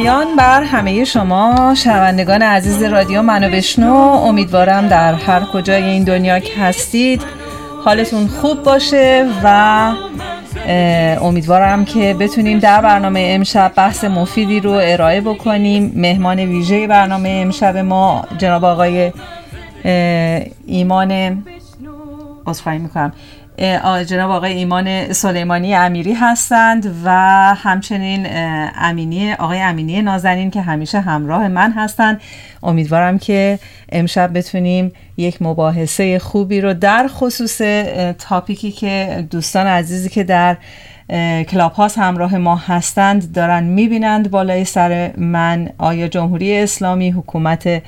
پایان بر همه شما. شنوندگان عزیز رادیو منو بشنو. امیدوارم در هر کجای این دنیا که هستید حالتون خوب باشه و امیدوارم که بتونیم در برنامه امشب بحث مفیدی رو ارائه بکنیم. مهمان ویژه برنامه امشب ما جناب آقای ایمان عذرخواهی می‌کنم. جناب آقای ایمان سلیمانی امیری هستند و همچنین امینی آقای امینی نازنین که همیشه همراه من هستند. امیدوارم که امشب بتونیم یک مباحثه خوبی رو در خصوص تاپیکی که دوستان عزیزی که در کلاب هاست همراه ما هستند دارن می‌بینند بالای سر من. آیا جمهوری اسلامی حکومت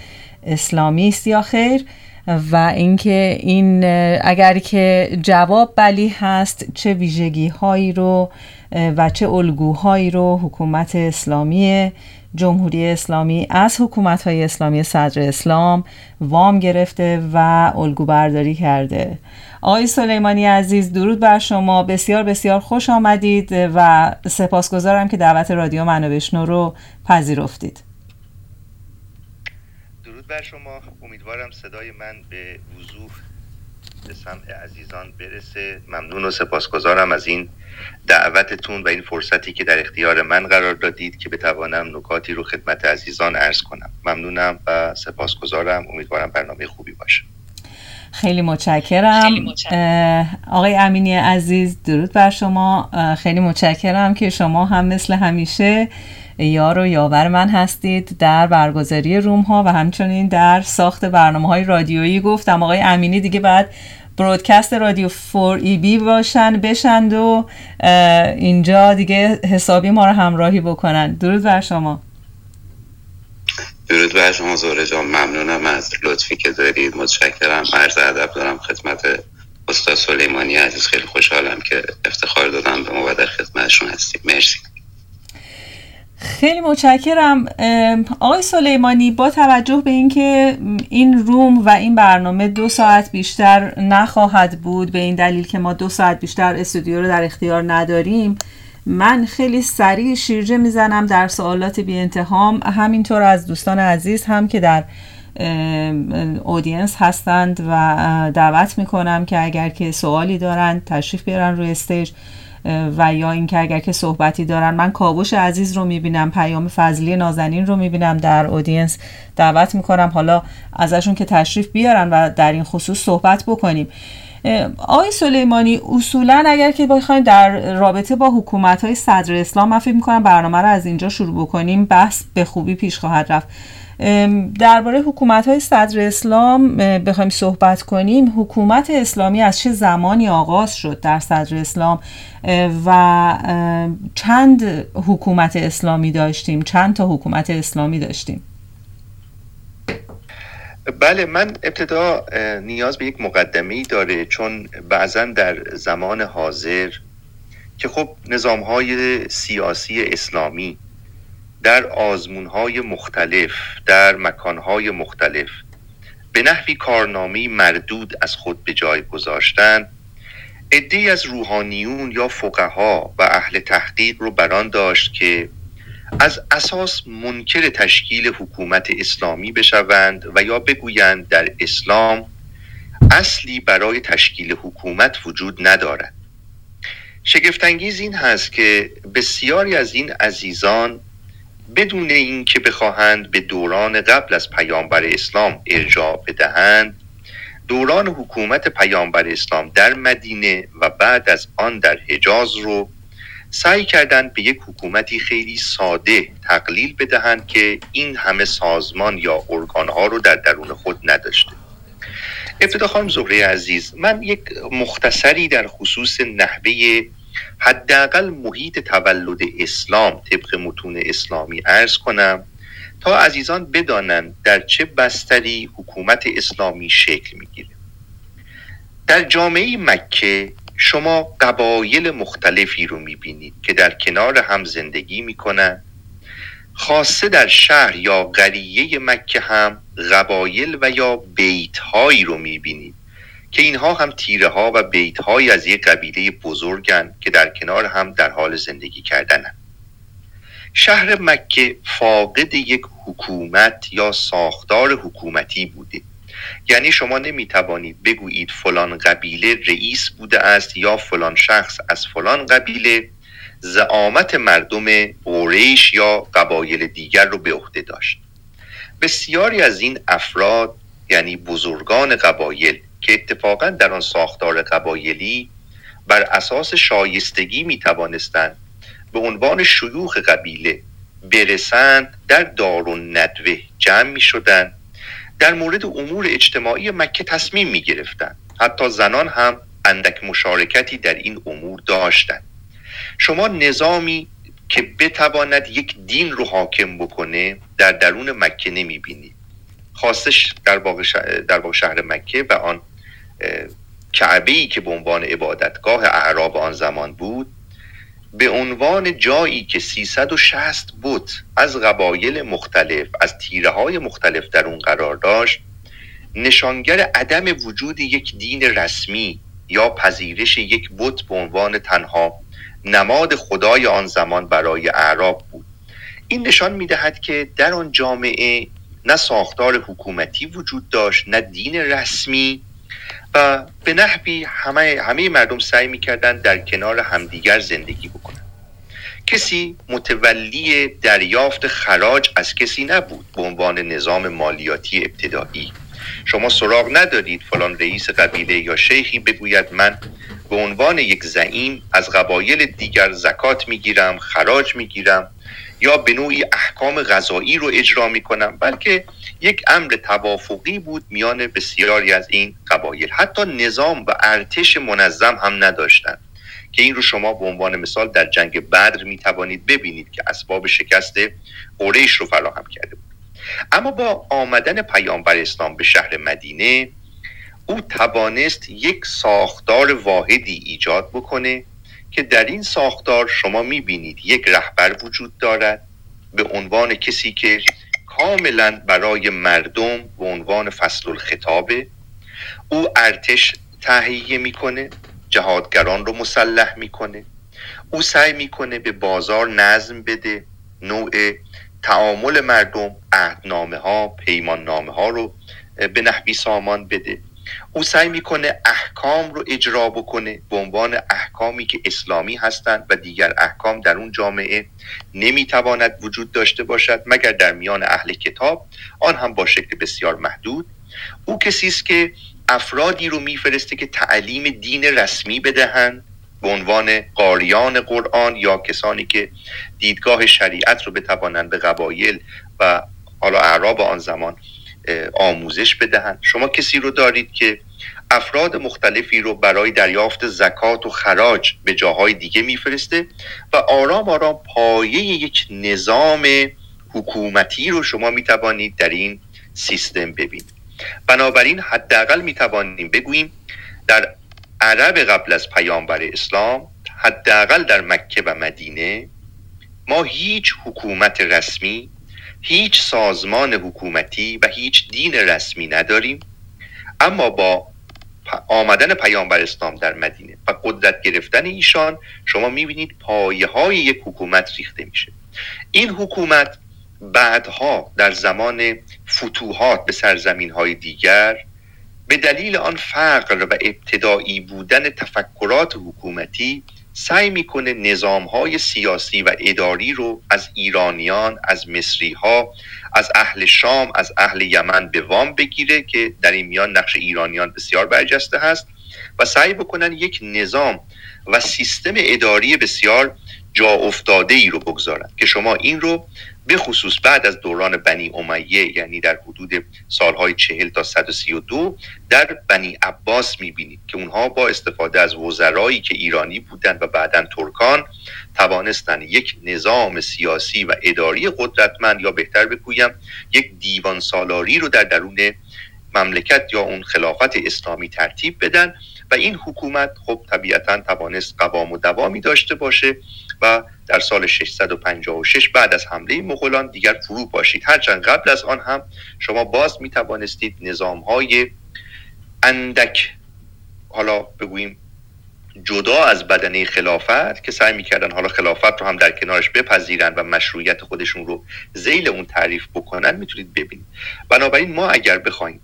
اسلامی است یا خیر؟ و اینکه این اگر که جواب بلی هست چه ویژگی هایی رو و چه الگوهایی رو حکومت اسلامی جمهوری اسلامی از حکومت های اسلامی صدر اسلام وام گرفته و الگو برداری کرده. آقای سلیمانی عزیز درود بر شما. بسیار بسیار خوش آمدید و سپاسگزارم که دعوت رادیو منو بشنو رو پذیرفتید. بر شما. امیدوارم صدای من به وضوح به سمع عزیزان برسه. ممنون و سپاسگزارم از این دعوتتون و این فرصتی که در اختیار من قرار دادید که بتوانم نکاتی رو خدمت عزیزان عرض کنم. ممنونم و سپاسگزارم. امیدوارم برنامه خوبی باشه. خیلی متشکرم. آقای امینی عزیز درود بر شما. خیلی متشکرم که شما هم مثل همیشه یار و یاور من هستید در برگزاری روم ها و همچنین در ساخت برنامه های رادیویی. گفتم آقای امینی دیگه بعد برودکست رادیو فور ای بی باشن بشند و اینجا دیگه حسابی ما رو همراهی بکنن. درود بر شما. درود بر شما زوره جان. ممنونم از لطفی که دارید. متشکرم. عرض ادب دارم خدمت استاد سلیمانی عزیز. خیلی خوشحالم که افتخار دادم به ما و در خدمتشون هستیم. مرسی. خیلی متشکرم. آقای سلیمانی با توجه به اینکه این روم و این برنامه دو ساعت بیشتر نخواهد بود به این دلیل که ما دو ساعت بیشتر استودیو رو در اختیار نداریم من خیلی سریع شیرجه می‌زنم در سوالات بی انتهام همینطور از دوستان عزیز هم که در اودینس هستند و دعوت می‌کنم که اگر که سوالی دارند تشریف بیارن روی استیج و یا اینکه اگر که صحبتی دارن من کاوش عزیز رو می‌بینم پیام فضلی نازنین رو می‌بینم در اودینس دعوت می‌کنم. حالا ازشون که تشریف بیارن و در این خصوص صحبت بکنیم. آقای سلیمانی اصولا اگر که بخوایم در رابطه با حکومت های صدر اسلام من فکر می‌کنم برنامه رو از اینجا شروع بکنیم. بحث به خوبی پیش خواهد رفت. درباره حکومت های صدر اسلام بخوایم صحبت کنیم. حکومت اسلامی از چه زمانی آغاز شد در صدر اسلام؟ و چند حکومت اسلامی داشتیم؟ چند تا حکومت اسلامی داشتیم؟ بله من ابتدا نیاز به یک مقدمه ای داره چون بعضا در زمان حاضر که خب نظام های سیاسی اسلامی در آزمونهای مختلف در مکانهای مختلف. به نحوی کارنامه مردود از خود به جای گذاشتند عدهای از روحانیون یا فقها و اهل تحقیق رو بران داشت که از اساس منکر تشکیل حکومت اسلامی بشوند و یا بگویند در اسلام اصلی برای تشکیل حکومت وجود ندارد. شگفتانگیز این هست که بسیاری از این عزیزان بدون اینکه بخواهند به دوران قبل از پیامبر اسلام ارجاع بدهند دوران حکومت پیامبر اسلام در مدینه و بعد از آن در حجاز رو سعی کردند به یک حکومتی خیلی ساده تقلیل بدهند که این همه سازمان یا ارگانها رو در درون خود نداشته. ابتدا خانم زهره عزیز من یک مختصری در خصوص نحوه حداقل محیط تولد اسلام طبق متون اسلامی عرض کنم تا عزیزان بدانند در چه بستری حکومت اسلامی شکل می‌گیره. در جامعه مکه شما قبایل مختلفی رو می‌بینید که در کنار هم زندگی می‌کنن خاصه در شهر یا قریه مکه هم قبایل و یا بیت هایی رو می‌بینید. که اینها هم تیره ها و بیت های از یک قبیله بزرگن که در کنار هم در حال زندگی کردنن. شهر مکه فاقد یک حکومت یا ساختار حکومتی بوده. یعنی شما نمی‌توانید بگویید فلان قبیله رئیس بوده است یا فلان شخص از فلان قبیله. زعامت مردم قریش یا قبایل دیگر رو به عهده داشت. بسیاری از این افراد یعنی بزرگان قبایل که اتفاقا در آن ساختار قبایلی بر اساس شایستگی می توانستند به عنوان شیوخ قبیله برسند در دار و ندوه جمع می شدند در مورد امور اجتماعی مکه تصمیم می گرفتند حتی زنان هم اندک مشارکتی در این امور داشتند. شما نظامی که بتواند یک دین رو حاکم بکنه در درون مکه نمی بینید خاصش در واقع شهر مکه و آن کعبه ای که به عنوان عبادتگاه اعراب آن زمان بود به عنوان جایی که 360 بت از قبایل مختلف از تیره های مختلف در اون قرار داشت نشانگر عدم وجود یک دین رسمی یا پذیرش یک بت به عنوان تنها نماد خدای آن زمان برای اعراب بود. این نشان می‌دهد که در آن جامعه نه ساختار حکومتی وجود داشت نه دین رسمی و به نحوی همه, همه مردم سعی می‌کردن در کنار همدیگر زندگی بکنن. کسی متولی دریافت خراج از کسی نبود به عنوان نظام مالیاتی ابتدایی. شما سراغ ندارید فلان رئیس قبیله یا شیخی بگوید من به عنوان یک زعیم از قبایل دیگر زکات می‌گیرم خراج می‌گیرم. یا به نوعی احکام غذایی رو اجرا می‌کنم بلکه یک امر توافقی بود میان بسیاری از این قبایل. حتی نظام و ارتش منظم هم نداشتند که این رو شما به عنوان مثال در جنگ بدر می توانید ببینید که اسباب شکست قریش رو فراهم کرده بود. اما با آمدن پیامبر اسلام به شهر مدینه او توانست یک ساختار واحدی ایجاد بکنه که در این ساختار شما می بینید یک رهبر وجود دارد به عنوان کسی که کاملا برای مردم به عنوان فصل الخطابه او ارتش تهیه می‌کنه جهادگران رو مسلح می‌کنه او سعی می‌کنه به بازار نظم بده نوع تعامل مردم عهدنامه ها پیمان نامه ها رو به نحوی سامان بده. او سعی می‌کنه احکام رو اجرا بکنه به عنوان احکامی که اسلامی هستند و دیگر احکام در اون جامعه نمی‌تواند وجود داشته باشد مگر در میان اهل کتاب. آن هم با شکل بسیار محدود. او کسی است که افرادی رو میفرسته که تعلیم دین رسمی بدهند به عنوان قاریان قرآن یا کسانی که دیدگاه شریعت رو بتوانند به قبایل و حالا اعراب آن زمان آموزش بدهند شما کسی رو دارید که افراد مختلفی رو برای دریافت زکات و خراج به جاهای دیگه میفرسته و آرام آرام پایه یک نظام حکومتی رو شما می‌توانید در این سیستم ببینید. بنابراین حداقل می‌توانیم بگوییم در عرب قبل از پیامبر اسلام حداقل در مکه و مدینه ما هیچ حکومت رسمی هیچ سازمان حکومتی و هیچ دین رسمی نداریم. اما با آمدن پیامبر اسلام در مدینه و قدرت گرفتن ایشان شما می‌بینید پایه های یک حکومت ریخته میشه. این حکومت بعدها در زمان فتوحات به سرزمین های دیگر به دلیل آن فقر و ابتدایی بودن تفکرات حکومتی سعی می‌کنه نظام های سیاسی و اداری رو از ایرانیان از مصری ها از اهل شام از اهل یمن به وام بگیره که در این میان نقش ایرانیان بسیار برجسته هست و سعی بکنن یک نظام و سیستم اداری بسیار جا افتاده ای رو بگذارن که شما این رو به خصوص بعد از دوران بنی امیه یعنی در حدود سالهای چهل تا 132 در بنی عباس می‌بینید که اونها با استفاده از وزرایی که ایرانی بودند و بعدا ترکان توانستند یک نظام سیاسی و اداری قدرتمند یا بهتر بگویم یک دیوان سالاری رو در درون مملکت یا اون خلافت اسلامی ترتیب بدن و این حکومت خب طبیعتا توانست قوام و دوامی داشته باشه و در سال 656 بعد از حمله مغولان دیگر فرو باشید هرچند قبل از آن هم شما باز می توانستید نظام های اندک حالا بگوییم جدا از بدنه خلافت که سعی می‌کردن حالا خلافت رو هم در کنارش بپذیرن و مشروعیت خودشون رو زیل اون تعریف بکنن می‌تونید ببینید. بنابراین ما اگر بخوایم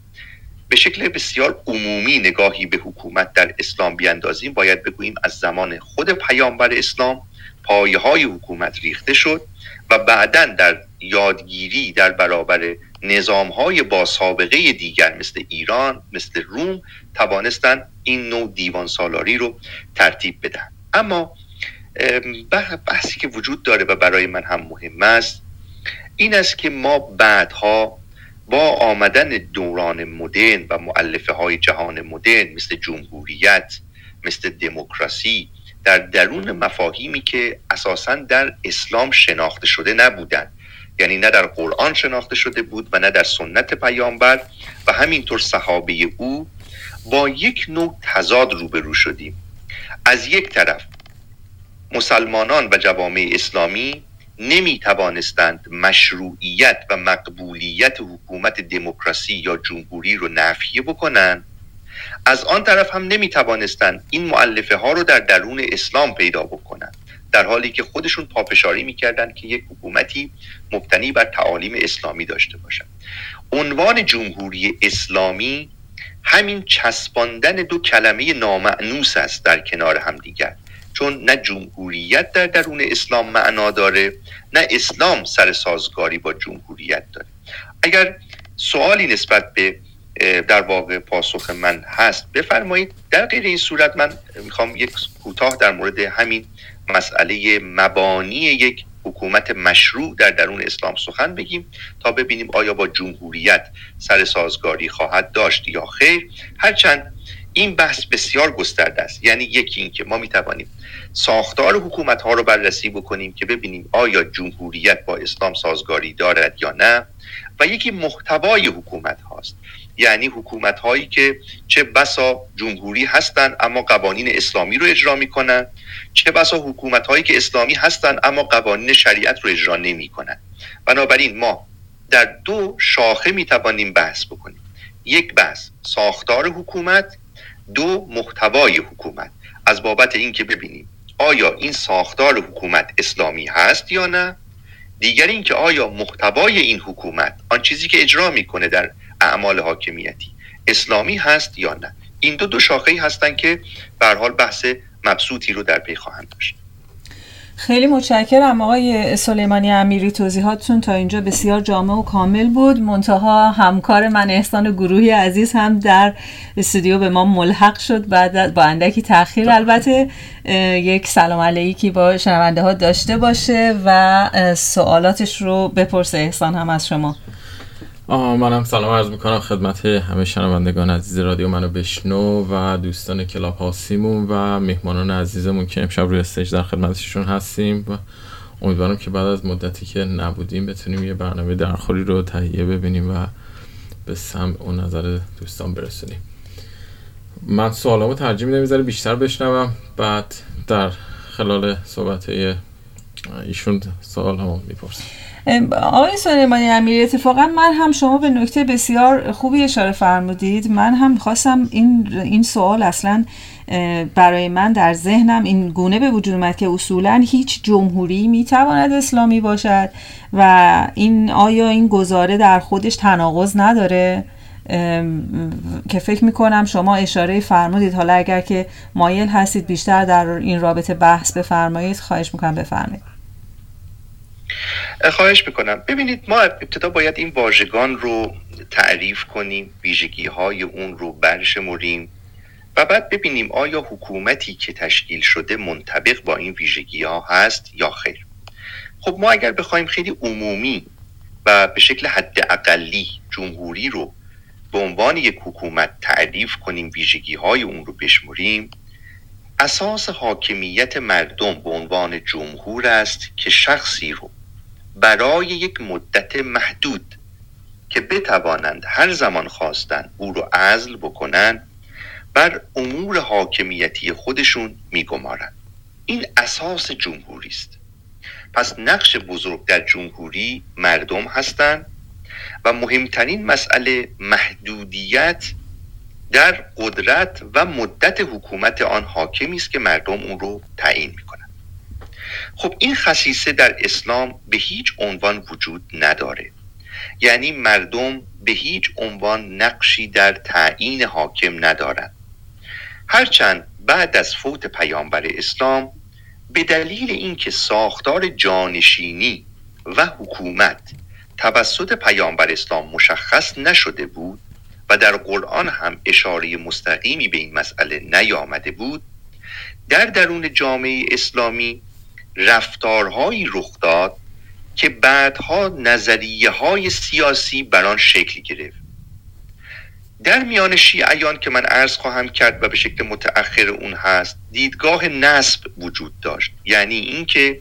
به شکل بسیار عمومی نگاهی به حکومت در اسلام بیاندازیم باید بگوییم از زمان خود پیامبر اسلام پایه های حکومت ریخته شد و بعدا در یادگیری در برابر نظام های با سابقه دیگر مثل ایران مثل روم توانستن این نوع دیوان سالاری رو ترتیب بدن اما بحثی که وجود داره و برای من هم مهم است این است که ما بعدها با آمدن دوران مدرن و معلفه های جهان مدرن مثل جمهوریت مثل دموکراسی در درون مفاهیمی که اساسا در اسلام شناخته شده نبودند. یعنی نه در قرآن شناخته شده بود و نه در سنت پیامبر و همینطور صحابه او با یک نوع تضاد روبرو شدیم. از یک طرف مسلمانان و جوامع اسلامی نمی توانستند مشروعیت و مقبولیت حکومت دموکراسی یا جمهوری رو نفیه بکنند. از آن طرف هم نمی توانستند این معلفه ها رو در درون اسلام پیدا بکنند در حالی که خودشون پافشاری می‌کردند که یک حکومتی مبتنی بر تعالیم اسلامی داشته باشد عنوان جمهوری اسلامی همین چسباندن دو کلمه نامعنوس است در کنار هم دیگر. چون نه جمهوریت در درون اسلام معنا داره نه اسلام سر سازگاری با جمهوریت داره. اگر سوالی نسبت به در واقع پاسخ من هست بفرمایید. در غیر این صورت من می‌خوام یک کوتاه در مورد همین مسئله مبانی یک حکومت مشروع در درون اسلام سخن بگیم تا ببینیم آیا با جمهوریت سر سازگاری خواهد داشت یا خیر. هرچند این بحث بسیار گسترده است. یعنی یکی این که ما می‌توانیم ساختار حکومت ها رو بررسی بکنیم که ببینیم آیا جمهوریت با اسلام سازگاری دارد یا نه و یکی محتوای حکومت هاست. یعنی حکومت هایی که چه بسا جمهوری هستند اما قوانین اسلامی رو اجرا می‌کنن چه بسا حکومت هایی که اسلامی هستند اما قوانین شریعت رو اجرا نمی‌کنن. بنابراین ما در دو شاخه می‌توانیم بحث بکنیم. یک بحث ساختار حکومت دو محتوای حکومت. از بابت اینکه ببینیم آیا این ساختار حکومت اسلامی هست یا نه. دیگر اینکه آیا محتوای این حکومت آن چیزی که اجرا می‌کنه در اعمال حاکمیتی اسلامی هست یا نه. این دو دو شاخه هستند که به حال بحث مبسوطی رو در پی خواهند داشت. خیلی متشکرم آقای سلیمانی امیری. توضیحاتتون تا اینجا بسیار جامع و کامل بود. منتها همکار من احسان گروهی عزیز هم در استودیو به ما ملحق شد بعد با اندکی تاخیر البته یک سلام علیکی با شنونده ها داشته باشه و سوالاتش رو بپرسه احسان هم از شما. منم سلام عرض می‌کنم خدمت همه شنوندگان عزیز رادیو. منو بشنو و دوستان کلاب هاسیمون و مهمانان عزیزمون که امشب روی استیج در خدمتشون هستیم و امیدوارم که بعد از مدتی که نبودیم بتونیم یه برنامه درخوری رو تهیه ببینیم و به سمع و نظر دوستان برسونیم. من سوالامو ترجیح میدم بیشتر بشنوم بعد در خلال صحبت ایشون سوال هم می‌پرسن آقای سلیمانی امیری اتفاقا من هم شما به نکته بسیار خوبی اشاره فرمودید. من هم خواستم این این سوال اصلا برای من در ذهنم این گونه به وجود اومد که اصولا هیچ جمهوری می‌تواند اسلامی باشد و این آیا این گزاره در خودش تناقض نداره؟ که فکر می‌کنم شما اشاره فرمودید. حالا اگر که مایل هستید بیشتر در این رابطه بحث بفرمایید خواهش می‌کنم بفرمایید. خواهش می‌کنم. ببینید ما ابتدا باید این واژگان رو تعریف کنیم ویژگی های اون رو برشمریم و بعد ببینیم آیا حکومتی که تشکیل شده منطبق با این ویژگی ها هست یا خیر. خب ما اگر بخوایم خیلی عمومی و به شکل حد اقلی جمهوری رو به عنوان یک حکومت تعریف کنیم ویژگی های اون رو بشمریم اساس حاکمیت مردم به عنوان جمهور است که شخصی رو برای یک مدت محدود که بتوانند هر زمان خواستند او رو عزل بکنند بر امور حاکمیتی خودشون میگمارند این اساس جمهوری است. پس نقش بزرگ در جمهوری مردم هستند و مهمترین مسئله محدودیت در قدرت و مدت حکومت آن حاکمی است که مردم اون رو تعیین می‌کنند خب این خصیصه در اسلام به هیچ عنوان وجود نداره. یعنی مردم به هیچ عنوان نقشی در تعیین حاکم ندارند. هرچند بعد از فوت پیامبر اسلام به دلیل اینکه ساختار جانشینی و حکومت توسط پیامبر اسلام مشخص نشده بود و در قرآن هم اشاره مستقیمی به این مسئله نیامده بود در درون جامعه اسلامی رفتارهایی رخ داد که بعدها نظریه های سیاسی بر آن شکل گرفت. در میان شیعیان که من عرض خواهم کرد و به شکل متأخر اون هست دیدگاه نسب وجود داشت. یعنی اینکه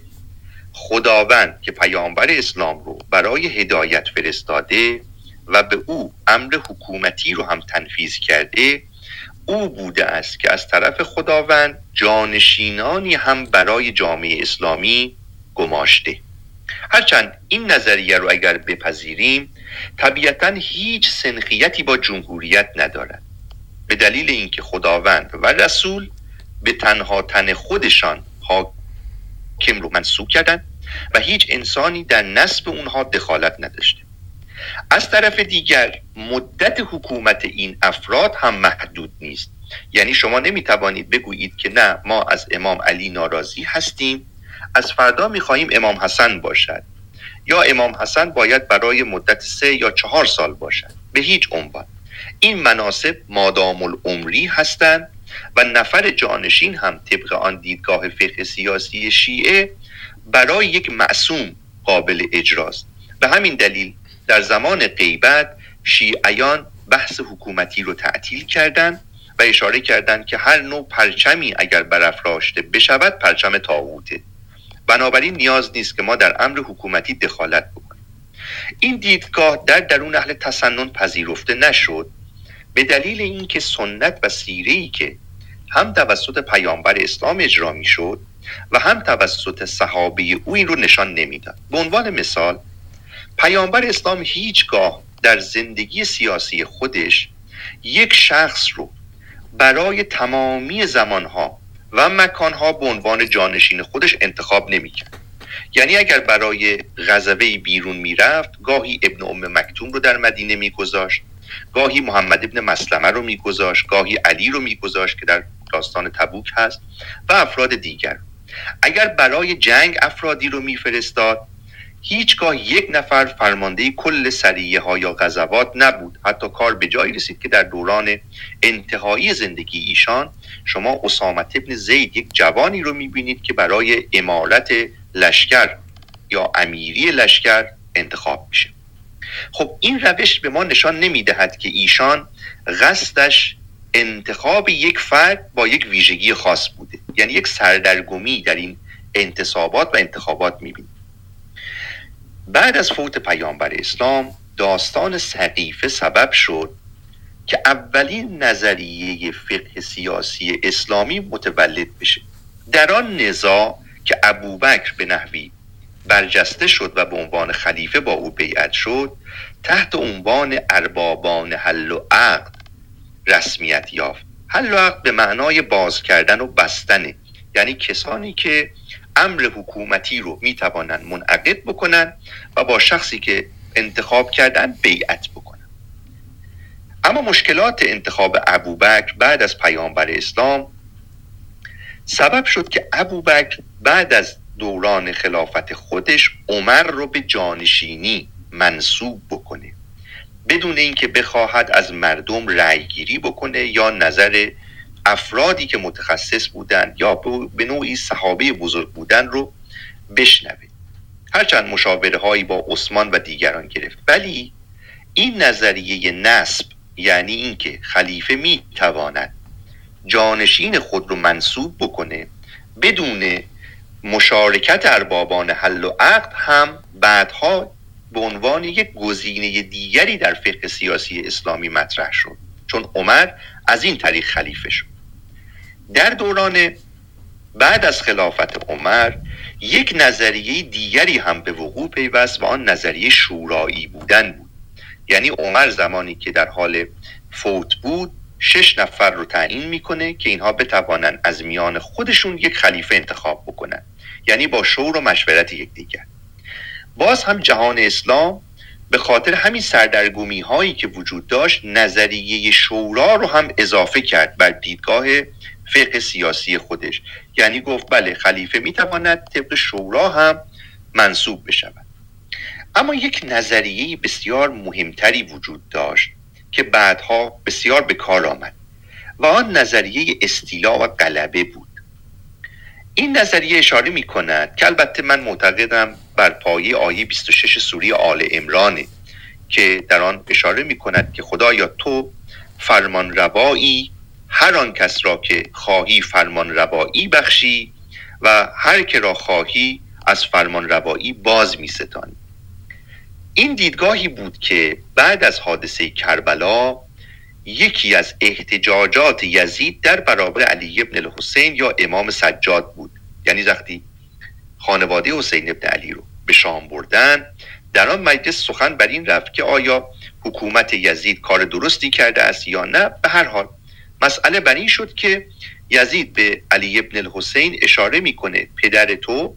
خداوند که پیامبر اسلام رو برای هدایت فرستاده و به او امر حکومتی رو هم تنفیز کرده او بوده است که از طرف خداوند جانشینانی هم برای جامعه اسلامی گماشته. هرچند این نظریه رو اگر بپذیریم طبیعتا هیچ سنخیتی با جمهوریت ندارد. به دلیل اینکه خداوند و رسول به تنها تن خودشان حاکم رو منصوب کردند و هیچ انسانی در نسب اونها دخالت نداشته از طرف دیگر مدت حکومت این افراد هم محدود نیست. یعنی شما نمی‌توانید بگویید که نه ما از امام علی ناراضی هستیم. از فردا می‌خواهیم امام حسن باشد. یا امام حسن باید برای مدت سه یا چهار سال باشد. به هیچ عنوان. این مناسب مادام العمری هستند و نفر جانشین هم طبق آن دیدگاه فقه سیاسی شیعه برای یک معصوم قابل اجراست. به همین دلیل در زمان غیبت شیعیان بحث حکومتی رو تعطیل کردند و اشاره کردند که هر نوع پرچمی اگر برافراشته بشود پرچم تاغوته بنابراین نیاز نیست که ما در امر حکومتی دخالت بکنیم. این دیدگاه در درون اهل تسنن پذیرفته نشد. به دلیل اینکه سنت و سیره ای که هم توسط پیامبر اسلام اجرا می‌شد و هم توسط صحابه او این رو نشان نمی‌داد. به عنوان مثال پیامبر اسلام هیچگاه در زندگی سیاسی خودش یک شخص رو برای تمامی زمانها و مکانها به عنوان جانشین خودش انتخاب نمی‌کرد. یعنی اگر برای غزوه بیرون می‌رفت گاهی ابن ام مکتوم رو در مدینه میگذاشت گاهی محمد ابن مسلمه رو میگذاشت گاهی علی رو میگذاشت که در داستان تبوک هست و افراد دیگر. اگر برای جنگ افرادی رو میفرستاد هیچگاه یک نفر فرمانده کل سریه ها یا غزوات نبود. حتی کار به جایی رسید که در دوران انتهایی زندگی ایشان شما اسامت ابن زید یک جوانی رو می‌بینید که برای امارت لشکر یا امیری لشکر انتخاب میشه. خب این روش به ما نشان نمی‌دهد که ایشان قصدش انتخاب یک فرد با یک ویژگی خاص بوده. یعنی یک سردرگمی در این انتصابات و انتخابات می‌بینید بعد از فوت پیامبر اسلام داستان سقیفه سبب شد که اولین نظریه فقه سیاسی اسلامی متولد بشه. در آن نزاع که ابوبکر به نحوی برجسته شد و به عنوان خلیفه با او بیعت شد تحت عنوان اربابان حل و عقد رسمیت یافت. حل و عقد به معنای باز کردن و بستنه یعنی کسانی که امر حکومتی رو می‌توانند منعقد بکنن و با شخصی که انتخاب کردن بیعت بکنن اما مشکلات انتخاب ابوبکر بعد از پیامبر اسلام سبب شد که ابوبکر بعد از دوران خلافت خودش عمر رو به جانشینی منصوب بکنه. بدون اینکه بخواهد از مردم رأی گیری بکنه یا نظر افرادی که متخصص بودند یا به نوعی صحابه بزرگ بودن رو بشنوه. هرچند مشاوره هایی با عثمان و دیگران گرفت. ولی این نظریه نسب یعنی اینکه خلیفه می تواند جانشین خود رو منصوب بکنه بدون مشارکت اربابان حل و عقد هم بعدها به عنوان یک گزینه دیگری در فقه سیاسی اسلامی مطرح شد. چون عمر از این طریق خلیفه شد. در دوران بعد از خلافت عمر یک نظریه دیگری هم به وقوع پیوست و آن نظریه شورایی بودن بود. یعنی عمر زمانی که در حال فوت بود شش نفر رو تعیین می‌کنه که اینها بتوانند از میان خودشون یک خلیفه انتخاب بکنن. یعنی با شور و مشورت یکدیگر. باز هم جهان اسلام به خاطر همین سردرگمی هایی که وجود داشت نظریه شورا رو هم اضافه کرد بر دیدگاه فقه سیاسی خودش. یعنی گفت بله خلیفه می‌تواند طبق شورا هم منصوب بشود. اما یک نظریه بسیار مهمتری وجود داشت که بعدها بسیار به کار آمد و آن نظریه استیلا و غلبه بود. این نظریه اشاره می کند که البته من معتقدم بر پایه آیه 26 سوری آل امرانه که در آن اشاره می کند که خدایا تو فرمان روایی هر آن کس را که خواهی فرمان روایی بخشی و هر که را خواهی از فرمان روایی باز می ستانی. این دیدگاهی بود که بعد از حادثه کربلا یکی از احتجاجات یزید در برابر علی ابن الحسین یا امام سجاد بود. یعنی وقتی خانواده حسین ابن علی رو به شام بردن در آن مجلس سخن بر این رفت که آیا حکومت یزید کار درستی کرده است یا نه؟ به هر حال مسئله بر این شد که یزید به علی ابن الحسین اشاره می‌کنه پدر تو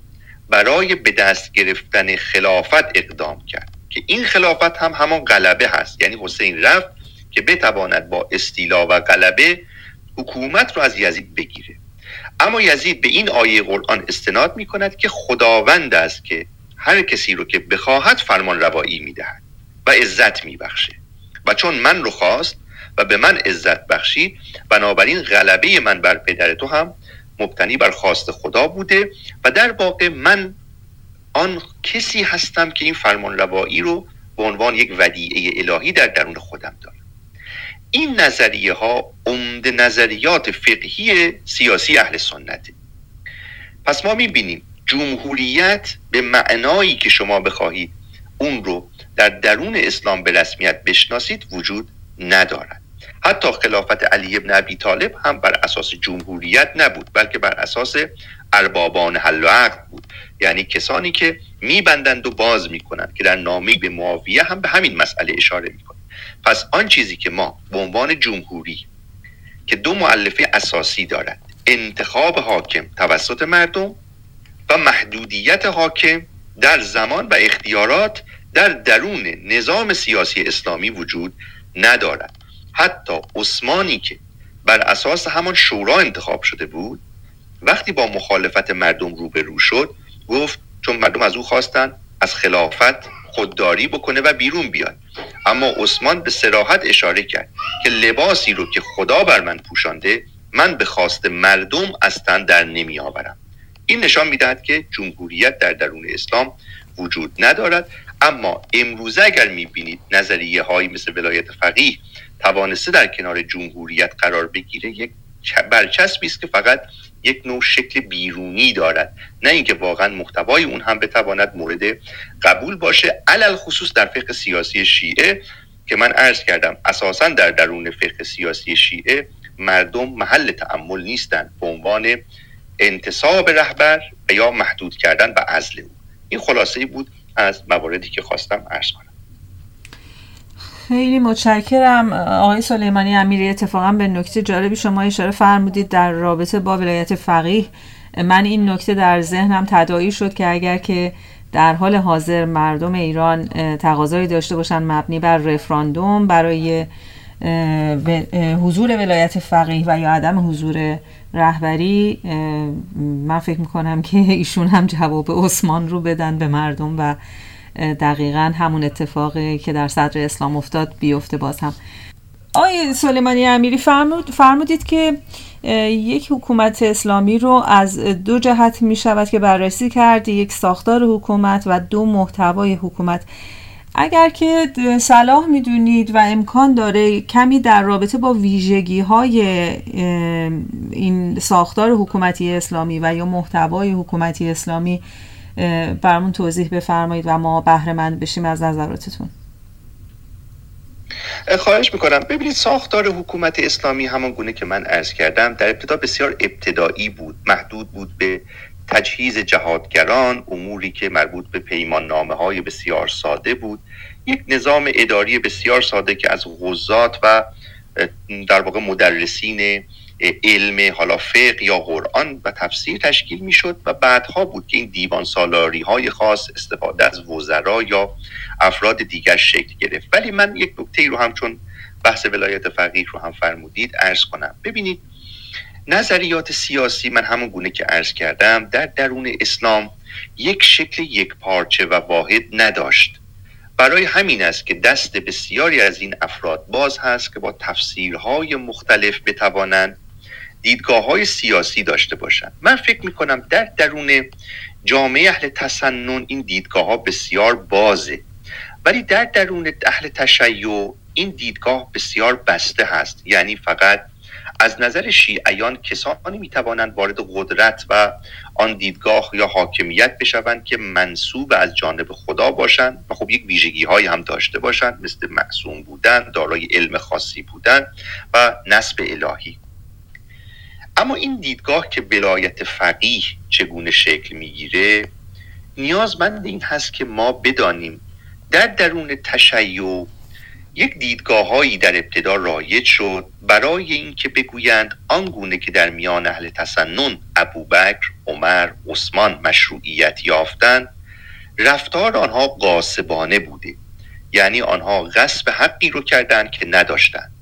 برای به دست گرفتن خلافت اقدام کرد که این خلافت هم همان غلبه هست. یعنی حسین رفت که بتواند با استیلا و غلبه حکومت رو از یزید بگیره. اما یزید به این آیه قرآن استناد می کند که خداوند است که هر کسی رو که بخواهد فرمان روایی می دهد و عزت می بخشه و چون من رو خواست و به من عزت بخشید بنابراین غلبه من بر پدر تو هم مبتنی بر خواست خدا بوده و در واقع من آن کسی هستم که این فرمان روایی رو به عنوان یک ودیعه الهی در درون خودم دارم. این نظریه ها عمده نظریات فقهی سیاسی اهل سنته پس ما می‌بینیم جمهوریت به معنایی که شما بخواهید اون رو در درون اسلام به رسمیت بشناسید وجود ندارد. حتی خلافت علی ابن ابی طالب هم بر اساس جمهوریت نبود بلکه بر اساس اربابان حل و عقد بود. یعنی کسانی که میبندند و باز می‌کنند که در نامه به معاویه هم به همین مسئله اشاره می‌کنند پس آن چیزی که ما به عنوان جمهوری که دو معلفه اساسی دارد انتخاب حاکم توسط مردم و محدودیت حاکم در زمان و اختیارات در درون نظام سیاسی اسلامی وجود ندارد. حتی عثمانی که بر اساس همان شورا انتخاب شده بود وقتی با مخالفت مردم روبرو شد گفت چون مردم از او خواستن از خلافت خودداری بکنه و بیرون بیاد. اما عثمان به سراحت اشاره کرد که لباسی رو که خدا بر من پوشانده من به خواست مردم از تن در نمی آورم این نشان می‌دهد که جمهوریت در درون اسلام وجود ندارد اما امروزه اگر می‌بینید نظریه هایی مثل ولایت فقیه توانسته در کنار جمهوریت قرار بگیره یک برچسبی است که فقط یک نوع شکل بیرونی دارد. نه اینکه واقعا محتوای اون هم بتواند مورد قبول باشه علل خصوص در فقه سیاسی شیعه که من عرض کردم اساسا در درون فقه سیاسی شیعه مردم محل تعمل نیستند به عنوان انتصاب رهبر یا محدود کردن و عزل او. این خلاصه بود از مواردی که خواستم عرض کنم. خیلی متشکرم. آقای سلیمانی امیری اتفاقا به نکته جالبی شما اشاره فرمودید در رابطه با ولایت فقیه. من این نکته در ذهنم تدایی شد که اگر که در حال حاضر مردم ایران تقاضایی داشته باشند مبنی بر رفراندوم برای حضور ولایت فقیه و یا عدم حضور رهبری من فکر می‌کنم که ایشون هم جواب عثمان رو بدن به مردم و دقیقا همون اتفاقی که در صدر اسلام افتاد بیفته باز هم. آقای سلیمانی امیری فرمود فرمودید که یک حکومت اسلامی رو از دو جهت می شود که بررسی کرد یک ساختار حکومت و دو محتوای حکومت. اگر که صلاح می‌دونید و امکان داره کمی در رابطه با ویژگی های این ساختار حکومتی اسلامی و یا محتوای حکومتی اسلامی برامون توضیح بفرمایید و ما بهره مند بشیم از نظراتتون. خواهش می‌کنم. ببینید ساختار حکومت اسلامی همان گونه که من عرض کردم در ابتدا بسیار ابتدایی بود محدود بود به تجهیز جهادگران اموری که مربوط به پیمان نامه های بسیار ساده بود. یک نظام اداری بسیار ساده که از غزات و در واقع مدرسین علم حالا فقه یا قرآن و تفسیر تشکیل می‌شد و بعدها بود که این دیوان سالاری های خاص استفاده از وزرا یا افراد دیگر شکل گرفت. ولی من یک نکته رو هم چون بحث ولایت فقیه رو هم فرمودید ارز کنم. ببینید نظریات سیاسی من همون گونه که عرض کردم در درون اسلام یک شکل یک پارچه و واحد نداشت. برای همین است که دست بسیاری از این افراد باز هست که با تفسیرهای مختلف بتوانند دیدگاه های سیاسی داشته باشند من فکر می کنم در درون جامعه اهل تسنن این دیدگاه ها بسیار بازه. ولی در درون اهل تشیع این دیدگاه بسیار بسته هست. یعنی فقط از نظر شیعیان کسانی می توانند وارد قدرت و آن دیدگاه یا حاکمیت بشوند که منصوب از جانب خدا باشند و خب یک ویژگی های هم داشته باشند مثل معصوم بودن دارای علم خاصی بودن و نسب الهی. اما این دیدگاه که ولایت فقیه چگونه شکل می‌گیره نیازمند این هست که ما بدانیم در درون تشیع یک دیدگاه هایی در ابتدا رایج شد برای اینکه بگویند آنگونه که در میان اهل تسنن ابوبکر عمر عثمان مشروعیت یافتند رفتار آنها قاسبانه بوده. یعنی آنها غصب حقی رو کردند که نداشتند.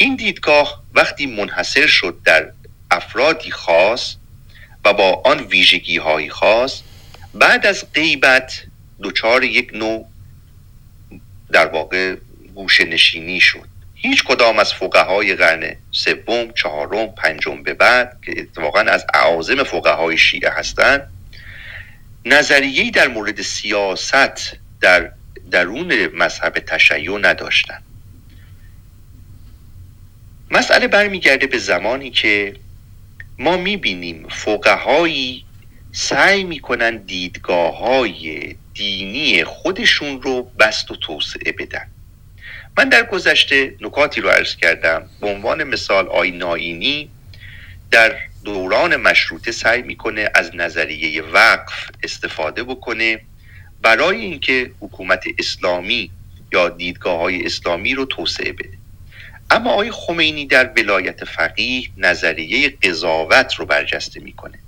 این دیدگاه وقتی منحصر شد در افرادی خاص و با آن ویژگی های خاص بعد از غیبت دچار یک نوع در واقع گوشه نشینی شد. هیچ کدام از های قرن سوم، چهارم، پنجم به بعد که اتفاقا از اعاظم های شیعه هستند نظریه‌ای در مورد سیاست در درون مذهب تشیع نداشتند. مسئله برمیگرده به زمانی که ما می‌بینیم فقهایی سعی می‌کنن دیدگاه های دینی خودشون رو بست و توسعه بدن. من در گذشته نکاتی رو عرض کردم. به عنوان مثال آی ناینی در دوران مشروطه سعی می‌کنه از نظریه وقف استفاده بکنه برای اینکه حکومت اسلامی یا دیدگاه های اسلامی رو توسعه بده. اما آقای خمینی در ولایت فقیه نظریه قضاوت رو برجسته می‌کنه.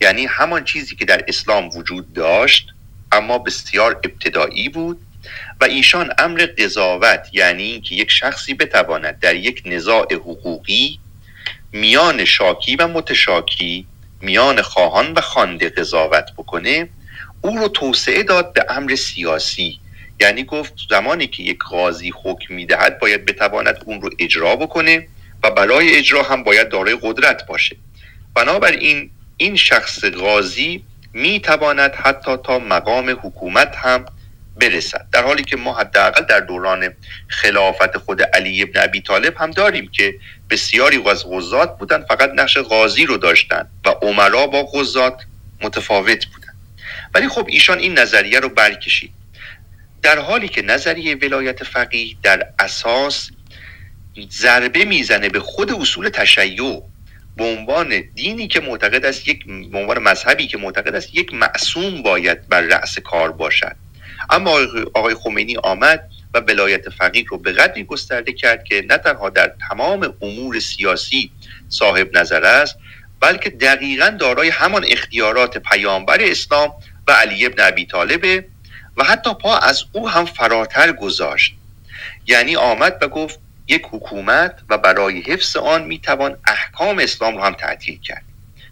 یعنی همان چیزی که در اسلام وجود داشت اما بسیار ابتدایی بود و ایشان امر قضاوت یعنی اینکه یک شخصی بتواند در یک نزاع حقوقی میان شاکی و متشاکی میان خواهان و خوانده قضاوت بکنه او رو توسعه داد به امر سیاسی. یعنی گفت زمانی که یک قاضی حکم می‌دهد باید بتواند اون رو اجرا بکنه و برای اجرا هم باید دارای قدرت باشه. بنابراین این شخص قاضی می‌تواند حتی تا مقام حکومت هم برسد. در حالی که ما حداقل در دوران خلافت خود علی ابن ابی طالب هم داریم که بسیاری از غزات بودن فقط نقش قاضی رو داشتن و عمرا با غزات متفاوت بودن. ولی خب ایشان این نظریه رو برکشید. در حالی که نظریه ولایت فقیه در اساس ضربه می‌زنه به خود اصول تشیع به عنوان دینی که معتقد است یک به عنوان مذهبی که معتقد است یک معصوم باید بر رأس کار باشد. اما آقای خمینی آمد و ولایت فقیه رو به قدری گسترده کرد که نه تنها در تمام امور سیاسی صاحب نظر است بلکه دقیقا دارای همان اختیارات پیامبر اسلام و علی ابن ابی طالبه و حتی پا از او هم فراتر گذاشت. یعنی آمد و گفت یک حکومت و برای حفظ آن می‌توان احکام اسلام رو هم تعطیل کرد.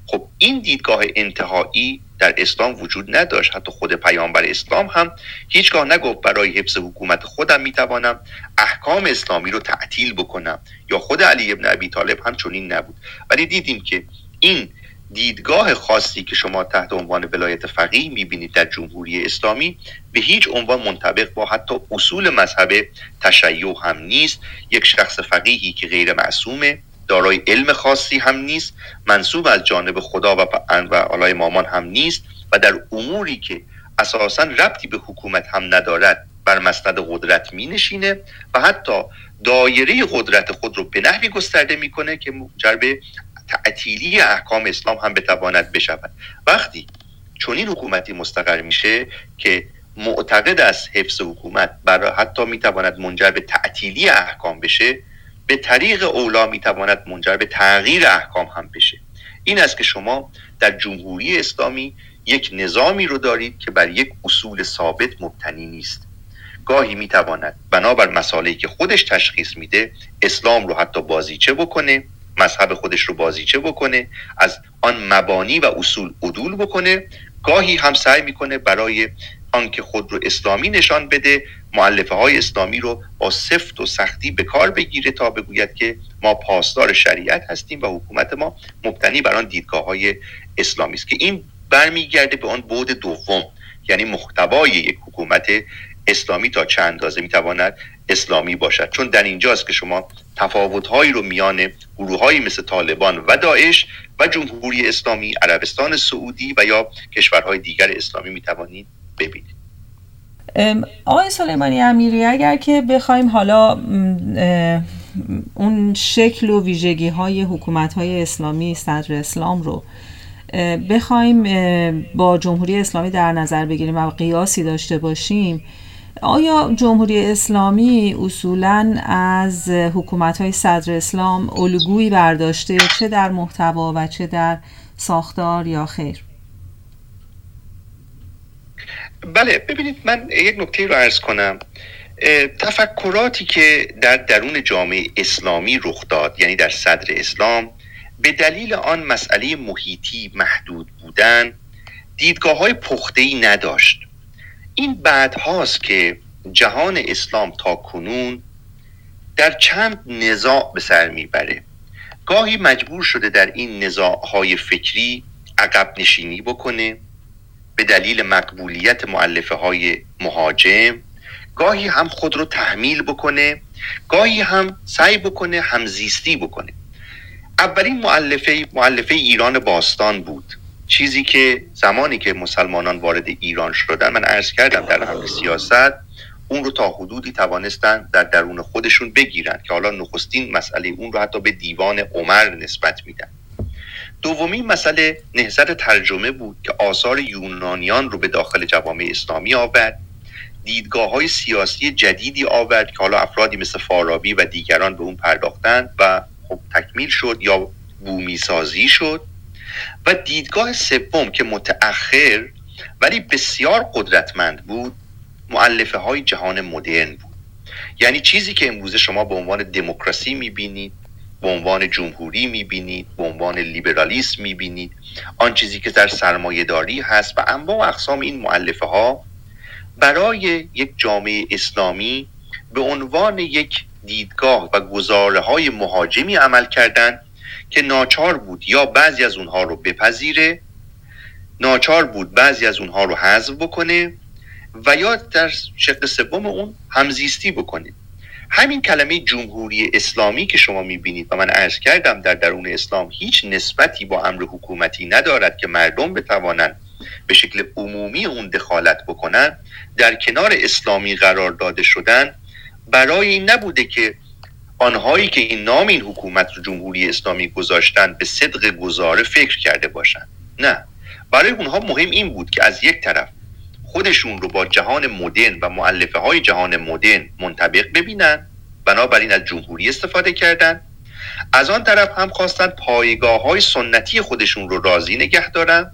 خب این دیدگاه انتهایی در اسلام وجود نداشت. حتی خود پیامبر اسلام هم هیچگاه نگفت برای حفظ حکومت خودم می‌توانم احکام اسلامی رو تعطیل بکنم. یا خود علی ابن ابی طالب هم چنین نبود. ولی دیدیم که این دیدگاه خاصی که شما تحت عنوان ولایت فقیه می‌بینید در جمهوری اسلامی به هیچ عنوان منطبق با حتی اصول مذهب تشیع هم نیست. یک شخص فقیهی که غیر معصومه دارای علم خاصی هم نیست منصوب از جانب خدا و و علای مامان هم نیست و در اموری که اساسا ربطی به حکومت هم ندارد بر مسند قدرت می نشینه و حتی دایره قدرت خود رو به نحوی گسترده می‌کنه که منجر تعطیلی احکام اسلام هم بتواند بشود. وقتی چون این حکومتی مستقر میشه که معتقد است حفظ حکومت برای حتی می‌تواند منجر به تعطیلی احکام بشه به طریق اولا می‌تواند منجر به تغییر احکام هم بشه. این است که شما در جمهوری اسلامی یک نظامی رو دارید که بر یک اصول ثابت مبتنی نیست. گاهی می‌تواند بنابر مسائلی که خودش تشخیص میده اسلام رو حتی بازیچه بکنه مذهب خودش رو بازیچه بکنه از آن مبانی و اصول عدول بکنه. گاهی هم سعی می‌کنه برای آنکه خود رو اسلامی نشان بده معلفه های اسلامی رو با سفت و سختی به کار بگیره تا بگوید که ما پاسدار شریعت هستیم و حکومت ما مبتنی بر آن دیدگاه های اسلامی است. که این برمیگرده به آن بود دوم یعنی محتوای یک حکومت اسلامی تا چند اندازه می‌تواند اسلامی باشد. چون در اینجاست که شما تفاوتهایی رو میان گروههایی مثل طالبان و داعش و جمهوری اسلامی عربستان سعودی و یا کشورهای دیگر اسلامی می‌توانید ببینید. آقای سلیمانی امیری اگر که بخوایم حالا اون شکل و ویژگی های حکومت های اسلامی صدر اسلام رو بخوایم با جمهوری اسلامی در نظر بگیریم و قیاسی داشته باشیم آیا جمهوری اسلامی اصولا از حکومت های صدر اسلام الگویی برداشته چه در محتوا و چه در ساختار یا خیر؟ بله ببینید من یک نکته رو ارز کنم تفکراتی که در درون جامعه اسلامی رخ داد یعنی در صدر اسلام به دلیل آن مسئله محیطی محدود بودن دیدگاه های پخته ای نداشت این بعد هاست که جهان اسلام تا کنون در چند نزاع به سر می‌بره. گاهی مجبور شده در این نزاع های فکری عقب نشینی بکنه. به دلیل مقبولیت معلفه های مهاجم گاهی هم خود رو تحمیل بکنه گاهی هم سعی بکنه همزیستی بکنه. اولین معلفه معلفه ایران باستان بود. چیزی که زمانی که مسلمانان وارد ایران شدن من عرض کردم در حمل سیاست اون رو تا حدودی توانستن در درون خودشون بگیرن که حالا نخستین مسئله اون رو حتی به دیوان عمر نسبت میدن. دومی مسئله نهضت ترجمه بود که آثار یونانیان رو به داخل جوامع اسلامی آورد. دیدگاه های سیاسی جدیدی آورد که حالا افرادی مثل فارابی و دیگران به اون پرداختند و خب تکمیل شد یا بومی سازی شد. و دیدگاه سوم که متأخر ولی بسیار قدرتمند بود معلفه های جهان مدرن بود. یعنی چیزی که امروزه شما به عنوان دموکراسی می‌بینید به عنوان جمهوری می‌بینید به عنوان لیبرالیسم می‌بینید آن چیزی که در سرمایه داری هست و انواع و اقسام این معلفه ها برای یک جامعه اسلامی به عنوان یک دیدگاه و گزاره های مهاجمی عمل کردند که ناچار بود یا بعضی از اونها رو بپذیره ناچار بود بعضی از اونها رو حذف بکنه و یا در شکل سوم اون همزیستی بکنه. همین کلمه جمهوری اسلامی که شما می‌بینید و من عرض کردم در درون اسلام هیچ نسبتی با امر حکومتی ندارد که مردم بتوانند به شکل عمومی اون دخالت بکنن در کنار اسلامی قرار داده شدن. برای این نبوده که آنهایی که این نام این حکومت رو جمهوری اسلامی گذاشتن به صدق گزاره فکر کرده باشند نه. برای اونها مهم این بود که از یک طرف خودشون رو با جهان مدرن و معلفه های جهان مدرن منطبق ببینن بنابراین از جمهوری استفاده کردن. از آن طرف هم خواستن پایگاه های سنتی خودشون رو راضی نگه دارن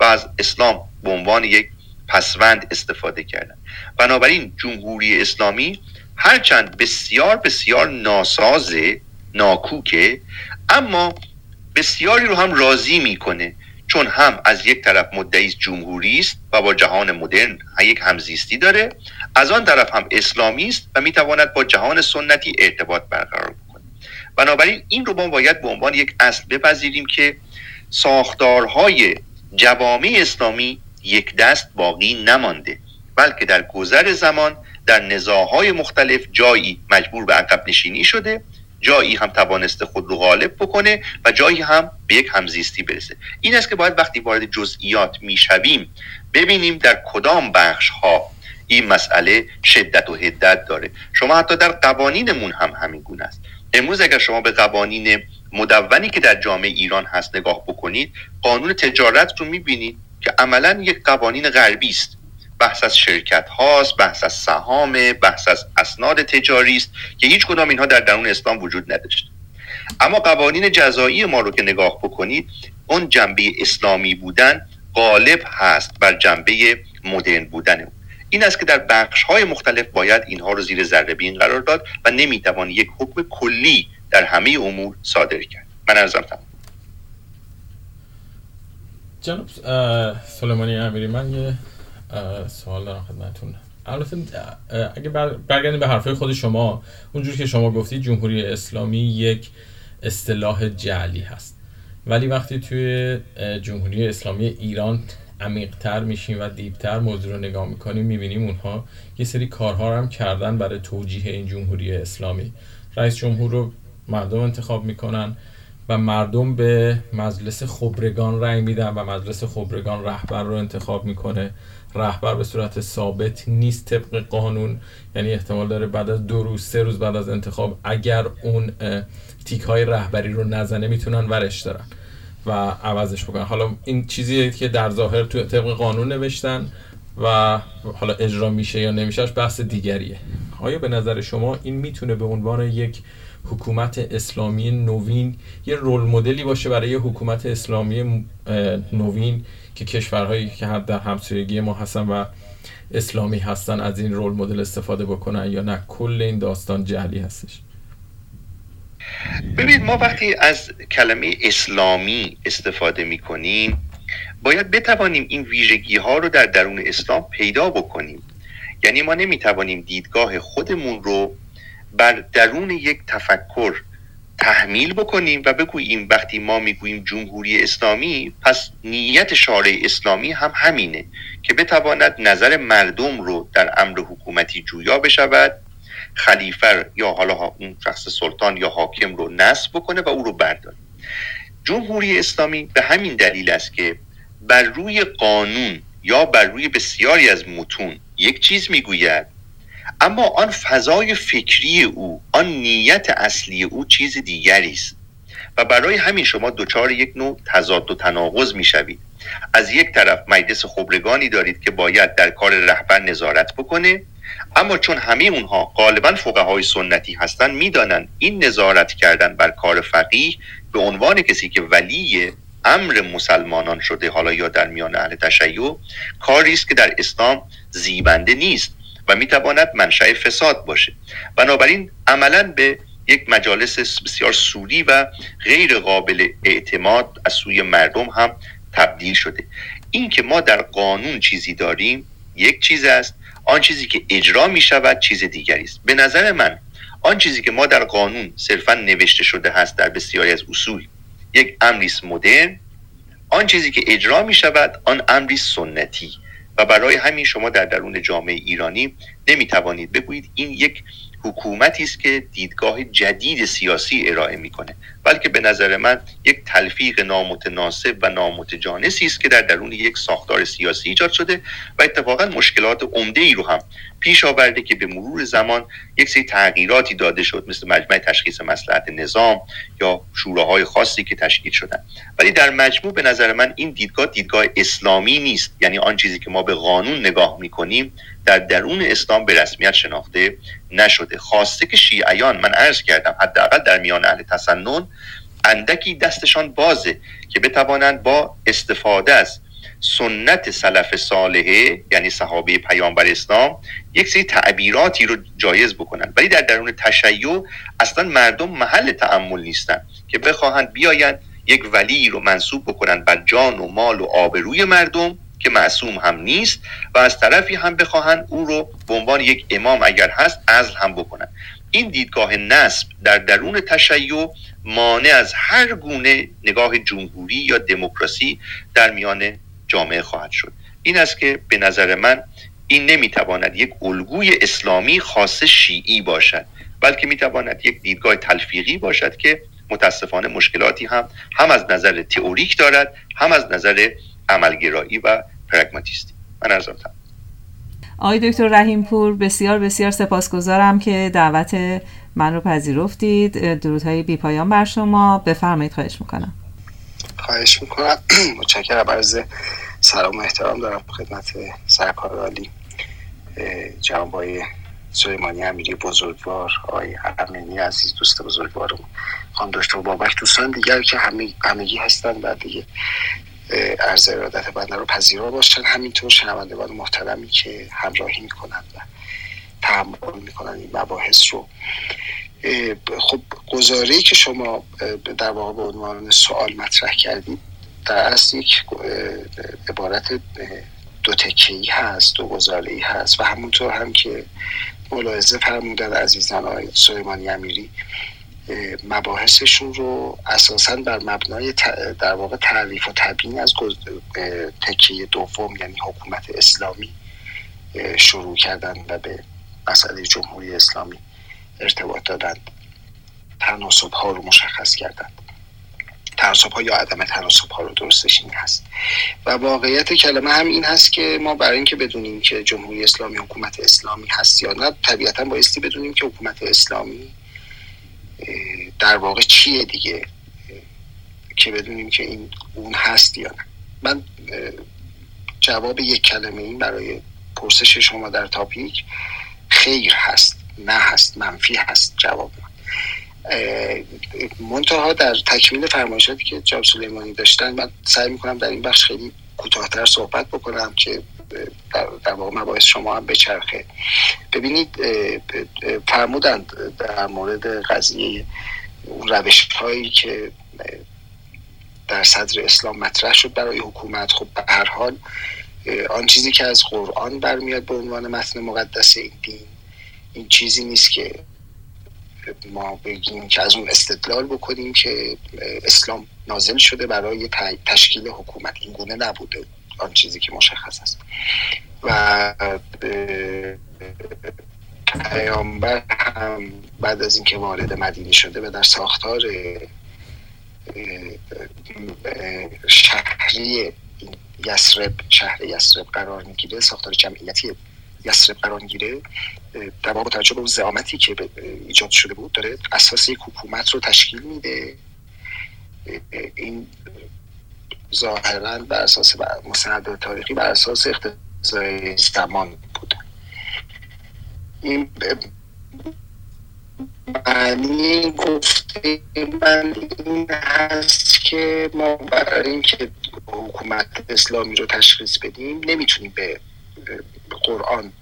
و از اسلام به عنوان یک پسوند استفاده کردن. بنابراین جمهوری اسلامی هرچند بسیار بسیار ناسازه ناکوکه اما بسیاری رو هم راضی می‌کنه چون هم از یک طرف مدعی جمهوری است و با جهان مدرن یک همزیستی داره از آن طرف هم اسلامی است و می‌تواند با جهان سنتی ارتباط برقرار بکنه. بنابراین این رو ما باید به عنوان یک اصل بپذیریم که ساختارهای جوامع اسلامی یک دست باقی نمانده بلکه در گذر زمان در نزاهای مختلف جایی مجبور به عقب نشینی شده جایی هم توانسته خود رو غالب بکنه و جایی هم به یک همزیستی برسه. این است که باید وقتی وارد جزئیات می‌شویم ببینیم در کدام بخش ها این مسئله شدت و حدت داره. شما حتی در قوانینمون هم همین گونه است. امروز اگر شما به قوانین مدونی که در جامعه ایران هست نگاه بکنید قانون تجارت رو می‌بینید که عملا یک قوانین غربی است. بحث از شرکت هاست بحث از سهام بحث از اسناد تجاری است که هیچ کدام اینها در درون اسلام وجود نداشت. اما قوانین جزایی ما رو که نگاه بکنید اون جنبه اسلامی بودن غالب هست بر جنبه مدرن بودن این است که در بخش های مختلف باید اینها رو زیر ذره بین قرار داد و نمی‌توان یک حکم کلی در همه امور صادر کرد. من ارزم تمام. جناب سلیمانی امیری من یه سوال دارم خدمتتون. البته اگه برگردیم به حرفای خود شما اونجور که شما گفتید جمهوری اسلامی یک اصطلاح جعلی هست. ولی وقتی توی جمهوری اسلامی ایران عمیقتر میشیم و دیپتر موضوع رو نگاه می‌کنیم می‌بینیم اونها یه سری کارها هم کردن برای توجیه این جمهوری اسلامی. رئیس جمهور رو مردم انتخاب می‌کنن و مردم به مجلس خبرگان رأی میدن و مجلس خبرگان رهبر رو انتخاب می‌کنه. رهبر به صورت ثابت نیست طبق قانون یعنی احتمال داره بعد از دو روز سه روز بعد از انتخاب اگر اون تیک های رهبری رو نزنه می‌تونن ورش دارن و عوضش بکنن. حالا این چیزی که در ظاهر تو طبق قانون نوشتن و حالا اجرا میشه یا نمیشهش بحث دیگریه. آیا به نظر شما این می‌تونه به عنوان یک حکومت اسلامی نوین یه رول مدلی باشه برای حکومت اسلامی نوین؟ که کشورهایی که در همسایگی ما هستن و اسلامی هستن از این رول مدل استفاده بکنن یا نه کل این داستان جهلی هستش. ببینید ما وقتی از کلمه اسلامی استفاده می کنیم باید بتوانیم این ویژگی ها رو در درون اسلام پیدا بکنیم. یعنی ما نمی توانیم دیدگاه خودمون رو بر درون یک تفکر تحمیل بکنیم و بگوییم وقتی ما می‌گوییم جمهوری اسلامی پس نیت شارع اسلامی هم همینه که بتواند نظر مردم رو در امر حکومتی جویا بشود خلیفه یا حالا اون شخص سلطان یا حاکم رو نصب بکنه و او رو برداره جمهوری اسلامی به همین دلیل است که بر روی قانون یا بر روی بسیاری از متون یک چیز می‌گوید اما آن فضای فکری او آن نیت اصلی او چیز دیگری است. و برای همین شما دچار یک نوع تضاد و تناقض می‌شوید. از یک طرف مجلس خبرگانی دارید که باید در کار رهبر نظارت بکنه اما چون همه اونها غالبا فقهای سنتی هستند می‌دانند این نظارت کردن بر کار فقیه به عنوان کسی که ولی امر مسلمانان شده حالا یا در میان اهل تشیع کاری است که در اسلام زیبنده نیست. و می‌تواند منشأ فساد باشه. بنابراین عملا به یک مجالس بسیار سوری و غیر قابل اعتماد از سوی مردم هم تبدیل شده. این که ما در قانون چیزی داریم یک چیز است آن چیزی که اجرا می شود چیز دیگری است. به نظر من آن چیزی که ما در قانون صرفا نوشته شده هست در بسیاری از اصول یک امری مدرن آن چیزی که اجرا می شود آن امری سنتی. و برای همین شما در درون جامعه ایرانی نمی‌توانید بگویید این یک حکومتی است که دیدگاه جدید سیاسی ارائه می‌کنه. بلکه به نظر من یک تلفیق نامتناسب و نامتجانسی است که در درون یک ساختار سیاسی ایجاد شده و اتفاقا مشکلات عمده ای رو هم پیش آورده که به مرور زمان یک سری تغییراتی داده شد مثل مجمع تشخیص مسلحت نظام یا شوراهای خاصی که تشکیل شدن. ولی در مجموع به نظر من این دیدگاه دیدگاه اسلامی نیست. یعنی آن چیزی که ما به قانون نگاه می‌کنیم در درون اسلام به رسمیت شناخته نشده. خواسته که شیعیان من عرض کردم حداقل در میان اهل تسنن اندکی دستشان بازه که بتوانند با استفاده از سنت سلف صالحه یعنی صحابه پیامبر اسلام یک سری تعبیراتی رو جایز بکنن. ولی در درون تشیع اصلا مردم محل تعمل نیستن که بخواهند بیاین یک ولی رو منصوب بکنن بر جان و مال و آبروی مردم که معصوم هم نیست و از طرفی هم بخواهند او رو به عنوان یک امام اگر هست ازل هم بکنن. این دیدگاه نسب در درون تشیع مانع از هر گونه نگاه جمهوری یا دموکراسی در میان جامعه خواهد شد. این است که به نظر من این نمی‌تواند یک الگوی اسلامی خاص شیعی باشد بلکه می‌تواند یک دیدگاه تلفیقی باشد که متاسفانه مشکلاتی هم هم از نظر تئوریک دارد هم از نظر عملگرایی و پرگماتیستی. من از آقای دکتر رحیم پور بسیار بسیار سپاسگزارم که دعوت من رو پذیرفتید. درودهای بی پایان بر شما. بفرمایید خواهش می‌کنم. خواهش می‌کنم. متشکرم. عرض سلام و احترام دارم خدمت سرکار عالی جناب سلیمانی امیری بزرگوار آقای امینی عزیز دوست بزرگوارم خانم دکتر بابک دوستان دیگر که همه همگی هستن و دیگه عرض ارادت بنده رو پذیرا باشن. همینطور شنوندگان محترمی که همراهی می‌کنند و تحمل می‌کنن این مباحث رو. خب گزاره که شما در واقع به عنوان سوال مطرح کردید در اصل یک عبارت دو تکی هست دو گزاره هست و همونطور هم که ملاحظه فرمودن عزیزان آقای سلیمانی امیری مباحثشون رو اساسا بر مبنای در واقع تعریف و تبیین از تکیه دوم یعنی حکومت اسلامی شروع کردن و به مسئله جمهوری اسلامی ارتباط دادند. تناسب ها رو مشخص کردند. تناسب ها یا عدم تناسب ها رو درستش این هست. و واقعیت کلمه هم این هست که ما برای اینکه بدونیم که جمهوری اسلامی حکومت اسلامی هست یا نه طبیعتا بایستی بدونیم که حکومت اسلامی در واقع چیه دیگه که بدونیم که این اون هست یا نه. من جواب یک کلمه این برای پرسش شما در تاپیک خیر هست نه هست منفی هست جواب من منتها در تکمیل فرمایشاتی که جناب سلیمانی داشتن من سعی می‌کنم در این بخش خیلی کوتاهتر صحبت بکنم که در واقع مباحث شما هم بچرخه. ببینید فرمودند در مورد قضیه اون روش هایی که در صدر اسلام مطرح شد برای حکومت. خب به هر حال آن چیزی که از قرآن برمیاد به عنوان متن مقدس این دین این چیزی نیست که ما بگیم که از اون استدلال بکنیم که اسلام نازل شده برای تشکیل حکومت. این گونه نبوده. آن چیزی که مشخص است. و پیامبر هم بعد از اینکه وارد مدینه شده و در ساختار شهری یسرب شهر یسرب قرار می‌گیره ساختار جمعیتی یسرب قرار می‌گیره. در واقع توجه به زعامتی که ایجاد شده بود داره اساس یک حکومت رو تشکیل میده. این ظاهرا بر اساس مستند تاریخی بر اساس اقتضای زمان بوده این معنی گفته من این هست که ما برای اینکه حکومت اسلامی رو تشخیص بدیم نمی‌تونیم به قرآن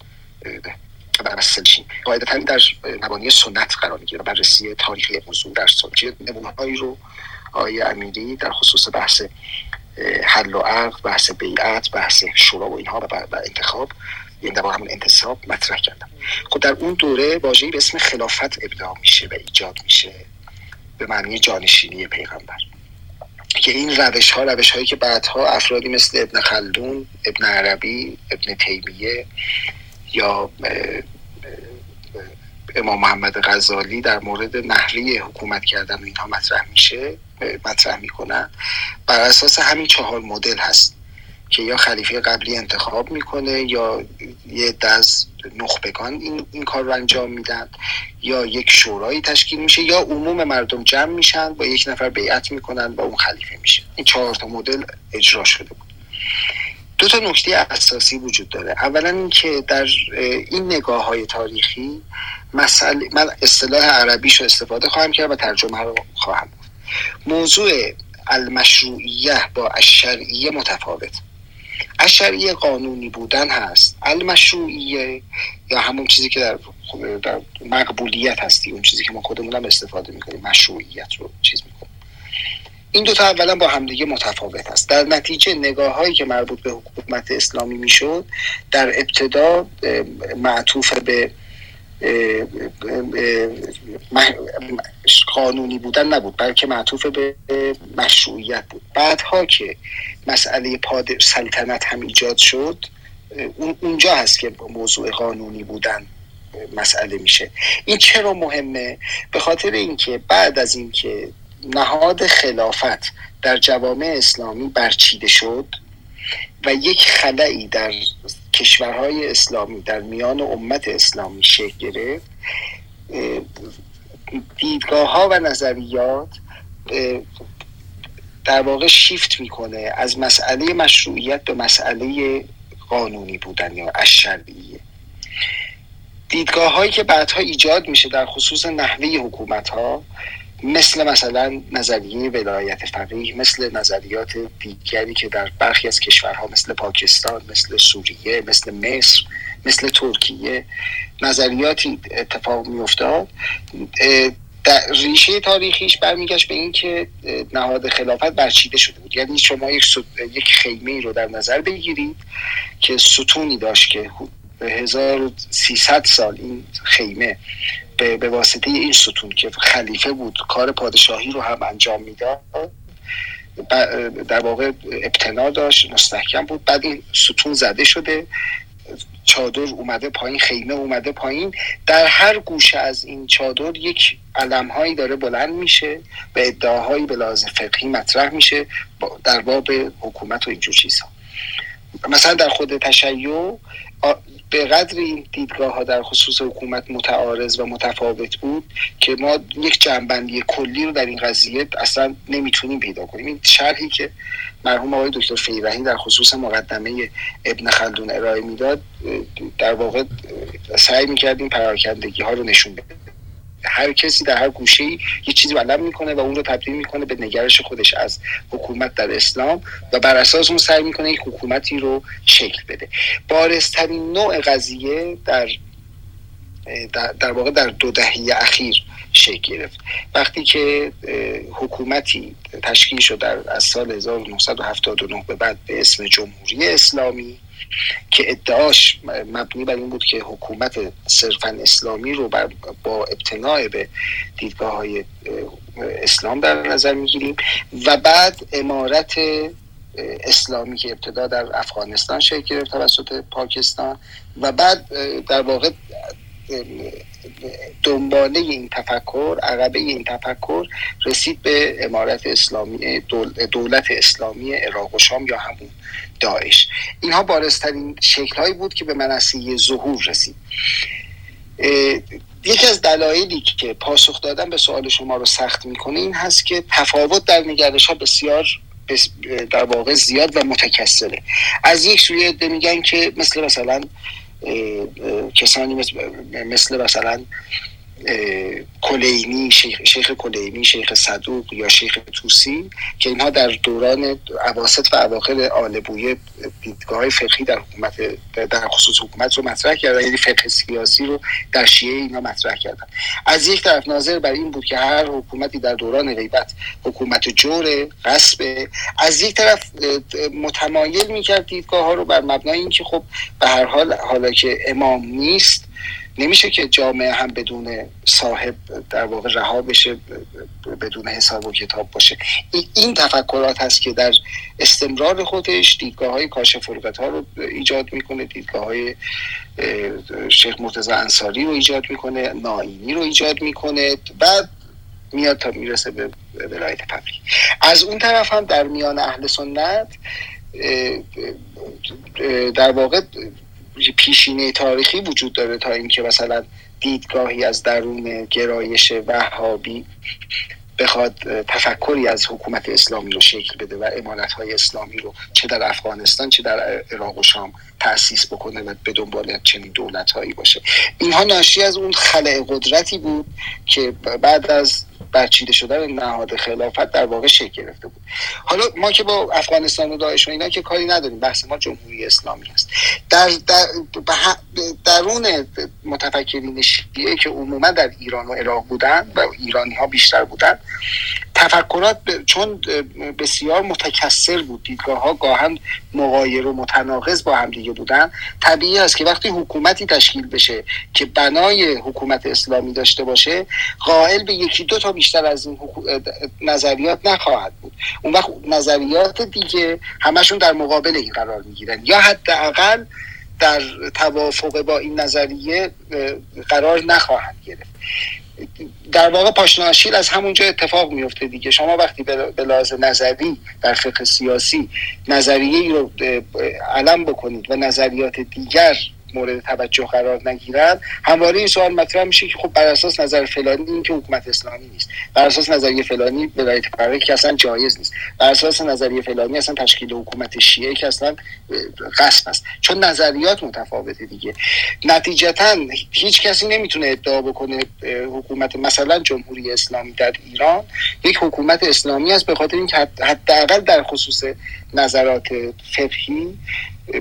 وصل شیم. قاعدتا در مبانی سنت قرار می‌گیره بررسی تاریخی موضوع در سنت نمونه هایی رو آیه امیری در خصوص بحث حل و عقد بحث بیعت بحث شورا و اینها و انتخاب یعنی در همون انتصاب مطرح کردم. خب در اون دوره واژه‌ای به اسم خلافت ابداع میشه و ایجاد میشه به معنی جانشینی پیغمبر. که این روش ها روش هایی که بعدها افرادی مثل ابن خلدون ابن عربی ابن تیمیه یا امام محمد غزالی در مورد نحوه حکومت کردن اینها مطرح میشه مطرح می‌کنن. بر اساس همین چهار مدل هست. که یا خلیفه قبلی انتخاب می‌کنه یا یه دز نخبگان این, این کار رو انجام میدن یا یک شورایی تشکیل میشه یا عموم مردم جمع میشن با یک نفر بیعت می‌کنن با اون خلیفه میشه. این چهار تا مدل اجرا شده بود. دو تا نکته اساسی وجود داره. اولا اینکه در این نگاه های تاریخی مسئله من اصطلاح عربیش رو استفاده خواهم کرد و ترجمه رو خواهم موضوع المشروعیه با الشرعیه متفاوت. اشریه قانونی بودن هست. المشروعیه یا همون چیزی که در, در مقبولیت هستی. اون چیزی که ما خودمون هم استفاده می‌کنیم. مشروعیت رو چیز می‌کنیم. این دوتا اولا با همدیگه متفاوت هست. در نتیجه نگاه هایی که مربوط به حکومت اسلامی می‌شد در ابتدا معطوف به قانونی بودن نبود بلکه معطوف به مشروعیت بود. بعدها که مسئله پاد سلطنت هم ایجاد شد اونجا هست که موضوع قانونی بودن مسئله میشه. این چرا مهمه؟ به خاطر اینکه بعد از اینکه نهاد خلافت در جوامع اسلامی برچیده شد و یک خلایی در کشورهای اسلامی در میان امت اسلامی شکل گرفت. دیدگاه ها و نظریات در واقع شیفت می‌کنه از مسئله مشروعیت به مسئله قانونی بودن یا اشرعیه دیدگاه هایی که بعدها ایجاد میشه در خصوص نحوه حکومت ها مثل مثلا نظریه ولایت فقیه مثل نظریات دیگری که در برخی از کشورها مثل پاکستان مثل سوریه مثل مصر مثل ترکیه نظریاتی اتفاق میافتاد. در ریشه تاریخیش برمیگشت به اینکه نهاد خلافت برچیده شده بود. یعنی شما یک, یک خیمه رو در نظر بگیرید که ستونی داشت که به 1300 سال این خیمه به, به واسطه این ستون که خلیفه بود کار پادشاهی رو هم انجام می‌داد در واقع ابتنا داشت مستحکم بود. بعد این ستون زده شده چادر اومده پایین خیمه اومده پایین. در هر گوشه از این چادر یک علمهایی داره بلند میشه و ادعاهایی به لازم فقهی مطرح میشه در باب حکومت و اینجور چیزها. مثلا در خود تشیع به قدر این دیدگاه ها در خصوص حکومت متعارض و متفاوت بود که ما یک جنبندی کلی رو در این قضیه اصلا نمی‌تونیم پیدا کنیم. این شرحی که مرحوم آقای دکتر فیرهی در خصوص مقدمه ابن خلدون ارائه می‌داد در واقع سعی می‌کردیم پراکندگی ها رو نشون بده هر کسی در هر گوشه یه چیزی علم می‌کنه و اون رو تبدیل می‌کنه به نگرش خودش از حکومت در اسلام و بر اساس اون سعی می‌کنه یک حکومتی رو شکل بده. بارزترین نوع قضیه در در واقع در دو دهه اخیر شکل گرفت. وقتی که حکومتی تشکیل شد در از سال 1979 به بعد به اسم جمهوری اسلامی که ادعاش مبنی بر این بود که حکومت صرفا اسلامی رو با ابتناع به دیدگاه های اسلام در نظر می‌گیریم و بعد امارت اسلامی که ابتدا در افغانستان شکل گرفت توسط پاکستان و بعد در واقع دنباله این تفکر عقبه این تفکر رسید به امارت اسلامی دولت اسلامی عراق و شام یا همون داعش. اینها بارزترین شکلهایی بود که به منصه ظهور رسید. یکی از دلایلی که پاسخ دادن به سوال شما رو سخت می‌کنه این هست که تفاوت در نگرش ها بسیار در واقع زیاد و متکثره. از یک سوی میگن که مثل مثلا کسانی مثل, مثل مثلا کلینی شیخ, شیخ کلینی شیخ صدوق یا شیخ توسی که اینها در دوران عواست و اواخر آل بویه دیدگاه فقهی در حکومت در خصوص حکومت رو مطرح کردن. یعنی فقه سیاسی رو در شیعه اینا مطرح کردن. از یک طرف ناظر بر این بود که هر حکومتی در دوران غیبت حکومت جور قصب از یک طرف متمایل می‌کرد دیدگاه ها رو بر مبنای اینکه خب به هر حال حالا که امام نیست نمیشه که جامعه هم بدون صاحب در واقع رها بشه بدون حساب و کتاب باشه. این تفکرات هست که در استمرار خودش دیدگاه های کاشف ها رو ایجاد می‌کنه دیدگاه های شیخ مرتضی انصاری رو ایجاد می‌کنه ناینی رو ایجاد می‌کنه بعد میاد تا می‌رسه به ولایت فقیه. از اون طرف هم در میان اهل سنت در واقع پیشینه تاریخی وجود داره تا اینکه مثلا دیدگاهی از درون گرایش وهابی بخواد تفکری از حکومت اسلامی رو شکل بده و امانت های اسلامی رو چه در افغانستان چه در عراق و شام تاسیس بکنه و به دنبال چنین دولت هایی باشه. اینها ناشی از اون خلع قدرتی بود که بعد از برچیده شدن نهاد خلافت در واقع شکل گرفته بود. حالا ما که با افغانستان و داعش و اینا که کاری نداریم بحث ما جمهوری اسلامی است. در, در درون متفکرین شیعه که عموما در ایران و عراق بودن و ایرانی ها بیشتر بودن تفکرات چون بسیار متکثر بود. دیدگاه ها گاهن مغایر و متناقض با هم دیگه بودن. طبیعی است که وقتی حکومتی تشکیل بشه که بنای حکومت اسلامی داشته باشه قائل به یکی دو تا بیشتر از این نظریات نخواهد بود. اون وقت نظریات دیگه همشون در مقابل این قرار می‌گیرن. یا حداقل در توافق با این نظریه قرار نخواهند گرفت. در واقع پاشناشیل از همونجا اتفاق میفته دیگه. شما وقتی به لحاظ نظری در فقه سیاسی نظریه ای رو علم بکنید و نظریات دیگر مورد توجه قرار نگیرن. همواره این سوال مطرح میشه که خب بر اساس نظر فلانی این که حکومت اسلامی نیست. بر اساس نظریه فلانی ولایت فقیه که اصلا جایز نیست. بر اساس نظریه فلانی اصلا تشکیل حکومت شیعه که اصلا قصد است. چون نظریات متفاوته دیگه. نتیجتا هیچ کسی نمی‌تونه ادعا بکنه حکومت مثلا جمهوری اسلامی در ایران. یک حکومت اسلامی است به خاطر اینکه حداقل در خصوص نظرات فقهی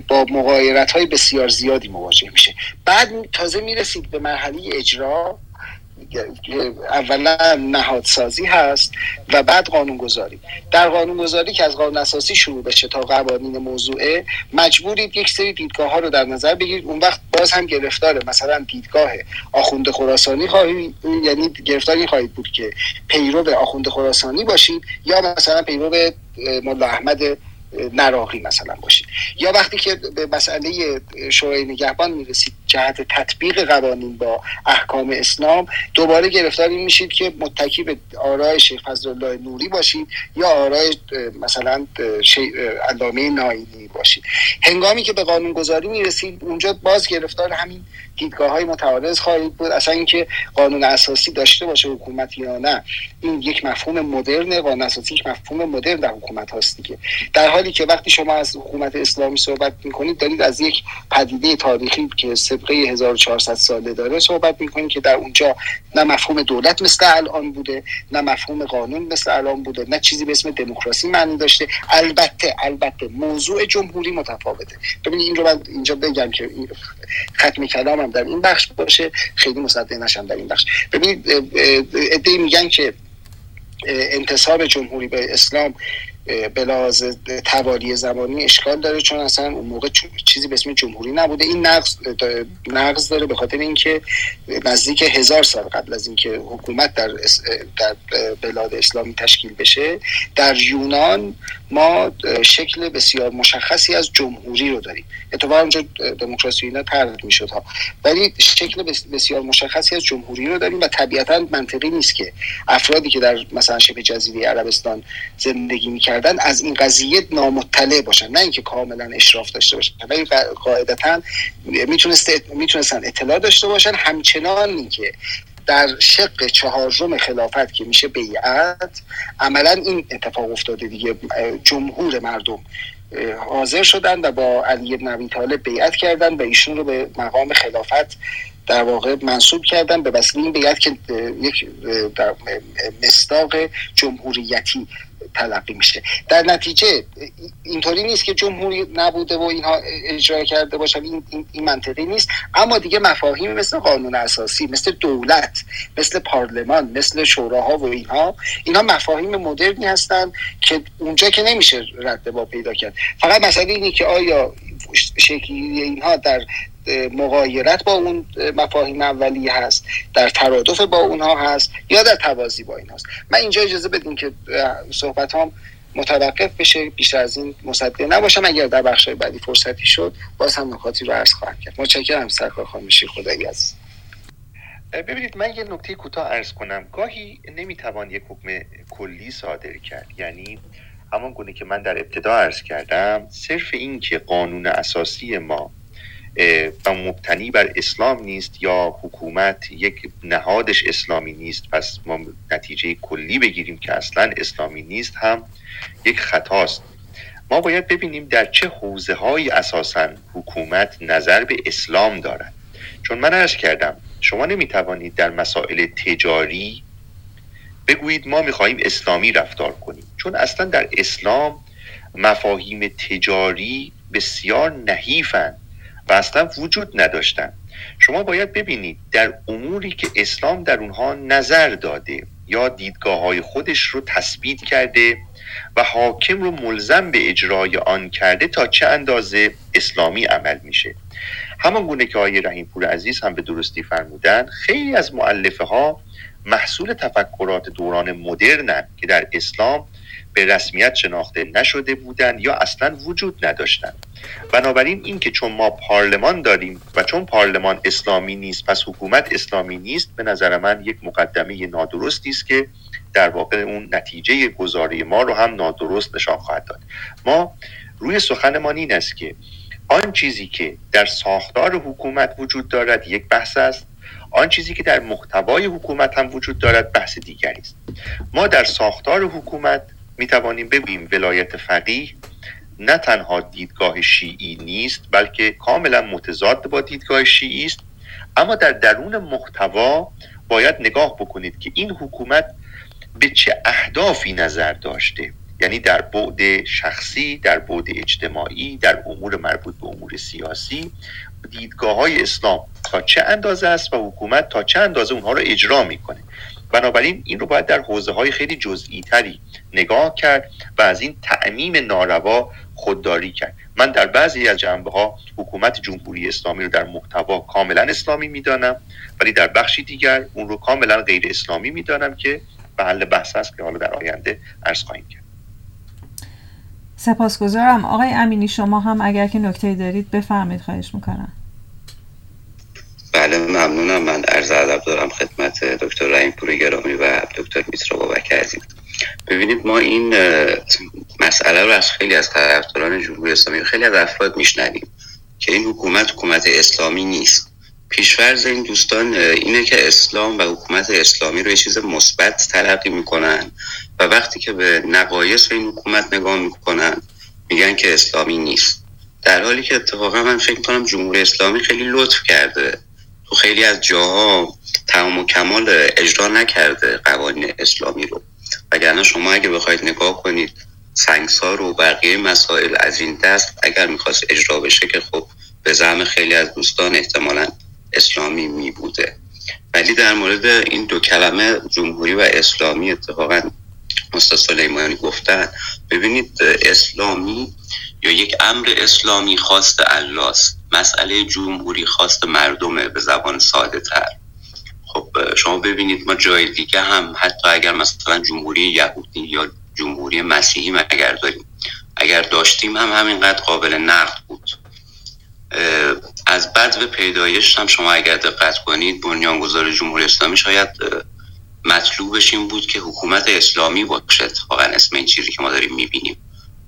با مقایرت های بسیار زیادی مواجه میشه. بعد تازه می‌رسید به مرحله اجرا اولا نهادسازی هست و بعد قانونگذاری. در قانونگذاری که از قانون اساسی شروع بشه تا قوانین موضوعه مجبورید یک سری دیدگاه ها رو در نظر بگیرید. اون وقت باز هم گرفتاره. مثلا دیدگاه آخوند خراسانی خواهید یعنی گرفتاری خواهید بود که پیرو آخوند خراسانی باشید یا مثلا پیرو ملا احمد نراقی مثلا باشید یا وقتی که به مسئله شورای نگهبان می‌رسید جهت تطبیق قوانین با احکام اسلام دوباره گرفتار این میشید که متکی به آرای شیخ فضل نوری باشید یا آرای مثلا علامه ناینی باشید. هنگامی که به قانون گذاری می‌رسید اونجا باز گرفتار همین دیدگاه های متعارض خواهید بود. اصلا اینکه قانون اساسی داشته باشه حکومت یا نه این یک مفهوم مدرن قانون اساسی یک مفهوم مدرن در حکومت هاست دیگه. در حالی که وقتی شما از حکومت اسلامی صحبت می‌کنید دارید از یک پدیده تاریخی که سابقه 1400 ساله داره صحبت می‌کنید که در اونجا نه مفهوم دولت مثل الان بوده نه مفهوم قانون مثل الان بوده نه چیزی به اسم دموکراسی معنی داشته. البته البته موضوع جمهوری متفاوته. ببینید این رو من اینجا بگم که ختم کلامم در این بخش باشه خیلی مصدق نشم در این بخش. ببینید ادعی میگن که انتصاب جمهوری به اسلام به لحاظ توالی زمانی اشکال داره چون اصلا اون موقع چیزی به اسم جمهوری نبوده. این نقض نقض داره به خاطر اینکه نزدیک هزار سال قبل از اینکه حکومت در در بلاد اسلامی تشکیل بشه در یونان ما شکل بسیار مشخصی از جمهوری رو داریم. اتفاقا اونجا دموکراسی اینا ترد می‌شد ها. ولی شکل بسیار مشخصی از جمهوری رو داریم و طبیعتا منطقی نیست که افرادی که در مثلا شبه جزیره عربستان زندگی می‌کردن از این قضیه نامطلع باشن نه اینکه کاملا اشراف داشته باشن. ولی قاعدتا می‌تونستن اطلاع داشته باشن. همچنان اینکه در شق چهارم خلافت که میشه بیعت عملا این اتفاق افتاده دیگه. جمهور مردم حاضر شدن و با علی بن ابی طالب بیعت کردن و ایشون رو به مقام خلافت در واقع منصوب کردن. به وسیله این بیعت که یک مصداق جمهوریتی تلقی میشه. در نتیجه اینطوری نیست که جمهوری نبوده و اینها اجرا کرده باشن. این, این, منطقی نیست. اما دیگه مفاهیم مثل قانون اساسی مثل دولت مثل پارلمان مثل شوراها و اینها اینها مفاهیم مدرنی هستند که اونجا که نمیشه رد با پیدا کرد. فقط مسئله اینه که آیا شکلی اینها در مقایرت با اون مفاهیم اولی هست در ترادف با اونها هست یا در توازی با این هست من اینجا اجازه بدین که صحبت هم متوقف بشه بیشتر از این مصدق نباشم. اگر در بخش بعدی فرصتی شد باز هم نکاتی رو عرض خواهم کرد. متشکرم سرکار خانم خدایی از ببینید من یه نکته کوتاه ارز کنم. گاهی نمی‌توان یک حکم کلی صادر کرد. یعنی همان گونه که من در ابتدا عرض کردم صرف این که قانون اساسی ما و مبتنی بر اسلام نیست یا حکومت یک نهادش اسلامی نیست پس ما نتیجه کلی بگیریم که اصلا اسلامی نیست هم یک خطاست. ما باید ببینیم در چه حوزه های اساسا حکومت نظر به اسلام دارد. چون من عرض کردم شما نمی‌توانید در مسائل تجاری بگویید ما می‌خواهیم اسلامی رفتار کنیم. چون اصلا در اسلام مفاهیم تجاری بسیار نحیفند. و اصلا وجود نداشتن. شما باید ببینید در اموری که اسلام در اونها نظر داده یا دیدگاه های خودش رو تثبیت کرده و حاکم رو ملزم به اجرای آن کرده تا چه اندازه اسلامی عمل میشه. همان گونه که آقای رحیم پور عزیز هم به درستی فرمودن خیلی از معلفه ها محصول تفکرات دوران مدرنن که در اسلام به رسمیت شناخته نشده بودند یا اصلا وجود نداشتند. بنابراین این که چون ما پارلمان داریم و چون پارلمان اسلامی نیست پس حکومت اسلامی نیست به نظر من یک مقدمه نادرستی است که در واقع اون نتیجه گذاری ما رو هم نادرست نشان خواهد داد. ما روی سخنمان این است که آن چیزی که در ساختار حکومت وجود دارد یک بحث است آن چیزی که در محتوای حکومت هم وجود دارد بحث دیگری است. ما در ساختار حکومت می توانیم بگوییم ولایت فقیه نه تنها دیدگاه شیعی نیست بلکه کاملا متضاد با دیدگاه شیعی است. اما در درون محتوا باید نگاه بکنید که این حکومت به چه اهدافی نظر داشته. یعنی در بعد شخصی در بعد اجتماعی در امور مربوط به امور سیاسی دیدگاه های اسلام تا چه اندازه است و حکومت تا چه اندازه اونها رو اجرا می‌کنه. بنابراین این رو باید در حوزه های خیلی جزئی تری نگاه کرد و از این تعمیم ناروا خودداری کرد. من در بعضی از جنبه ها حکومت جمهوری اسلامی رو در محتوا کاملا اسلامی می‌دانم ولی در بخشی دیگر اون رو کاملا غیر اسلامی می‌دانم که محل بحث است که حالا در آینده عرض خواهیم کرد. سپاسگزارم. آقای امینی شما هم اگر که نکته دارید بفرمایید خواهش می‌کنم. بله ممنونم. من عرض ادب دارم خدمت دکتر رحیم پوری گرامی و دکتر میترا بابک عزیز. ببینید ما این مسئله رو از خیلی از طرفداران جمهوری اسلامی خیلی از افراد میشنویم که این حکومت حکومت اسلامی نیست. پیشورز این دوستان اینه که اسلام و حکومت اسلامی رو یه چیز مثبت تلقی می‌کنن و وقتی که به نقایص این حکومت نگاه می‌کنن میگن که اسلامی نیست. در حالی که اتفاقا من فکر کنم جمهوری اسلامی خیلی لطف کرده. تو خیلی از جاها تمام و کمال اجرا نکرده قوانین اسلامی رو. وگرنه شما اگه بخواید نگاه کنید سنگسار و بقیه مسائل از این دست اگر می‌خواست اجرا بشه که خب به زعم خیلی از دوستان احتمالا اسلامی می بوده ولی در مورد این دو کلمه جمهوری و اسلامی اتفاقا مستر سلیمانی گفتن ببینید اسلامی یا یک امر اسلامی خواست الله مسئله جمهوری خواست مردمه به زبان ساده تر. خب شما ببینید ما جای دیگه هم حتی اگر مثلا جمهوری یهودی یا جمهوری مسیحی اگر داریم اگر داشتیم هم همینقدر قابل نقد بود. از بد به پیدایش هم شما اگر دقت کنید بنیانگذار جمهوری اسلامی شاید مطلوبش این بود که حکومت اسلامی باشه اتفاقا اسم این چیزی که ما داریم می‌بینیم.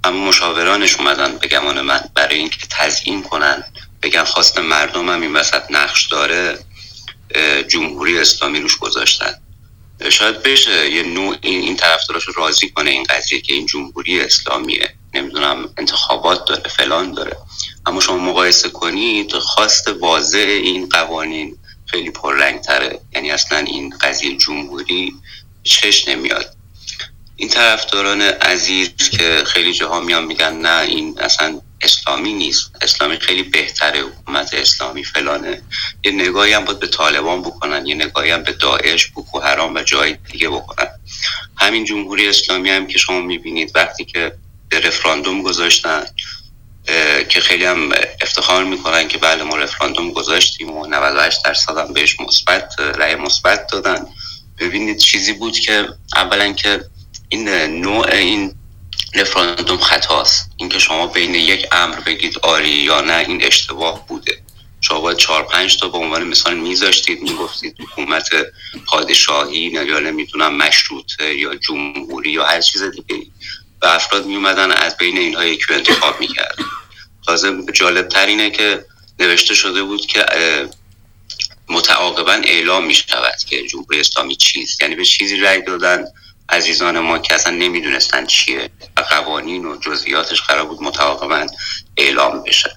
اما مشاورانش اومدن به گمان من برای اینکه تزیین کنن بگن خواست مردم هم این وسط نقش داره جمهوری اسلامی روش گذاشتن. شاید بشه یه نوع این, این طرفداراش رو راضی کنه این قضیه که این جمهوری اسلامیه. نمی‌دونم انتخابات داره فلان داره. اما شما مقایسه کنید خواست واضح این قوانین خیلی پررنگ تره یعنی اصلا این قضیه جمهوری چش نمیاد. این طرفداران عزیز که خیلی جاها میان میگن نه این اصلا اسلامی نیست. اسلامی خیلی بهتره حکومت اسلامی فلانه. یه نگاهی هم باید به طالبان بکنن یه نگاهی هم به داعش بوکو حرام و جای دیگه بکنن. همین جمهوری اسلامی هم که شما می‌بینید وقتی که رفراندوم گذاشتن که خیلی هم افتخار می‌کنن که بله ما رفراندوم گذاشتیم و 98 درصد هم بهش مثبت رأی مثبت دادن. ببینید چیزی بود که اولا که این نوع این رفراندوم خطاست. اینکه شما بین یک امر بگید آری یا نه این اشتباه بوده. شما باید چهار پنج تا به عنوان مثال میذاشتید می‌گفتید حکومت پادشاهی یا نمی‌دونم مشروطه یا جمهوری یا هر چیز دیگه و افراد میومدن از بین اینها یکی انتخاب می‌کرد تازه جالب تر اینه که نوشته شده بود که متعاقبا اعلام می شود که جمهوری اسلامی چیست. یعنی به چیزی رأی دادن عزیزان ما که اصلا نمی‌دونستن چیه و قوانین و جزئیاتش قرار بود متعاقبا اعلام بشه.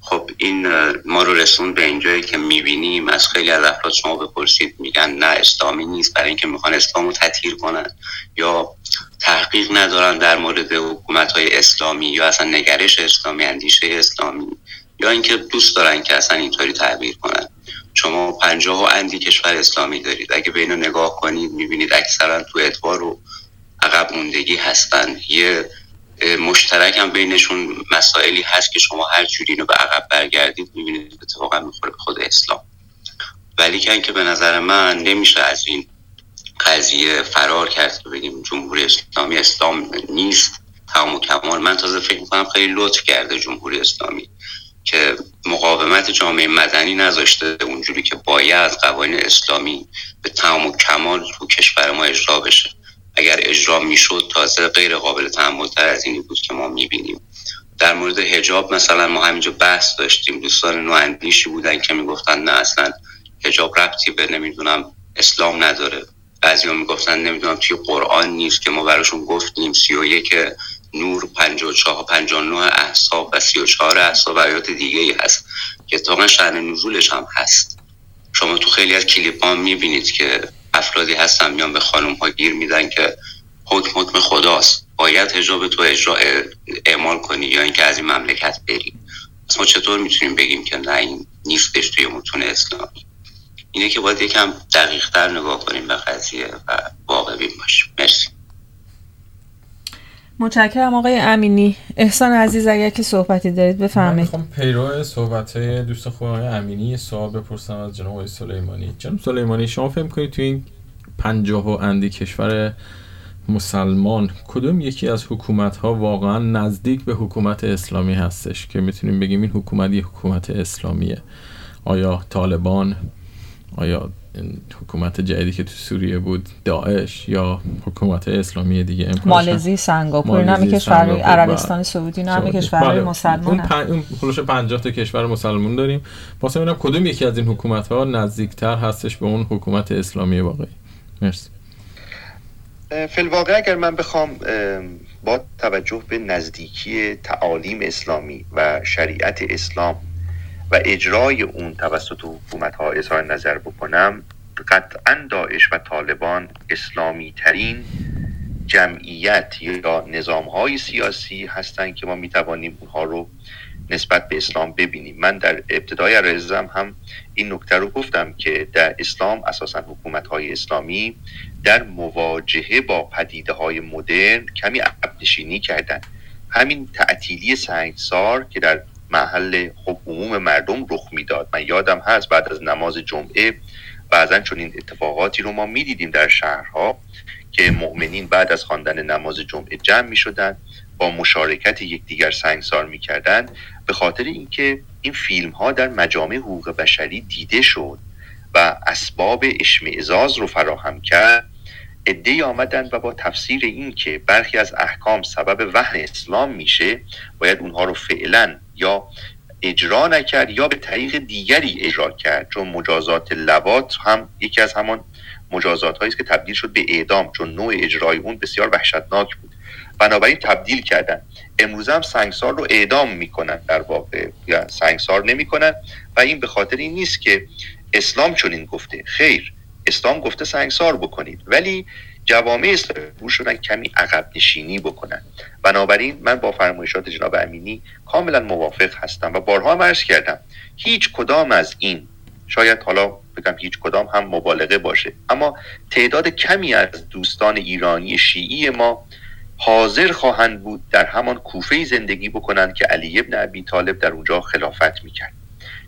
خب این ما رو رسون به اینجایی که می‌بینیم از خیلی از افراد شما بپرسید میگن نه اسلامی نیست برای اینکه می‌خوان اسلام رو تطهیر کنن یا تحقیق ندارن در مورد حکومت های اسلامی یا اصلا نگرش اسلامی اندیشه اسلامی یا اینکه دوست دارن که اصلا اینطوری تعبیر کنن. شما پنجاه و اندی کشور اسلامی دارید. اگه به اینو نگاه کنید می‌بینید اکثرا تو ادوار و عقب موندگی هستن. یه مشترک هم بینشون مسائلی هست که شما هر جوری اینو به عقب برگردید می‌بینید اتفاقا می‌خوره به خود اسلام. ولی که به نظر من نمیشه از این قضیه فرار کرد که بگیم جمهوری اسلامی اسلام نیست. تمام و کمال. من تازه فکر می‌کنم خیلی لطف کرده جمهوری اسلامی. که مقاومت جامعه مدنی نذاشته اونجوری که باید قوانین اسلامی به تمام و کمال تو کشور ما اجرا بشه. اگر اجرا می‌شد تازه غیر قابل تحمل تر از اینی بود که ما می‌بینیم. در مورد هجاب مثلا ما همینجا بحث داشتیم. دوستان نواندیشی بودن که می‌گفتن نه اصلا هجاب ربطی به نمی‌دونم اسلام نداره. بعضی ها می‌گفتن نمی‌دونم توی قرآن نیست که ما براشون گفتیم. سی و یک نور 54 59 احساب و 34 احساب آیات دیگه ای هست که اتفاقا شأن نزولش هم هست. شما تو خیلی از کلیپ ها می‌بینید که افرادی هستن میان به خانم ها گیر میدن که حکم حکم خداست. باید هجاب تو اجرا اعمال کنی یا اینکه از این مملکت بری. پس ما چطور می‌تونیم بگیم که نه این نیستش توی متون اسلامی؟ اینه که باید یکم دقیق تر نگاه کنیم به قضیه و واقع باشیم. مرسی. متشکرم آقای امینی. احسان عزیز اگر که صحبتی دارید بفرمایید. من پیرو صحبت های دوست خوب آقای امینی سوال بپرسم از جناب سلیمانی. جناب سلیمانی شما فهم کنید تو این پنجاه و اندی کشور مسلمان کدوم یکی از حکومت ها واقعا نزدیک به حکومت اسلامی هستش که می‌تونیم بگیم این حکومت حکومت اسلامیه؟ آیا طالبان؟ آیا حکومت جدیدی که تو سوریه بود داعش یا حکومت اسلامی دیگه مالزی سنگاپور نمی کشور عربستان سعودی نمی کشور بله. مسلمان اون خلوش 50 تا کشور مسلمان داریم. واسه ببینم کدوم یکی از این حکومت ها نزدیکتر هستش به اون حکومت اسلامی واقعی؟ مرسی. فلواقع اگر من بخوام با توجه به نزدیکی تعالیم اسلامی و شریعت اسلام و اجرای اون توسط حکومت ها اظهار نظر بکنم قطعا داعش و طالبان اسلامی ترین جمعیت یا نظام های سیاسی هستند که ما می توانیم اونها رو نسبت به اسلام ببینیم. من در ابتدای رزم هم این نکته رو گفتم که در اسلام اساسا حکومت های اسلامی در مواجهه با پدیده های مدرن کمی عقب کردن. همین تعطیلی سنگسار که در محل خب عموم مردم رخ می‌داد. من یادم هست بعد از نماز جمعه بعضا چون این اتفاقاتی رو ما می‌دیدیم در شهرها که مؤمنین بعد از خواندن نماز جمعه جمع می شدن با مشارکت یکدیگر سنگسار می‌کردن به خاطر اینکه این فیلم ها در مجامع حقوق بشری دیده شد و اسباب اشمعزاز رو فراهم کرد ادهی آمدن و با تفسیر این که برخی از احکام سبب وحن اسلام میشه باید اونها رو فعلا یا اجرا نکرد یا به طریق دیگری اجرا کرد چون مجازات لوات هم یکی از همان مجازات هایی است که تبدیل شد به اعدام چون نوع اجرای اون بسیار وحشتناک بود. بنابراین تبدیل کردن. امروز هم سنگسار رو اعدام می‌کنن در واقع یا سنگسار نمی‌کنن و این به خاطر این نیست که اسلام چنین گفته. خیر اسلام گفته سنگسار بکنید. ولی جوامع اسلامی شدن کمی عقب نشینی بکنن بنابراین من با فرمایشات جناب امینی کاملا موافق هستم و بارها هم عرض کردم هیچ کدام از این شاید حالا بگم هیچ کدام هم مبالغه باشه اما تعداد کمی از دوستان ایرانی شیعی ما حاضر خواهند بود در همان کوفه زندگی بکنند که علی ابن ابی طالب در اونجا خلافت می‌کرد.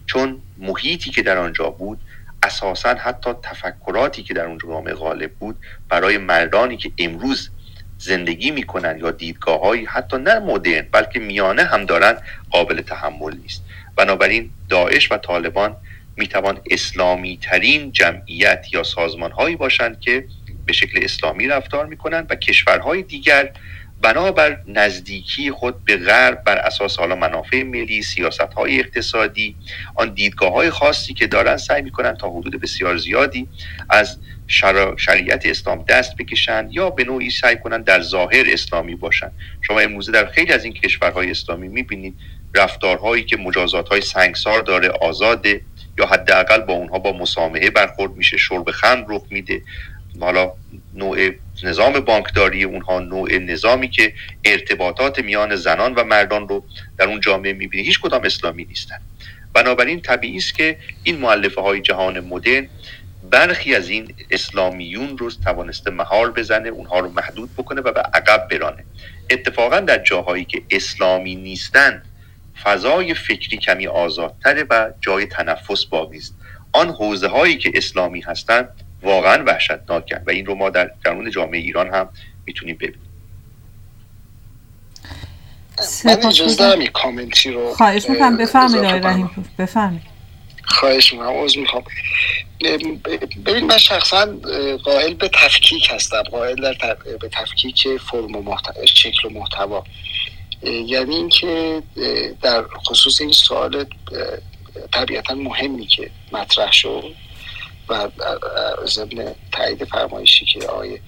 چون محیطی که در آنجا بود اساسا حتی تفکراتی که در اون جامعه غالب بود برای مردانی که امروز زندگی می‌کنن یا دیدگاه حتی نه مدرن بلکه میانه هم دارن قابل تحمل نیست. بنابراین داعش و طالبان می‌توان اسلامی ترین جمعیت یا سازمان هایی باشند که به شکل اسلامی رفتار می‌کنند و کشورهای دیگر بنابر نزدیکی خود به غرب بر اساس حالا منافع ملی سیاست های اقتصادی آن دیدگاه های خاصی که دارن سعی می‌کنن تا حدود بسیار زیادی از شریعت اسلام دست بکشند یا به نوعی سعی کنند در ظاهر اسلامی باشند شما امروزه در خیلی از این کشورهای اسلامی می‌بینید رفتارهایی که مجازات سنگسار داره آزاده یا حداقل با اونها با مسامحه برخورد میشه شرب خمر رخ میده. حالا نوع نظام بانکداری اونها نوع نظامی که ارتباطات میان زنان و مردان رو در اون جامعه می‌بینه. هیچ کدام اسلامی نیستن. بنابراین طبیعی است که این معلفه های جهان مدرن برخی از این اسلامیون رو توانسته محال بزنه اونها رو محدود بکنه و به عقب برانه. اتفاقا در جاهایی که اسلامی نیستن فضای فکری کمی آزادتره و جای تنفس باقی است. آن حوزه هایی که اسلامی هستند واقعا وحشتناکن و این رو ما در درون جامعه ایران هم می‌تونیم ببینیم. من اجازه دارم یک کامنتی رو خواهش می‌کنم. بفرمید آقای رحیم. بفرمید خواهش می‌کنم. عوض می‌خوام. ببین من شخصا قائل به تفکیک هستم. قائل در به تفکیک فرم و شکل و محتوا. یعنی اینکه در خصوص این سوال طبیعتا مهمی که مطرح شد و ضمن تایید فرمایشی که آقای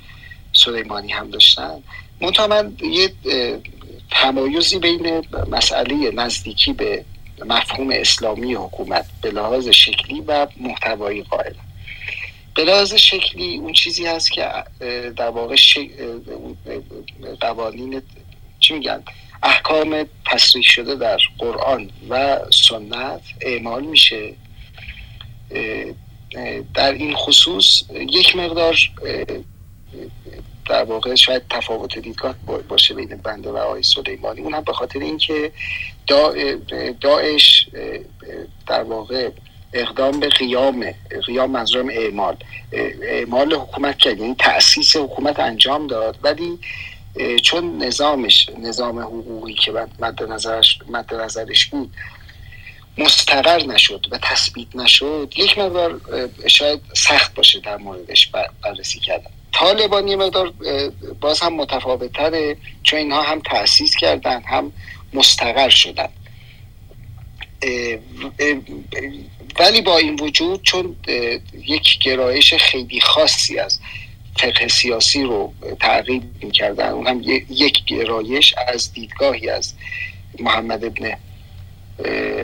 سلیمانی هم داشتن. منتها من یه تمایزی بین مسئله نزدیکی به مفهوم اسلامی حکومت به لحاظ شکلی و محتوایی قائل. به لحاظ شکلی اون چیزی هست که در واقع قوانین چی میگن؟ احکام تصریح شده در قرآن و سنت اعمال میشه. در این خصوص یک مقدار در واقع شاید تفاوت دیدگاه باشه بین بنده و آقای سلیمانی. اون هم به خاطر اینکه داعش در واقع اقدام به قیام قیام منظورم اعمال. اعمال حکومت کرد یعنی تأسیس حکومت انجام داد. ولی چون نظامش نظام حقوقی که مد نظرش مد نظرش بود مستقر نشد و تثبیت نشد یک مقدار شاید سخت باشه در موردش بررسی کردن. طالبان یه مقدار باز هم متفاوت تره چون اینها هم تأسیس کردن هم مستقر شدن. ولی با این وجود چون یک گرایش خیلی خاصی از فقه سیاسی رو تعقیب می‌کردن اون هم یک گرایش از دیدگاهی از محمد ابن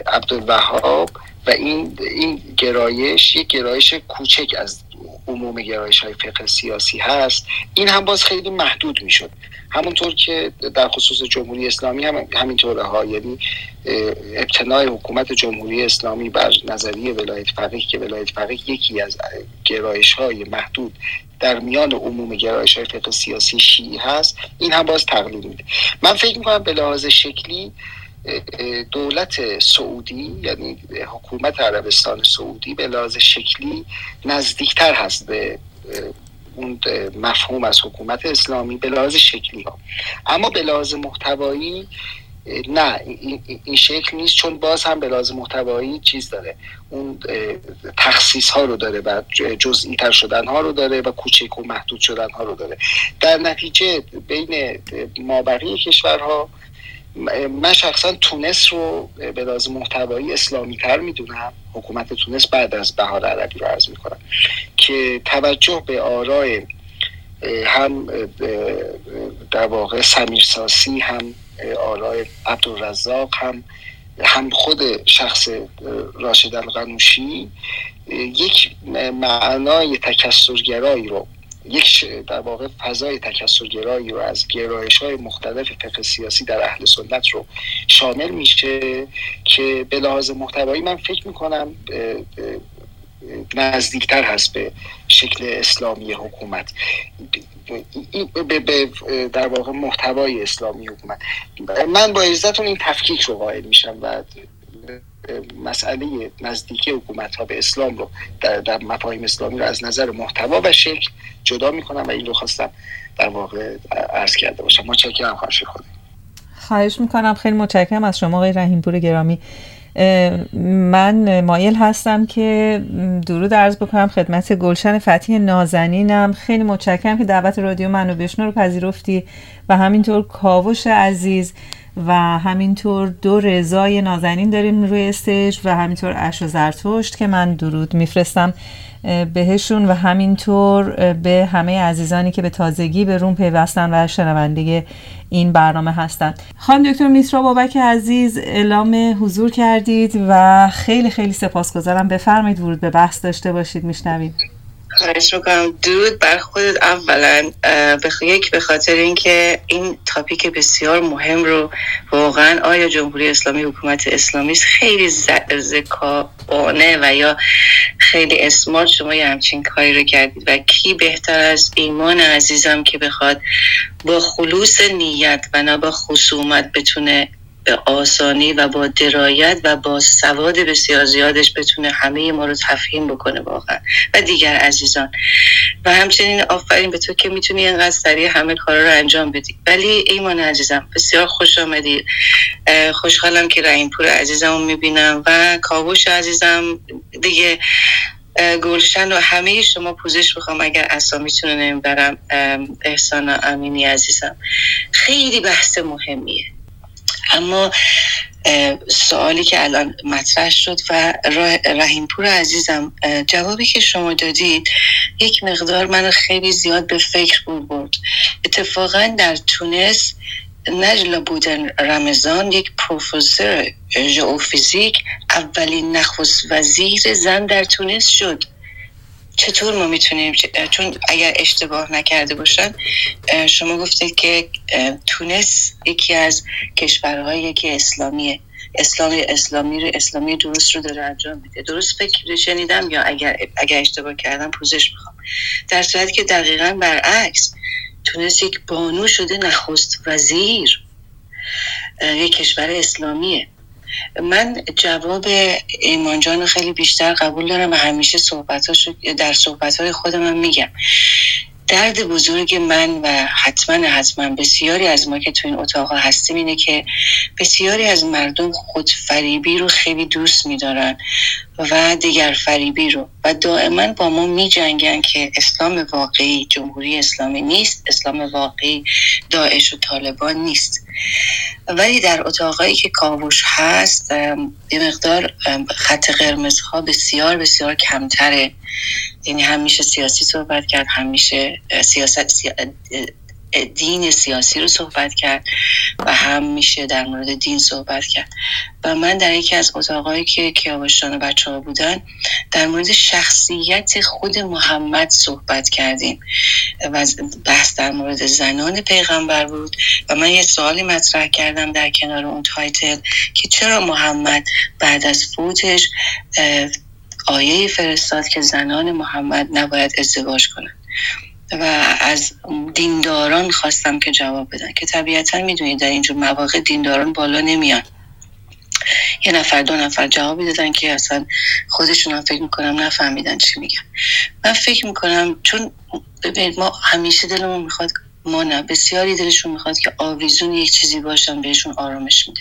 عبدالوهاب و این این گرایش یک گرایش کوچک از عموم گرایش های فقه سیاسی هست. این هم باز خیلی محدود می‌شد. همونطور که در خصوص جمهوری اسلامی هم همینطوره ها یعنی ابتنای حکومت جمهوری اسلامی بر نظریه ولایت فقیه که ولایت فقیه یکی از گرایش های محدود در میان عموم گرایش های فقه سیاسی شیعی هست. این هم باز تقلید میده. من فکر می‌کنم به لحاظ شکلی دولت سعودی یعنی حکومت عربستان سعودی به لحاظ شکلی نزدیکتر هست به اون مفهوم از حکومت اسلامی به لحاظ شکلی ها اما به لحاظ محتوایی نه این شکل نیست چون باز هم به لحاظ محتوایی چیز داره. اون تخصیص ها رو داره و جزئی تر شدن ها رو داره و کوچک و محدود شدن ها رو داره. در نتیجه بین مابقی کشورها من شخصا تونس رو به لازم محتوایی اسلامی تر می‌دونم. حکومت تونس بعد از بهار عربی رو عرض می‌کنم که توجه به آرای هم در واقع ساسی هم آرای عبدالرزاق هم هم خود شخص راشد القنوشی یک معنای تکسرگرایی رو یک در واقع فضای تکسرگرایی رو از گرایش های مختلف فقه سیاسی در اهل سنت رو شامل میشه که به لحاظ محتوایی من فکر می‌کنم نزدیکتر هست به شکل اسلامی حکومت. به در واقع محتوای اسلامی حکومت. من با عزتون این تفکیک رو قائل میشم و مسئله نزدیکی حکومت ها به اسلام رو در, در مفاهیم اسلامی رو از نظر محتوا و شکل جدا می‌کنم و این رو خواستم در واقع عرض کرده باشم. متشکرم خواهش خودم خواهش می‌کنم. خیلی متشکرم. از شما آقای رحیمپور گرامی. من مایل هستم که درود عرض بکنم خدمت گلشن فتیح نازنینم. خیلی متشکرم که دعوت رادیو منو بشنو رو پذیرفتی و همینطور کاوش عزیز و همینطور دو رضای نازنین داریم روی استیج و همینطور اش و زرتشت که من درود میفرستم. بهشون و همینطور به همه عزیزانی که به تازگی به روم پیوستن و شنونده این برنامه هستند خانم دکتر میترا بابک عزیز اعلام حضور کردید و خیلی خیلی سپاسگزارم. بفرمایید ورود به بحث داشته باشید. میشنوید خواهش می‌کنم. درود بر خودت اولا یک به خاطر اینکه این تاپیک بسیار مهم رو واقعا آیا جمهوری اسلامی حکومت اسلامی خیلی ذکاانه و یا خیلی اسمارت شما یه همچین کاری رو کردید و کی بهتر از ایمان عزیزم که بخواد با خلوص نیت و نه با خصومت بتونه به آسانی و با درایت و با سواد بسیار زیادش بتونه همه ما رو تفهیم بکنه واقعا. و دیگر عزیزان. و همچنین آفرین به تو که می‌تونی اینقدر سریع همه کارا رو انجام بدی. ولی ایمان عزیزم بسیار خوش آمدی. خوشحالم که رحیم پور عزیزم رو می‌بینم و کاوش عزیزم دیگه گلشن و همه شما پوزش بخوام اگر اسامیتون رو نمی‌برم احسان امینی عزیزم. خیلی بحث مهمیه. اما سوالی که الان مطرح شد و رحیمپور عزیزم جوابی که شما دادید یک مقدار من خیلی زیاد به فکر بود اتفاقا در تونس نجلا بودن رمضان یک پروفسور ژئوفیزیک اولین نخست وزیر زن در تونس شد. چطور ما می‌تونیم چون اگر اشتباه نکرده باشن شما گفتید که تونس یکی از کشورهایی که اسلامیه. اسلام اسلامی رو اسلامی درست رو داره انجام میده. درست فکر شنیدم یا اگر اگر اشتباه کردم پوزش می‌خوام. در صورتی که دقیقا برعکس تونس یک بانو شده نخست وزیر. یک کشور اسلامیه. من جواب ایمان جان خیلی بیشتر قبول دارم و همیشه صحبتاشو در صحبتهای خودم میگم. درد بزرگ من و حتما حتما بسیاری از ما که تو این اتاق هستیم اینه که بسیاری از مردم خود فریبی رو خیلی دوست میدارن. و دیگر فریبی رو. و دائما با ما می جنگن که اسلام واقعی جمهوری اسلامی نیست. اسلام واقعی داعش و طالبان نیست. ولی در اتاقایی که کاوش هست یه مقدار خط قرمزها بسیار بسیار کمتره. یعنی همیشه سیاسی صحبت کرد همیشه سیاست دین سیاسی رو صحبت کرد و هم میشه در مورد دین صحبت کرد. و من در یکی از اتاقایی که کیاوشان بچه ها بودن در مورد شخصیت خود محمد صحبت کردیم. و بحث در مورد زنان پیغمبر بود. و من یه سوالی مطرح کردم در کنار اون تایتل که چرا محمد بعد از فوتش آیه فرستاد که زنان محمد نباید ازدواج کنند. و از دینداران خواستم که جواب بدن. که طبیعتا می‌دونید در اینجور مواقع دینداران بالا نمیان. یه نفر دو نفر جوابی دادن که اصلا خودشون هم فکر می‌کنم نفهمیدن چی میگن. من فکر می‌کنم چون ببینید ما همیشه دلمون می‌خواد ما نه. بسیاری دلشون می‌خواد که آویزون یک چیزی باشن بهشون آرامش میده.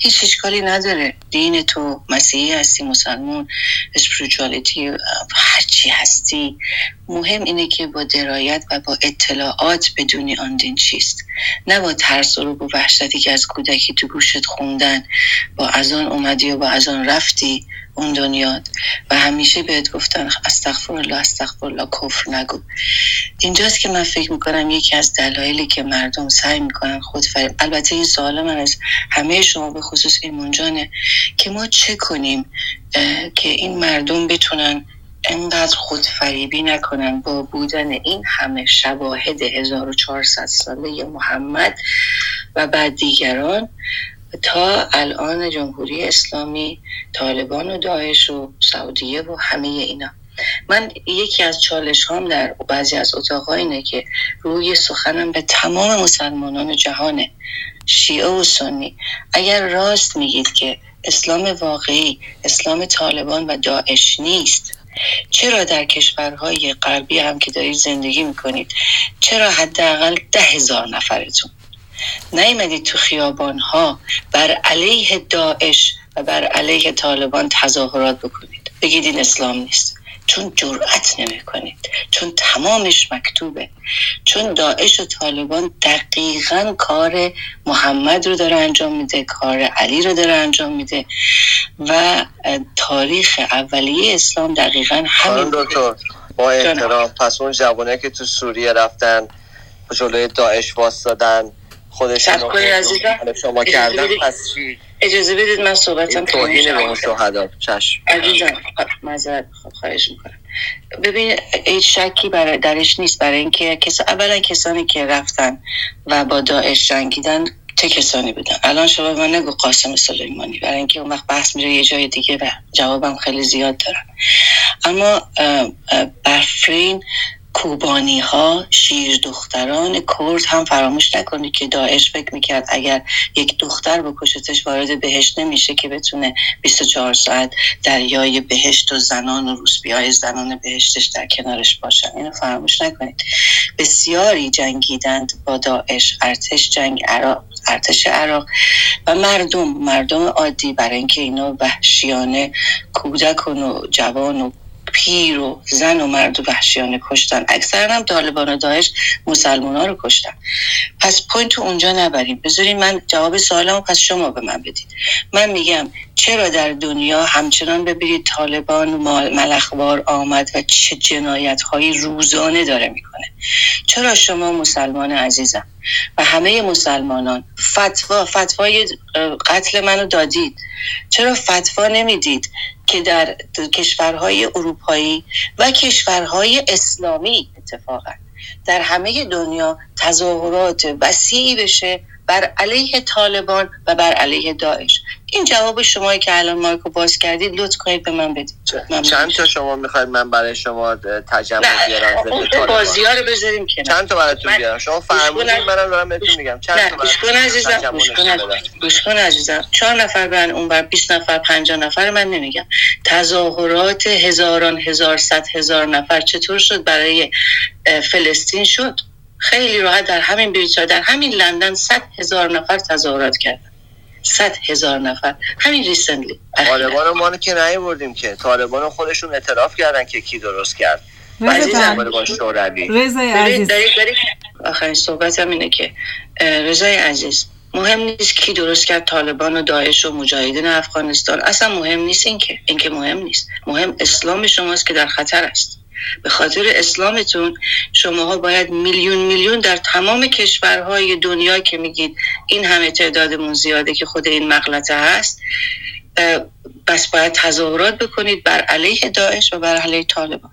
هیچ اشکالی نداره. دین تو مسیحی هستی مسلمون اسپریچوالیتی هر چی هستی. مهم اینه که با درایت و با اطلاعات بدونی آن دین چیست. نه با ترس و با وحشتی که از کودکی تو گوشت خوندن. با از آن اومدی و با از آن رفتی. اون دنیات و همیشه بهت گفتن استغفر الله استغفر الله کفر نگو. اینجاست که من فکر می‌کنم یکی از دلایلی که مردم سعی می‌کنن خود فریم البته این سوال من از همه شما به خصوص ایمان جانه که ما چه کنیم که این مردم بتونن انقدر خودفریبی نکنن با بودن این همه شواهد 1400 ساله محمد و بعد دیگران؟ تا الان جمهوری اسلامی طالبان و داعش و سعودیه و همه اینا. من یکی از چالش هام در بعضی از اتاقها اینه که روی سخنم به تمام مسلمانان جهانه شیعه و سنی. اگر راست میگید که اسلام واقعی اسلام طالبان و داعش نیست چرا در کشورهای غربی هم که دارید زندگی می‌کنید چرا حداقل ده هزار نفرتون؟ نیمدید تو خیابان ها بر علیه داعش و بر علیه طالبان تظاهرات بکنید. بگید این اسلام نیست. چون جرأت نمی کنید چون تمامش مکتوبه. چون داعش و طالبان دقیقا کار محمد رو داره انجام میده کار علی رو داره انجام میده و تاریخ اولیه اسلام دقیقا همین دکتر با احترام پس اون جوانه که تو سوریه رفتن جلوی داعش واسدادن خودشون رو شما کردن پس چی؟ اجازه بدید من صحبتم توهین به اون شهدا. چشم. عزیزم معذرت خواهش می‌کنم. ببین هیچ شکی برای درش نیست. برای اینکه کس اولا کسانی که رفتن و با داعش جنگیدن چه کسانی بودن؟ الان شما من نگو قاسم سلیمانی. برای اینکه اون وقت بحث میره یه جای دیگه و جوابم خیلی زیاد دارم. اما برفرین کوبانی ها شیر دختران کرد هم فراموش نکنید که داعش فکر می‌کرد اگر یک دختر بکشتش وارد بهشت نمیشه که بتونه 24 ساعت دریای بهشت و زنان و روسپی های زنان بهشتش در کنارش باشن. اینو فراموش نکنید. بسیاری جنگیدند با داعش ارتش جنگ عراق ارتش عراق و مردم. مردم عادی برای اینکه اینا وحشیانه کودک و جوان و پیر و زن و مرد و وحشیانه کشتن. اکثرا هم طالبان و داعش مسلمان ها رو کشتن. پس point اونجا نبریم. بذارین من جواب سوالمو پس شما به من بدید. من میگم چرا در دنیا همچنان ببینید طالبان ملخوار آمد و چه جنایت های روزانه داره می‌کنه؟ چرا شما مسلمان عزیزم؟ و همه مسلمانان. فتوا فتوای قتل منو دادید. چرا فتوا نمی‌دید که در کشورهای اروپایی و کشورهای اسلامی اتفاقا در همه دنیا تظاهرات وسیعی بشه بر علیه طالبان و بر علیه داعش؟ این جواب شما که الان مایکو باز کردید لطف کنید به من بدید. چند تا شما می‌خواید من برای شما تجمع بیارم؟ بازی ها رو بذاریم کنار. چند تا براتون بیارم؟ شما فرمودید منم دارم بهتون میگم. چند تا گوش کن عزیزم گوش کن عزیزم چهار نفر برن اون بر 20 نفر 50 نفر من نمیگم. تظاهرات هزاران هزار صد هزار نفر چطور شد برای فلسطین شد؟ خیلی راحت در همین بریتانیا در همین لندن صد هزار نفر تظاهرات کردن. صد هزار نفر. همین ریسنلی. طالبان ما که بردیم که. طالبان خودشون اعتراف کردن که کی درست کرد. آخرین صحبت هم اینه که رضای عزیز مهم نیست کی درست کرد طالبان و داعش و مجاهدین افغانستان. اصلا مهم نیست اینکه اینکه مهم نیست. مهم اسلام شماست که در خطر است. به خاطر اسلامتون شماها باید میلیون میلیون در تمام کشورهای دنیا که میگید این همه تعدادمون زیاده که خود این مغلطه هست بس باید تظاهرات بکنید بر علیه داعش و بر علیه طالبان.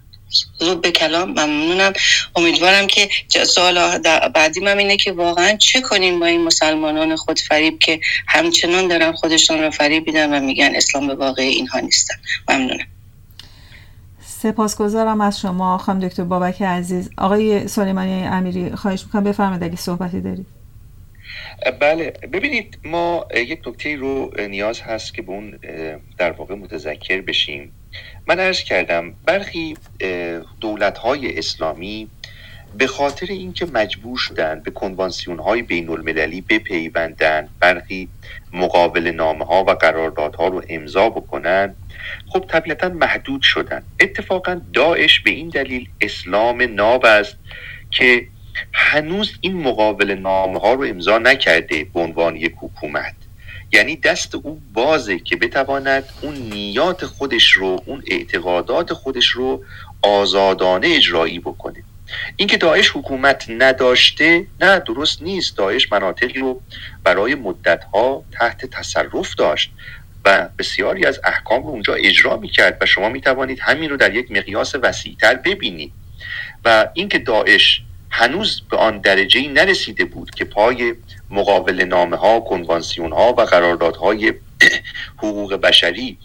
زود به کلام ممنونم. امیدوارم که سوال بعدی من اینه که واقعا چه کنیم با این مسلمانان خود فریب که همچنان دارن خودشان رو فریب بیدن و میگن اسلام به واقع اینها نیستن. ممنونم. سپاسگزارم از شما خانم دکتر بابک عزیز. آقای سلیمانی امیری خواهش می‌کنم بفرمایید اگه صحبتی دارید. بله ببینید ما یک نکته رو نیاز هست که به اون در واقع متذکر بشیم. من عرض کردم برخی دولت های اسلامی به خاطر اینکه مجبور شدن به کنوانسیون های بین المللی بپیوندن برخی مقابل نامه ها و قراردادها رو امضا بکنن خب طبیعتا محدود شدن. اتفاقا داعش به این دلیل اسلام ناب است که هنوز این مقابل نامه ها رو امضا نکرده به عنوان یک حکومت. یعنی دست او بازه که بتواند اون نیات خودش رو اون اعتقادات خودش رو آزادانه اجرایی بکنه. اینکه داعش حکومت نداشته نه درست نیست. داعش مناطقی رو برای مدتها تحت تصرف داشت. و بسیاری از احکام رو اونجا اجرا می‌کرد و شما می‌توانید همین رو در یک مقیاس وسیعتر ببینید. و اینکه داعش هنوز به آن درجه نرسیده بود که پای مقابل نامه ها کنوانسیون ها و قراردادهای حقوق بشری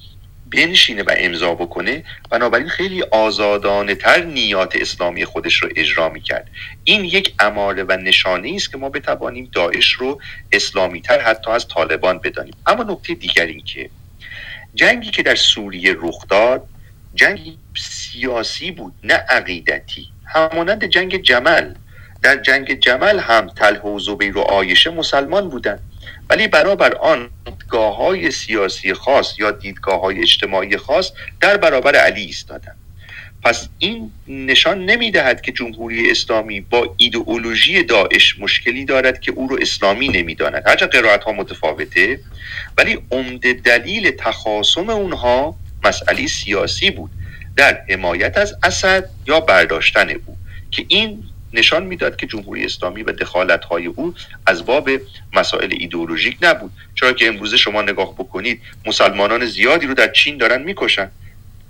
بنشینه و امضا بکنه بنابراین خیلی آزادانه تر نیات اسلامی خودش رو اجرا می‌کرد. این یک اماره و نشانه است که ما بتوانیم داعش رو اسلامی تر حتی از طالبان بدانیم. اما نکته دیگر این که جنگی که در سوریه رخ داد جنگی سیاسی بود نه عقیدتی. همانند جنگ جمل. در جنگ جمل هم تله و زبیر و آیشه مسلمان بودند. ولی برابر آن دیدگاه های سیاسی خاص یا دیدگاه های اجتماعی خاص در برابر علی ایستادند. پس این نشان نمی دهد که جمهوری اسلامی با ایدئولوژی داعش مشکلی دارد که او رو اسلامی نمی داند هرچند قرائت ها متفاوته ولی عمده دلیل تخاصم اونها مسئله سیاسی بود. در حمایت از اسد یا برداشتن او. که این نشان می‌داد که جمهوری اسلامی و دخالت های او از باب مسائل ایدئولوژیک نبود. چرا که امروزه شما نگاه بکنید مسلمانان زیادی رو در چین دارن می‌کشن.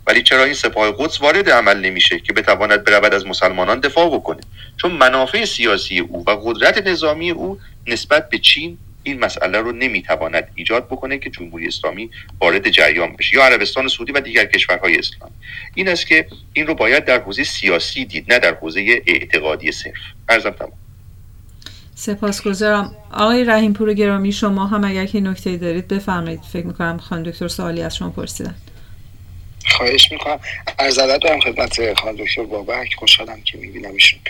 ولی چرا این سپاه قدس وارد عمل نمیشه که بتواند برود از مسلمانان دفاع بکنه؟ چون منافع سیاسی او و قدرت نظامی او نسبت به چین این مسئله رو نمی‌تواند ایجاد بکنه که جمهوری اسلامی وارد جریان بشه یا عربستان سعودی و دیگر کشورهای اسلامی. این است که این رو باید در حوزه سیاسی دید نه در حوزه اعتقادی صرف. ارزم تمام. سپاسگزارم. آقای رحیم پور گرامی شما هم اگر که نکته دارید بفرمایید. فکر می‌کنم خانم دکتر سوالی از شما پرسیدن. خواهش می‌کنم. از ادب دارم خدمت خانم دکتر بابک. خوشحالم که می‌بینم ایشون.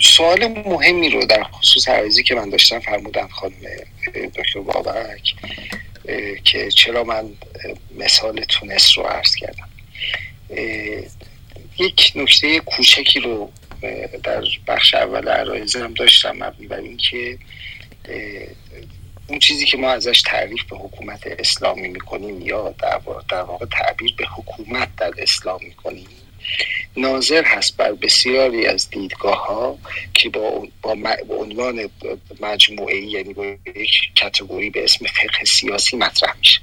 سوال مهمی رو در خصوص عرضی که من داشتم فرمودن خانم دکتر بابک که چرا من مثال تونس رو عرض کردم. یک نکته کوچکی رو در بخش اول عرایزم داشتم مبنی بر اینکه اون چیزی که ما ازش تعریف به حکومت اسلامی می‌کنیم یا در واقع تعبیر به حکومت در اسلام می‌کنیم ناظر هست بر بسیاری از دیدگاه ها که با, با عنوان مجموعه یعنی با یک کتگوری به اسم فقه سیاسی مطرح میشه.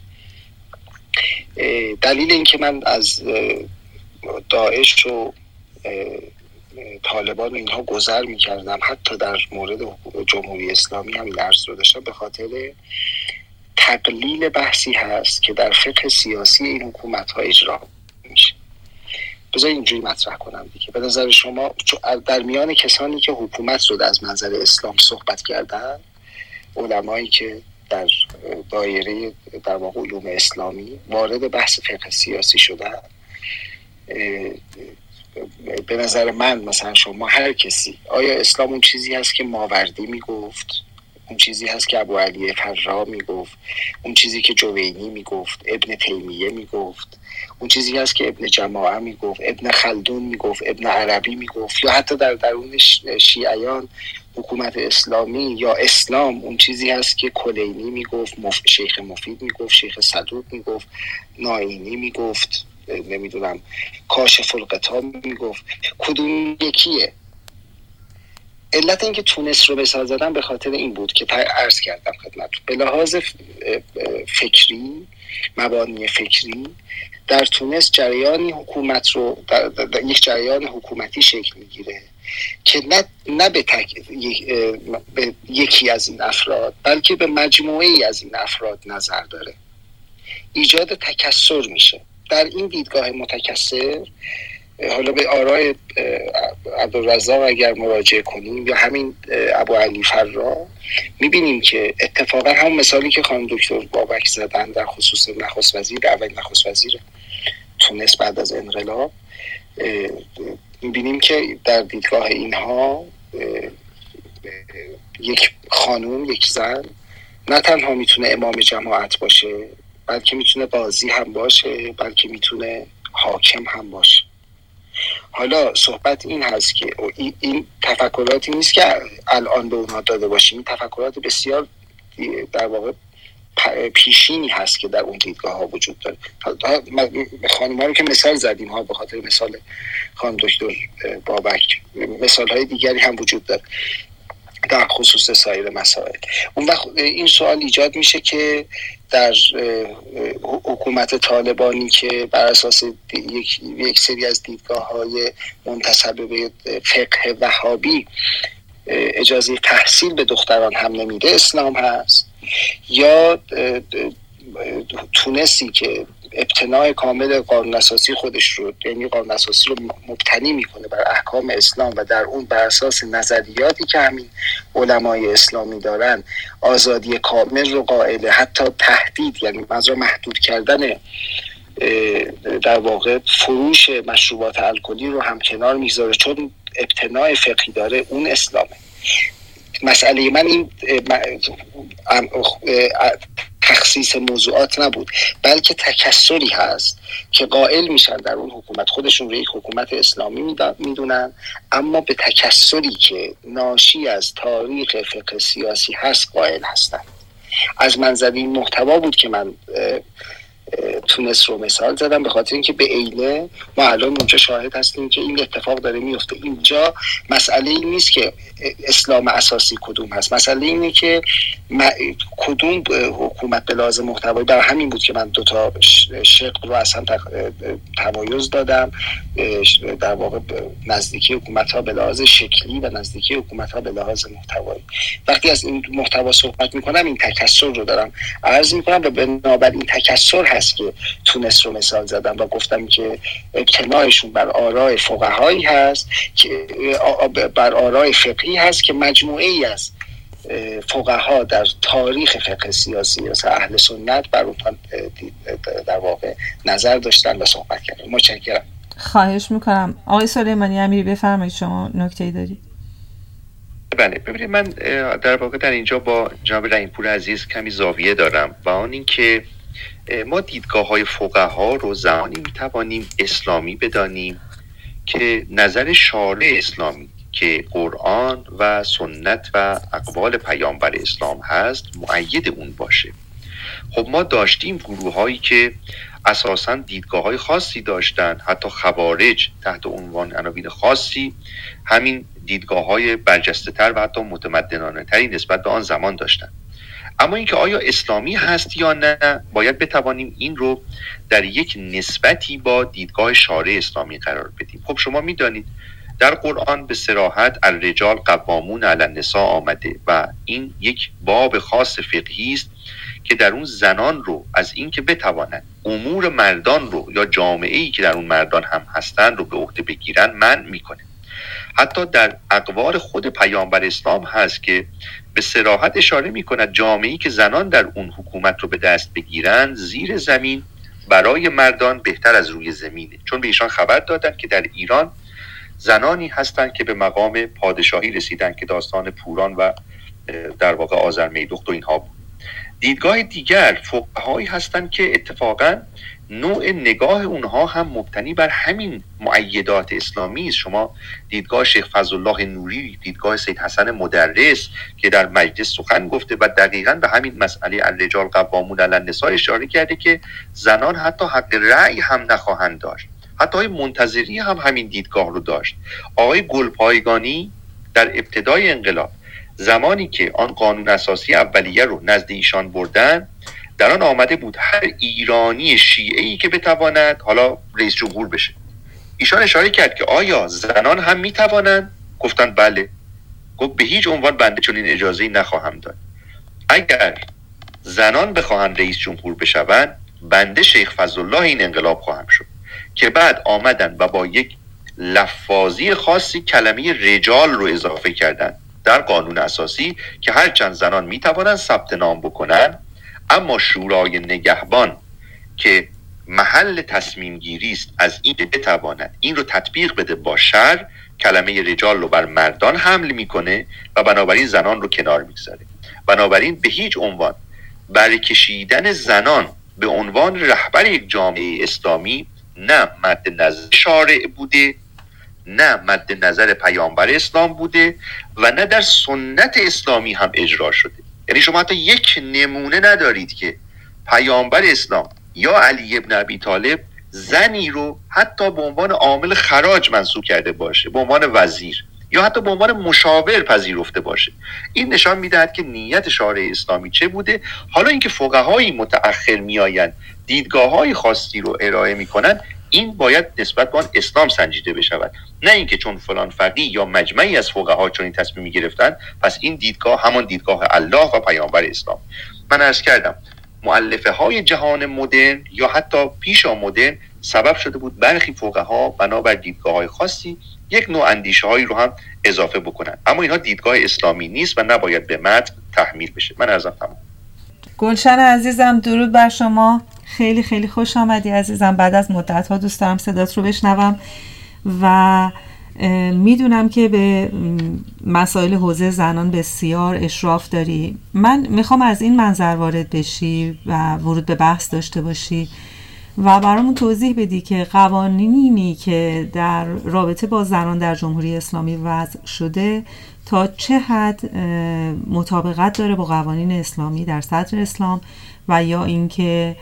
دلیل اینکه من از داعش و طالبان اینها گذر می‌کردم حتی در مورد جمهوری اسلامی هم درس رو داشتم به خاطر تقلیل بحثی هست که در فقه سیاسی این حکومت ها اجرا میشه. بذار اینجوری مطرح کنم دیگه. به نظر شما در میان کسانی که حکومت رو از منظر اسلام صحبت کردن علمایی که در دایره در واقع علوم اسلامی وارد بحث فقه سیاسی شدن به نظر من مثلا شما هر کسی آیا اسلام اون چیزی هست که ماوردی می‌گفت؟ اون چیزی هست که ابو علی فرا می‌گفت؟ اون چیزی که جوینی می‌گفت؟ ابن تیمیه می‌گفت؟ اون چیزی هست که ابن جماعه می‌گفت؟ ابن خلدون می‌گفت؟ ابن عربی می‌گفت؟ یا حتی در درون شیعیان حکومت اسلامی یا اسلام اون چیزی هست که کلینی می‌گفت؟ شیخ مفید می‌گفت شیخ صدوق می‌گفت ناینی می‌گفت؟ نمی‌دونم. کاشف القطاب می‌گفت. کدوم یکیه؟ علت اینکه تونس رو مثال زدم به خاطر این بود که عرض کردم خدمت به لحاظ فکری مبانی فکری در تونس جریانی حکومت رو در, یک جریان حکومتی شکل می‌گیره که نه, نه به, تک... به یکی از این افراد بلکه به مجموعه ای از این افراد نظر داره. ایجاد تکسر میشه. در این دیدگاه متکثر حالا به آرای عبدالرزاق اگر مراجعه کنیم یا همین ابو علی فرا می‌بینیم که اتفاقا هم مثالی که خانم دکتر بابک زدن در خصوص نخست وزیر اول نخست وزیر تونس بعد از انقلاب می‌بینیم که در دیدگاه اینها یک خانوم یک زن نه تنها می‌تونه امام جماعت باشه بلکه می‌تونه بازی هم باشه بلکه می‌تونه حاکم هم باشه. حالا صحبت این هست که این تفکراتی نیست که الان به اونها داده باشیم. این تفکرات بسیار در واقع پیشینی هست که در اون دیدگاه ها وجود داره. خانم رو که مثال زدیم ها به خاطر مثال خانم دکتر بابک. مثال های دیگری هم وجود داره. در خصوص سایر مسائل. اون وقت این سوال ایجاد میشه که در حکومت طالبانی که بر اساس یک, یک سری از دیدگاه های منتصب به فقه وهابی اجازه تحصیل به دختران هم نمیده اسلام هست. یا تونسی که ابتناع کامل قانون اساسی خودش رو یعنی قانون اساسی رو مبتنی می‌کنه بر احکام اسلام و در اون بر اساس نظریاتی که همین علمای اسلامی دارن آزادی کامل رو قائله حتی تهدید یعنی منظور محدود کردن در واقع فروش مشروبات الکلی رو هم کنار می‌ذاره چون ابتناع فقهی داره اون اسلامه. مسئله من این تخصیص موضوعات نبود بلکه تکسری هست که قائل میشن در اون حکومت. خودشون رو یک حکومت اسلامی می‌دونن اما به تکسری که ناشی از تاریخ فقه سیاسی هست قائل هستن. از منظر این محتوا بود که من تونس رو مثال زدم به خاطر اینکه به عینه ما الان اونجا شاهد هستیم که این اتفاق داره میفته. اینجا مسئله این نیست که اسلام اساسی کدوم هست. مسئله اینه که کدوم حکومت به لازم محتوایی برای همین بود که من دوتا شق رو اصلا تمایز دادم در واقع نزدیکی حکومت ها به لحاظ شکلی و نزدیکی حکومت ها به لحاظ محتوایی. وقتی از این محتوا صحبت می‌کنم این تکسر رو دارم عرض می‌کنم و بنابراین تکسر هست که تونس رو مثال زدم و گفتم که ابتنایشون بر آراء فقهایی هست که بر آراء فقهی هست که مجموعه ای از فقها در تاریخ فقه سیاسی مثل اهل سنت بر اون در واقع نظر داشتن و صحبت کردن. متشکرم. خواهش می‌کنم. آقای سلیمانی امیری بفرمایید شما نکته ای دارید. بله ببینید من در واقع در اینجا با جناب رحیمپور عزیز کمی زاویه دارم و آن اینکه ما دیدگاه های ها رو زمانی می‌توانیم اسلامی بدانیم که نظر شارع اسلامی که قرآن و سنت و اقوال پیامبر اسلام هست معید اون باشه. خب ما داشتیم گروه هایی که اساسا دیدگاه های خاصی داشتن حتی خوارج تحت عنوان عناوین خاصی همین دیدگاه های برجسته تر و حتی متمدنانه تری نسبت به آن زمان داشتن. اما اینکه آیا اسلامی هست یا نه باید بتوانیم این رو در یک نسبتی با دیدگاه شارع اسلامی قرار بدیم. خب شما می‌دانید در قرآن به سراحت الرجال قوامون علی النساء آمده و این یک باب خاص فقهی است که در اون زنان رو از اینکه بتوانند امور مردان رو یا جامعه ای که در اون مردان هم هستند رو به عهده بگیرن من می‌کنه. حتی در اقوال خود پیامبر اسلام هست که به سراحت اشاره می کند جامعی که زنان در اون حکومت رو به دست بگیرند زیر زمین برای مردان بهتر از روی زمینه. چون به ایشان خبر دادند که در ایران زنانی هستند که به مقام پادشاهی رسیدند که داستان پوران و در واقع آزرمیدخت و اینها بود. دیدگاه دیگر فقهایی هستند که اتفاقا نوع نگاه اونها هم مبتنی بر همین معیدات اسلامی است. شما دیدگاه شیخ فضل الله نوری دیدگاه سید حسن مدرس که در مجلس سخن گفته و دقیقا به همین مسئله الرجال قوامون علی النساء اشاره کرده که زنان حتی حق رأی هم نخواهند داشت. حتی های منتظری هم همین دیدگاه رو داشت. آقای گلپایگانی در ابتدای انقلاب زمانی که آن قانون اساسی اولیه رو نزد ایشان بردن در آن آمده بود. هر ایرانی شیعه ای که بتواند حالا رئیس جمهور بشه. ایشان اشاره کرد که آیا زنان هم می‌توانند؟ گفتن بله. گفت به هیچ عنوان بنده چنین اجازه نخواهم داد. اگر زنان بخواهند رئیس جمهور بشوند بنده شیخ فضل الله این انقلاب خواهم شد. که بعد آمدن و با یک لفاظی خاصی کلمه رجال رو اضافه کردن در قانون اساسی که هرچند زنان می‌توانند ثبت نام بکنن اما شورای نگهبان که محل تصمیم گیری است از این بتواند این رو تطبیق بده با شر کلمه رجال رو بر مردان حمل می‌کنه و بنابراین زنان رو کنار می‌گذاره. بنابراین به هیچ عنوان برکشیدن زنان به عنوان رهبر یک جامعه اسلامی نه مد نظر شارع بوده نه مد نظر پیامبر اسلام بوده و نه در سنت اسلامی هم اجرا شده. یعنی شما حتی یک نمونه ندارید که پیامبر اسلام یا علی ابن ابی طالب زنی رو حتی به عنوان عامل خراج منصوب کرده باشه به عنوان وزیر یا حتی به عنوان مشاور پذیرفته باشه. این نشان می‌دهد که نیت شارع اسلامی چه بوده. حالا اینکه فقهایی متأخر میآیند دیدگاه های خاصی رو ارائه می‌کنن این باید نسبت به آن اسلام سنجیده بشود. نه اینکه چون فلان فقی یا مجمعی از فقها چون این تصمیم گرفتن پس این دیدگاه همان دیدگاه الله و پیامبر اسلام. من ارز کردم معلفه های جهان مدرن یا حتی پیش مدرن سبب شده بود برخی فقها بنابر دیدگاه های خاصی یک نوع اندیشه هایی رو هم اضافه بکنن اما اینها دیدگاه اسلامی نیست و نباید به متن تحمیل بشه. من ارزم تمام. گلشن عزیزم درود بر شما. خیلی خیلی خوش آمدی عزیزم. بعد از مدت ها دوست دارم صدات رو بشنوم و می‌دونم که به مسائل حوزه زنان بسیار اشراف داری. من می‌خوام از این منظر وارد بشی و ورود به بحث داشته باشی و برامون توضیح بدی که قوانینی که در رابطه با زنان در جمهوری اسلامی وضع شده تا چه حد مطابقت داره با قوانین اسلامی در صدر اسلام و یا اینکه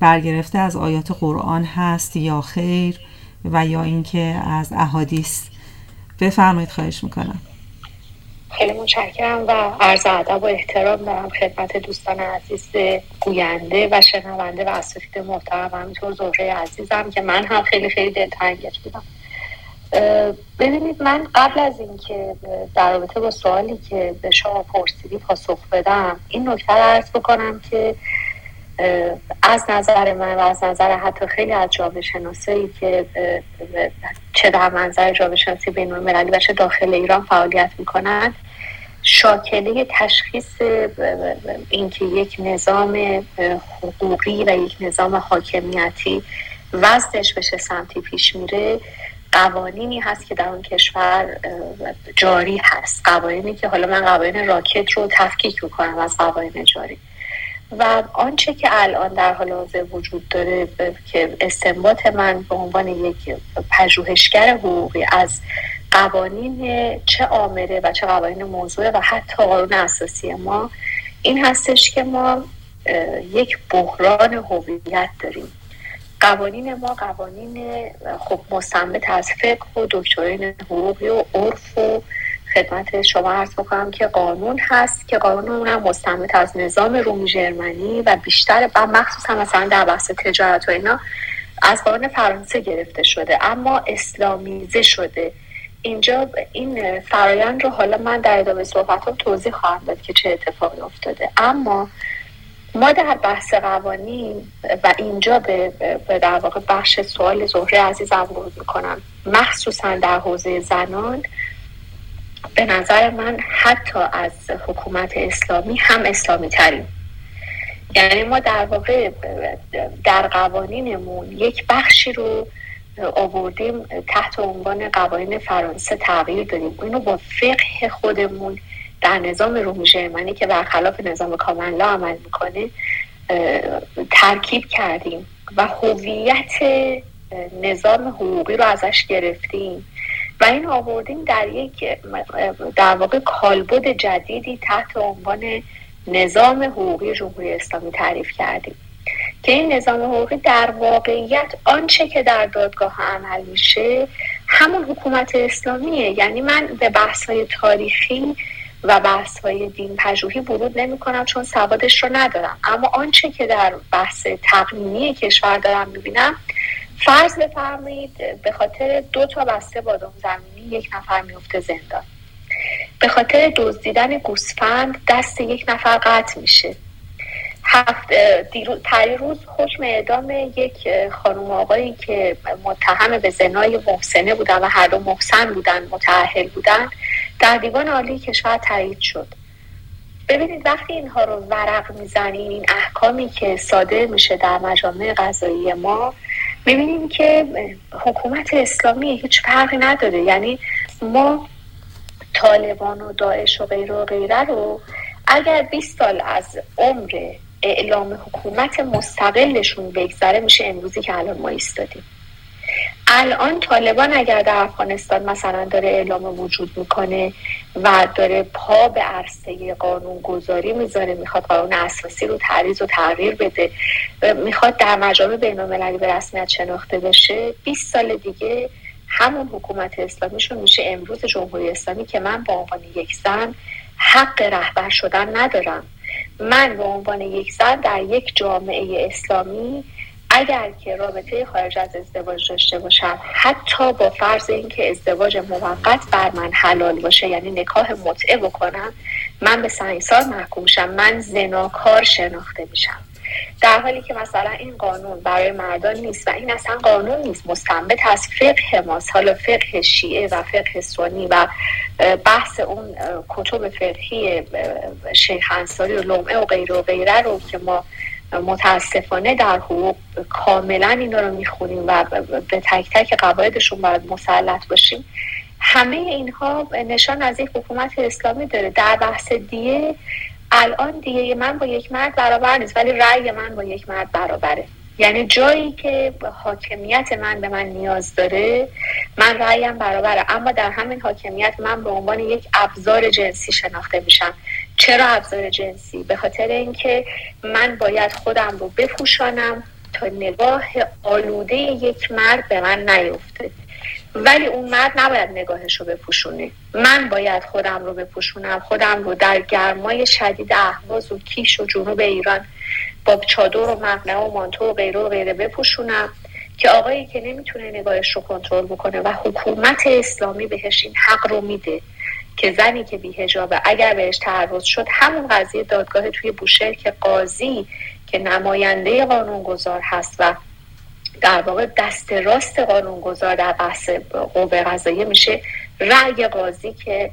برگرفته از آیات قرآن هست یا خیر و یا اینکه از احادیث. بفرمایید خواهش می‌کنم. خیلی متشکرم و عرض ادب و احترام دارم خدمت دوستان عزیز گوینده و شنونده و اساتید محترم. همینطور زهره عزیزم که من هم خیلی خیلی دلتنگش بودم ببینید من قبل از اینکه در رابطه با سوالی که به شما پرسیدی پاسخ بدم این نکته رو عرض بکنم که از نظر من و از نظر حتی خیلی از جامعه شناسایی که چه در منظر جامعه شناسی بین المللی و چه داخل ایران فعالیت می‌کنند شاکله تشخیص اینکه یک نظام حقوقی و یک نظام حاکمیتی وضعش بشه سمتی پیش میره قوانینی هست که در اون کشور جاری هست. قوانینی که حالا من قوانین راکت رو تفکیک می‌کنم از قوانین جاری. و آنچه که الان در حال حاضر وجود داره که استنباط من به عنوان یک پژوهشگر حقوقی از قوانین چه آمره و چه قوانین موضوع و حتی قانون اساسی ما این هستش که ما یک بحران هویت داریم. قوانین ما قوانین خب مستمت از فقه و دکترین حقوقی و عرف و خدمت شما عرض بکنم که قانون هست که قانون هم مستمت از نظام رومی جرمنی و بیشتر و مخصوصا مثلا در بحث تجارت و اینا از قانون فرانسه گرفته شده. اما اسلامیزه شده. اینجا این فرایند رو حالا من در ادامه صحبتم توضیح خواهم داد که چه اتفاقی افتاده. اما ما در بحث قوانین و اینجا به, به در واقع بخش سوال زهره عزیزم ورود می‌کنم. مخصوصا در حوزه زنان به نظر من حتی از حکومت اسلامی هم اسلامی تریم یعنی ما در واقع در قوانینمون یک بخشی رو آوردیم تحت عنوان قوانین فرانسه تغییر دادیم. اینو با فقه خودمون در نظام ژرمنی که برخلاف نظام کاملا عمل می‌کنه ترکیب کردیم و هویت نظام حقوقی رو ازش گرفتیم و این آوردیم در یک در واقع کالبد جدیدی تحت عنوان نظام حقوقی جمهوری اسلامی تعریف کردیم. که این نظام حقوقی در واقعیت آنچه که در دادگاه عمل میشه همون حکومت اسلامیه. یعنی من به بحث های تاریخی و بحث های دین پژوهی ورود نمی کنم چون سوادش رو ندارم. اما آنچه که در بحث تقنینی کشور دارم می‌بینم فرض بفرمایید به خاطر دو تا بسته بادام زمینی یک نفر میفته زندان. به خاطر دزدیدن گوسفند دست یک نفر قطع میشه. هفت روز حکم اعدام یک خانم آقایی که متهم به زنای محسنه بودن و هر دو محسن بودن متعهل بودن در دیوان عالی کشور تایید شد. ببینید وقتی اینها رو ورق می‌زنیم این احکامی که صادر میشه در مجامع قضایی ما می‌بینیم که حکومت اسلامی هیچ فرقی نداره. یعنی ما طالبان و داعش و غیره و غیره رو اگر 20 سال از عمر اعلام حکومت مستقلشون بگذره میشه امروزی که الان ما ایستادیم. الان طالبان اگر در افغانستان مثلا داره اعلام وجود می‌کنه و داره پا به عرصه قانون گذاری می‌ذاره می‌خواد قانون اساسی رو تعریض و تغییر بده می‌خواد در مجامع بین المللی به رسمیت شناخته بشه 20 سال دیگه همون حکومت اسلامیشون میشه. امروز جمهوری اسلامی که من به عنوان یک زن حق رهبر شدن ندارم. من به عنوان یک زن در یک جامعه اسلامی اگر که رابطه خارج از ازدواج داشته باشم حتی با فرض اینکه ازدواج موقت بر من حلال باشه یعنی نکاح متعه بکنم من به سنگسار محکوم شم من زناکار شناخته میشم. در حالی که مثلا این قانون برای مردان نیست و این اصلا قانون نیست. مستنبت از فقه ماست. حالا فقه شیعه و فقه سنی و بحث اون کتب فقهی شیخ انصاری و لومعه و غیره و غیره رو که ما متاسفانه در حقوق کاملا اینا رو می‌خونیم و به تک تک قواعدشون باید مسلط باشیم. همه اینها نشان از یک حکومت اسلامی داره. در بحث دیه الان دیگه من با یک مرد برابر نیست ولی رأی من با یک مرد برابره. یعنی جایی که حاکمیت من به من نیاز داره من رأیم برابره. اما در همین حاکمیت من به عنوان یک ابزار جنسی شناخته میشم. چرا ابزار جنسی؟ به خاطر اینکه من باید خودم رو بپوشانم تا نگاه آلوده یک مرد به من نیفته. ولی اون مرد نباید نگاهش رو بپوشونه من باید خودم رو بپوشونم. خودم رو در گرمای شدید اهواز و کیش و جنوب ایران با چادر و مقنعه و مانتو و غیره و غیره بپوشونم که آقایی که نمی‌تونه نگاهش رو کنترل بکنه و حکومت اسلامی بهش این حق رو میده که زنی که بیهجابه اگر بهش تعرض شد همون قضیه دادگاه توی بوشهر که قاضی که نماینده قانونگذار هست و در واقع دست راست قانونگذار در بحث قوه قضاییه میشه. رأی قاضی که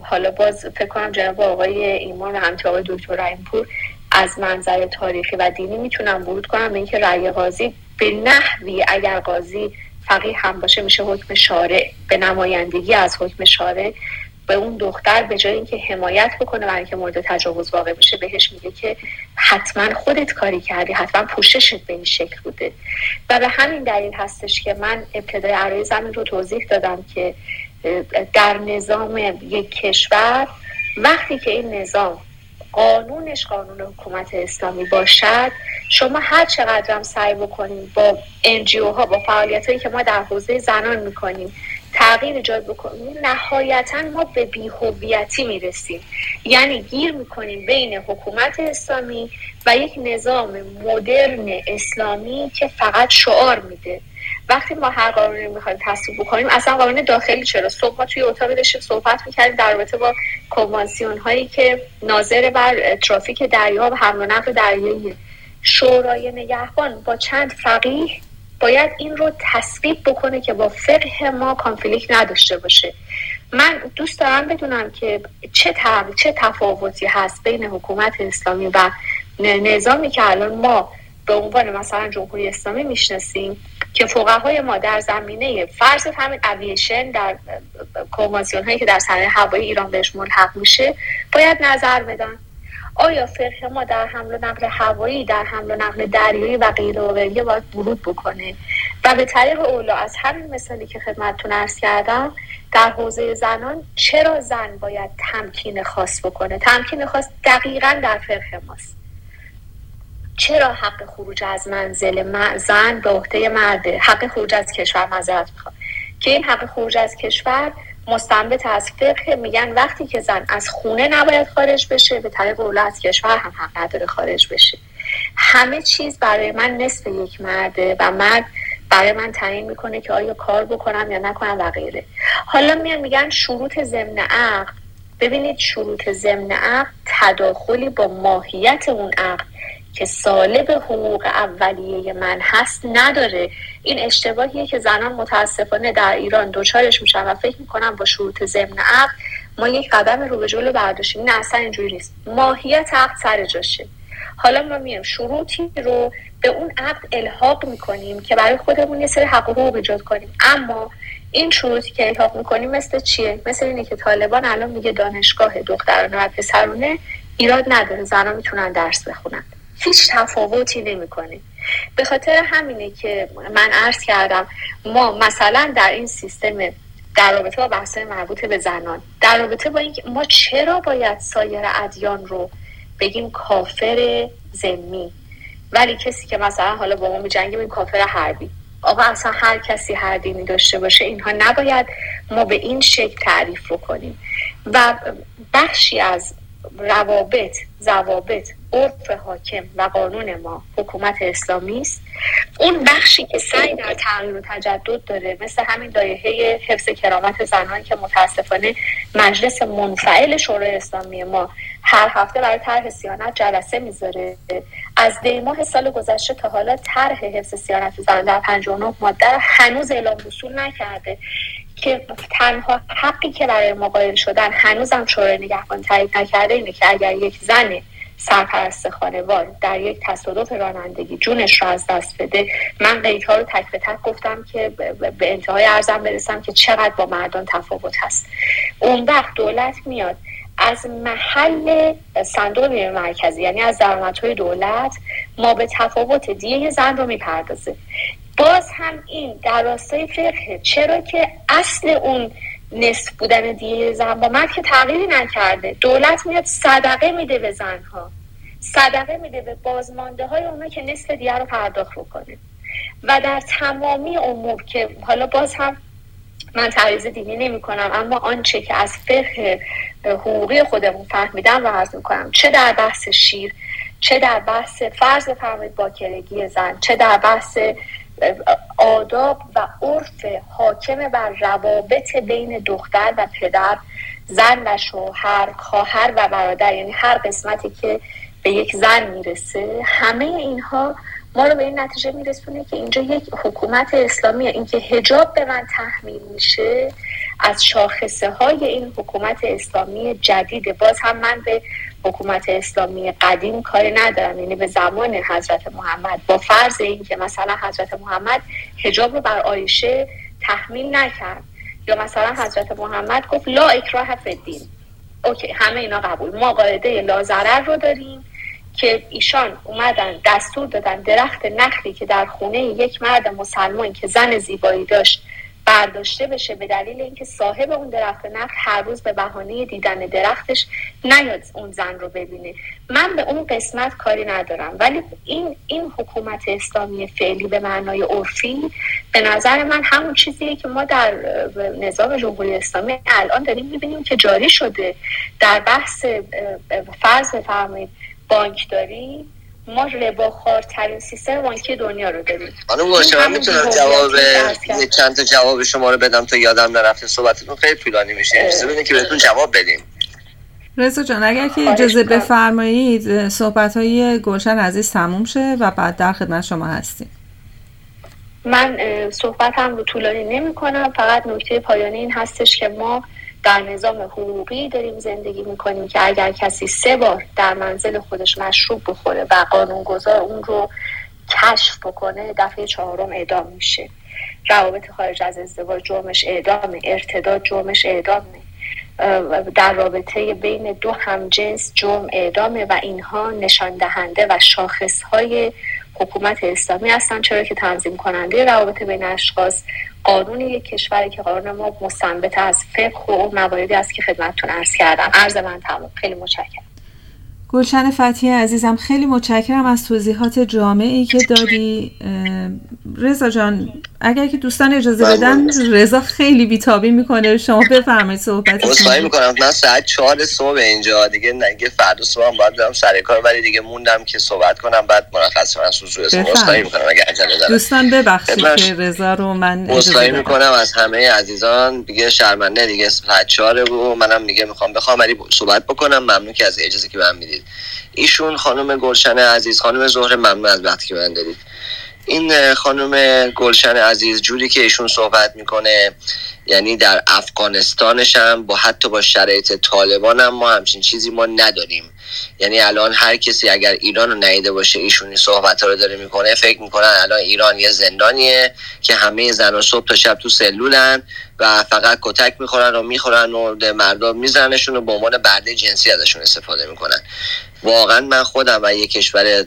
حالا باز فکر کنم جناب آقای ایمان و همچه آقای دکتر رحیمپور از منظر تاریخی و دینی می‌تونم ورود کنم به اینکه رأی قاضی به نحوی اگر قاضی فقیه هم باشه میشه حکم شارع به نمایندگی از حکم شارع. به اون دختر به جای اینکه حمایت بکنه برای اینکه مورد تجاوز واقع بشه بهش میگه که حتما خودت کاری کردی حتما پوششت به این شکل بوده. و به همین دلیل هستش که من ابتدای عرای زمین رو توضیح دادم که در نظام یک کشور وقتی که این نظام قانونش قانون حکومت اسلامی باشد شما هر چقدر هم سعی بکنید با انجیو ها با فعالیت هایی که ما در حوزه زنان می‌کنیم تغییر ایجاد بکنیم. نهایتا ما به بیهویتی می‌رسیم. یعنی گیر می‌کنیم بین حکومت اسلامی و یک نظام مدرن اسلامی که فقط شعار میده. وقتی ما هر قانونی می‌خوایم تصویب بکنیم اصلا قانون داخلی چرا؟ صبح ما توی اتاق داشتیم صحبت می‌کردیم در رابطه با کنوانسیون هایی که ناظر بر ترافیک دریا و حمل و نقل دریایی شورای نگهبان با چند فقیه باید این رو تصویب بکنه که با فقه ما کانفلیکت نداشته باشه. من دوست دارم بدونم که چه, چه تفاوتی هست بین حکومت اسلامی و نظامی که الان ما به عنوان مثلا جمهوری اسلامی می‌شناسیم که فقهای ما در زمینه فرض همین اویشن در کنوانسیون هایی که در صنایع هوایی ایران بهش ملحق میشه باید نظر بدن. آیا فقه ما در حمل و نقل هوایی در حمل و نقل دریایی و غیره و غیره باید ورود بکنه؟ و به طریق اولا از همین مثالی که خدمتتون ارز کردم در حوزه زنان چرا زن باید تمکین خاص بکنه؟ تمکین خاص دقیقا در فقه ماست. چرا حق خروج از منزل زن به عهده مرده؟ حق خروج از کشور مذارت می‌خواد که این حق خروج از کشور مستنبت از فقه میگن وقتی که زن از خونه نباید خارج بشه به طریق اولا از کشور هم حق نداره خارج بشه. همه چیز برای من نصف یک مرده و مرد برای من تعیین می‌کنه که آیا کار بکنم یا نکنم و غیره. حالا میان میگن شروط ضمن عقد. ببینید شروط ضمن عقد تداخلی با ماهیت اون عقد که سالب حقوق اولیه من هست نداره. این اشتباهیه که زنان متاسفانه در ایران دوچارش میشن و فکر می‌کنم با شروط ضمن عقد ما یک قدم رو به جلو برداشتیم. نه اصلا اینجوری نیست. ماهیت عقد سر جاشه. حالا ما میایم شروطی رو به اون عقد الحاق می‌کنیم که برای خودمون یه سری حق حقوق ایجاد کنیم. اما این شروطی که الحاق می‌کنیم مثل چیه؟ مثل اینه که طالبان الان میگه دانشگاه دخترانه و پسرانه ایراد نداره. زنان می‌تونن درس بخونن. هیچ تفاوتی نمی‌کنه. به خاطر همینه که من عرض کردم ما مثلا در این سیستم در رابطه با بحث مربوط به زنان در رابطه با اینکه ما چرا باید سایر ادیان رو بگیم کافر زمی ولی کسی که مثلا حالا با ما می این کافر حربی. آقا اصلا هر کسی هر دینی داشته باشه اینها نباید ما به این شکل تعریف کنیم و بخشی از روابط ضوابط عرف حاکم و قانون ما حکومت اسلامی است. اون بخشی که سعی در تغییر و تجدد داره مثل همین دایهه حفظ کرامت زنان که متاسفانه مجلس منفعل شورای اسلامی ما هر هفته برای طرح سیانت جلسه می‌ذاره. از دیماه سال گذشته تا حالا طرح حفظ سیانت زنان در 59 ماده هنوز اعلام وصول نکرده. که تنها حقی که برای مقایل شدن هنوزم شورای نگهبان تایید نکرده اینه که اگر یک زن سرپرست خانوار در یک تصادف رانندگی جونش را از دست بده من قیدها رو تک به تک گفتم که به انتهای ارزم برسم که چقدر با مردان تفاوت هست. اون وقت دولت میاد. از محل صندوق بیمه مرکزی یعنی از درآمدهای دولت ما به تفاوت دیه زن رو می‌پردازه. باز هم این در راستای فقه. چرا که اصل اون نصف بودن دیه زن با مرد که تغییری نکرده. دولت میاد صدقه میده به زنها. صدقه میده به بازمانده های اونا که نصف دیه رو پرداخت بکنه. و در تمامی امور که حالا باز هم من تعریض دینی نمی کنم اما آنچه که از فقه حقوقی خودمون فهمیدم و عرض می‌کنم چه در بحث شیر چه در بحث فرض بفرمایید باکرگی زن چه در بحث آداب و عرف حاکم بر روابط بین دختر و پدر زن و شوهر خواهر و برادر یعنی هر قسمتی که به یک زن می‌رسه همه اینها ما رو به این نتیجه میرسونه که اینجا یک حکومت اسلامیه اینکه هجاب به من تحمیل میشه از شاخصه های این حکومت اسلامی جدید باز هم من به حکومت اسلامی قدیم کاری ندارم یعنی به زمان حضرت محمد با فرض اینکه مثلا حضرت محمد هجاب رو بر آیشه تحمیل نکرد. یا مثلا حضرت محمد گفت لا اکراه فی الدین. اوکی همه اینا قبول. ما قاعده لا رو داریم که ایشان اومدن دستور دادن درخت نخلی که در خونه یک مرد مسلمان که زن زیبایی داشت برداشته بشه به دلیل اینکه صاحب اون درخت نخل هر روز به بهانه دیدن درختش نیاد اون زن رو ببینه. من به اون قسمت کاری ندارم. ولی این این حکومت اسلامی فعلی به معنای عرفی به نظر من همون چیزیه که ما در نظام جمهوری اسلامی الان داریم می‌بینیم که جاری شده. در بحث فرض بفرمایید بانکداری ما رباخوارترین سیستم بانکی دنیا رو داریم. خانم باشه من می‌تونم جواب چند تا جواب شما رو بدم تا یادم نرفته. صحبتتون خیلی طولانی میشه. اجازه بدین که بهتون جواب بدیم. رضا جان اگر که اجازه بفرمایید صحبت های گلشن عزیز تموم شه و بعد در خدمت شما هستیم. من صحبت هم رو طولانی نمی کنم فقط نکته پایانی این هستش که ما در نظام حقوقی داریم زندگی می‌کنیم که اگر کسی سه بار در منزل خودش مشروب بخوره و قانونگذار اون رو کشف بکنه دفعه چهارم اعدام میشه. روابط خارج از ازدواج جرمش اعدامه ارتداد جرمش اعدامه. در رابطه بین دو همجنس جرم اعدامه و اینها نشان دهنده و شاخص های حکومت اسلامی هستن چرا که تنظیم کننده روابط بین اشخاص قانون یک کشوری که قانون ما مستنبت از فقه و مواردی است که خدمتتون عرض کردم. عرض من تمام خیلی متشکرم. گلشن فتیه عزیزم خیلی متشکرم از توضیحات جامعی که دادی. رضا جان اگر که دوستان اجازه. بدن رضا خیلی بیتابی می‌کنه. شما بفرمایید صحبت می می‌کنم. من ساعت چهار صبح اینجا. دیگه نگه فردا صبح هم باید برم سر کار ولی دیگه موندم که صحبت کنم بعد مرخص من سوزو اسم می‌کنم اگه عجله دارم. دوستان ببخشید که رضا رو من می می‌کنم از همه عزیزان. دیگه شرمنده دیگه ساعت چهار و منم دیگه می‌خوام بخوام ولی صحبت بکنم. ممنون که از اجازه که من می‌دید. ایشون خانم گلشن عزیز خانم زهر ممنون از وقتی که من دارید. این خانم گلشن عزیز جوری که ایشون صحبت می‌کنه یعنی در افغانستانش هم با حتی با شرایط طالبان هم ما همچین چیزی ما نداریم. یعنی الان هر کسی اگر ایران رو نیده باشه ایشون این صحبت رو داره می‌کنه فکر می‌کنن الان ایران یه زندانیه که همه زن و صبح تا شب تو سلولن. و فقط کتک می‌خورن و می‌خورن و مردم میزنشون و به عنوان برده جنسی ازشون استفاده می‌کنن. واقعا من خودم و یه کشور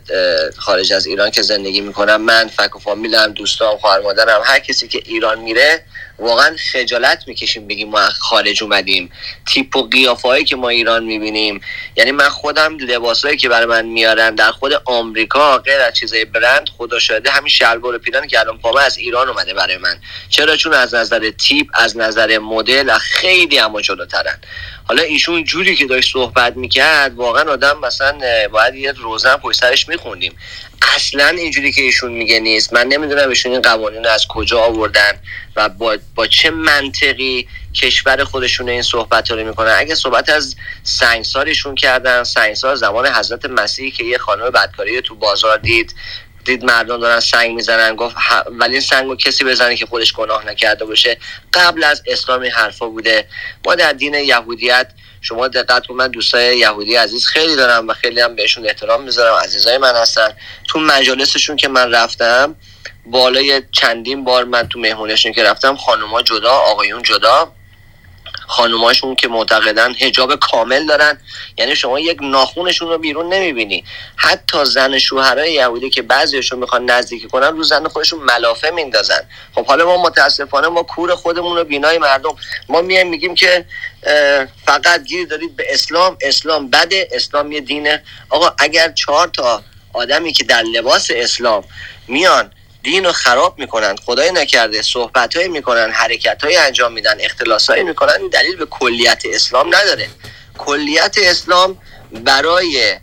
خارج از ایران که زندگی می‌کنم من فک و فامیلم دوستام خواهر مادرم هر کسی که ایران میره واقعا خجالت می‌کشیم بگیم ما خارج اومدیم. تیپ و قیافه که ما ایران می‌بینیم. یعنی من خود خودم لباسایی که برای من میارن در خود آمریکا غیر از چیزای برند خدا شاهده همین شلوار پیرانی که الان پامه از ایران اومده برای من. چرا؟ چون از نظر تیپ از نظر مدل خیلی اما جلوترن. حالا ایشون جوری که داشت صحبت می‌کرد واقعا آدم مثلا باید یه روزن پشت سرش میخوندیم. اصلا اینجوری که ایشون میگه نیست. من نمی‌دونم ایشون این قوانین رو از کجا آوردن و با, با چه منطقی کشور خودشون این صحبت رو می‌کنن. اگه صحبت از سنگسارشون کردن سنگسار زمان حضرت مسیحی که یه خانم بدکاری تو بازار دید دید مردم دارن سنگ می‌زنن گفت ولی این کسی بزنه که خودش گناه نکرده باشه. قبل از اسلامی حرفا بوده. ما در دین یهودیت شما دقت کن من دوستای یهودی عزیز خیلی دارم و خیلی هم بهشون احترام می‌ذارم. عزیزای من هستن. تو مجالسشون که من رفتم بالای چندین بار من تو مهمونشون که رفتم خانوما جدا آقایون جدا. خانوماشون که معتقدن هجاب کامل دارن. یعنی شما یک ناخونشون رو بیرون نمی‌بینی. حتی زن شوهرای یهودی که بعضیشون می‌خوان نزدیکی کنن رو زن خودشون ملافه میندازن. خب حالا ما متاسفانه ما کور خودمون رو بینای مردم. ما میایم میگیم که فقط گیر دارید به اسلام. اسلام بده اسلام یه دینه. آقا اگر چهار تا آدمی که در لباس اسلام میان دین رو خراب می‌کنن خدای نکرده صحبت های می‌کنن حرکت های انجام میدن اختلاس های می‌کنن دلیل به کلیت اسلام نداره. کلیت اسلام برای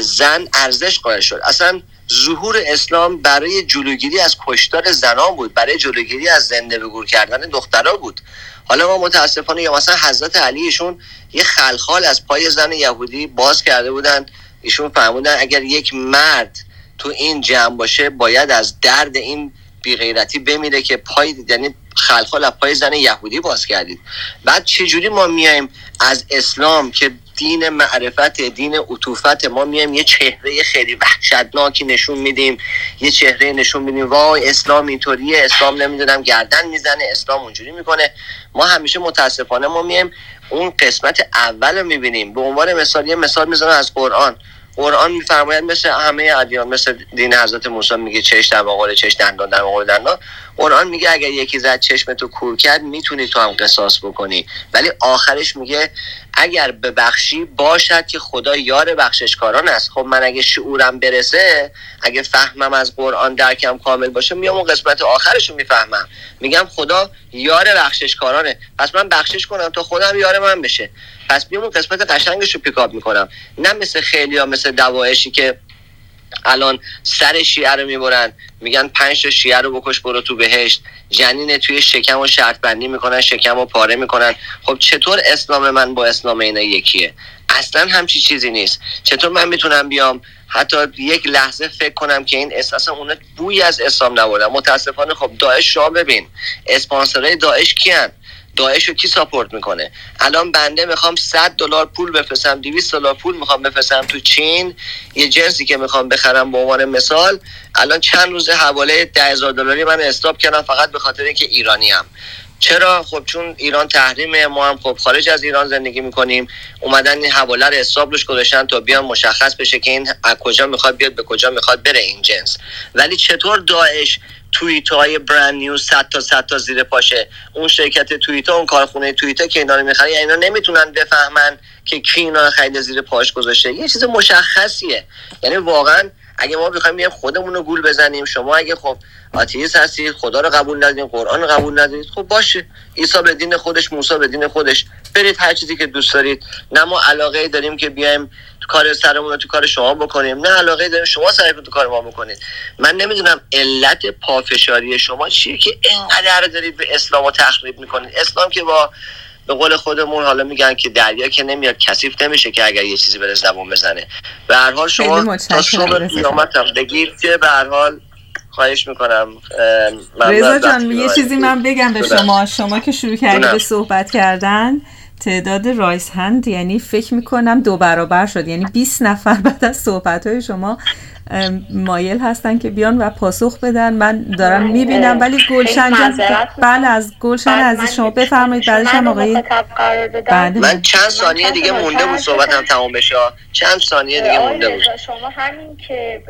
زن ارزش قائل شد. اصلا ظهور اسلام برای جلوگیری از کشتار زنان بود برای جلوگیری از زنده به گور کردن دخترها بود. حالا ما متاسفانه یا مثلا حضرت علیشون یه خلخال از پای زن یهودی باز کرده بودن. ایشون فرمودن اگر یک مرد تو این جمع باشه باید از درد این بیغیرتی بمیره که پای یعنی از پای زن یهودی باز کردید. بعد چجوری ما میایم از اسلام که دین معرفت دین عطوفت ما میایم یه چهره خیلی وحشتناکی نشون میدیم یه چهره نشون میدیم وای اسلام اینطوریه اسلام نمی‌دونم گردن می‌زنه اسلام اونجوری می‌کنه. ما همیشه متاسفانه ما میایم اون قسمت اول رو می‌بینیم. به عنوان مثال یه مثال می‌زنم از قرآن. قرآن میفرماید مثل همه ادیان مثل دین حضرت موسی میگه چش در مقابل چش دندان در مقابل دندان. قرآن میگه اگر یکی زد چشم تو کور کرد می‌تونی تو هم قصاص بکنی. ولی آخرش میگه اگر ببخشی باشد که خدا یار بخششکاران است. خب من اگه شعورم برسه اگه فهمم از قرآن درکم کامل باشه میام اون قسمت آخرش رو می‌فهمم. میگم خدا یار بخششکارانه. پس من بخشش کنم تا خودم یار من بشه. پس بیام اون قسمت قشنگش رو پیکاپ می‌کنم. نه مثل خیلی ها مثل دوایشی که الان سر شیعه رو می‌برن. میگن پنج تا شیعه رو بکش برو تو بهشت. جنین توی شکم و شرط بندی می‌کنن شکم و پاره می‌کنن. خب چطور اسلام من با اسلام اینا یکیه؟ اصلا همچی چیزی نیست. چطور من می‌تونم بیام؟ حتی یک لحظه فکر کنم که این اساس اون بوی از اسلام نبودن متاسفانه خب داعش شما ببین. اسپانسرای داعش کیان؟ داعش رو کی ساپورت می‌کنه؟ الان بنده می‌خوام 100 دلار پول بفرستم 200 دلار پول می‌خوام بفرستم تو چین. یه جنسی که می‌خوام بخرم به عنوان مثال الان چند روز حواله 10000 دلاری من استاپ کردم فقط به خاطر اینکه ایرانی ام چرا؟ خب چون ایران تحریمه ما هم خب خارج از ایران زندگی می‌کنیم. اومدن این حواله رو حساب روش گذاشتن تا بیان مشخص بشه که این از کجا می‌خواد بیاد به کجا می‌خواد بره این جنس. ولی چطور داعش توییت های برند نیوز 100 تا 100 تا زیر پاشه. اون شرکت توییت اون کارخونه توییت که اینا رو می‌خره یعنی اینا نمی‌تونن بفهمن که کی اینا خرید زیر پاش گذاشته. یه چیز مشخصیه. یعنی واقعا اگه ما بخوایم بیایم خودمون رو گول بزنیم شما اگه خب آتیست هستید خدا رو قبول ندارید قرآن رو قبول ندارید خب باشه. عیسی به دین خودش موسی به دین خودش. برید هر چیزی که دوست دارید. نه ما علاقه داریم که بیایم کار سرمون رو تو کار شما بکنیم. نه علاقه داریم شما سرتون تو کار ما بکنید. من نمی‌دونم علت پافشاری شما چیه که اینقدر دارید به اسلام رو تخریب می‌کنید. اسلام که با به قول خودمون حالا میگن که دریا که نمیاد کثیف نمیشه که اگر یه چیزی بره زبون بزنه. به هر حال شما تا صبح قیامت بگید که به هر حال خواهش می‌کنم رضا جان یه چیزی من بگم به شما. شما که شروع کردید به صحبت کردن. تعداد رایس هند یعنی فکر می‌کنم دو برابر شد. یعنی 20 نفر بعد از صحبت های شما مایل هستن که بیان و پاسخ بدن. من دارم بله. می‌بینم. ولی گلشن جان بله از گلشن از شما بفرمایید. بعدش هم آقای بله. من چند ثانیه دیگه مونده بود صحبتم تمام بشه. چند ثانیه دیگه مونده بود. شما همین که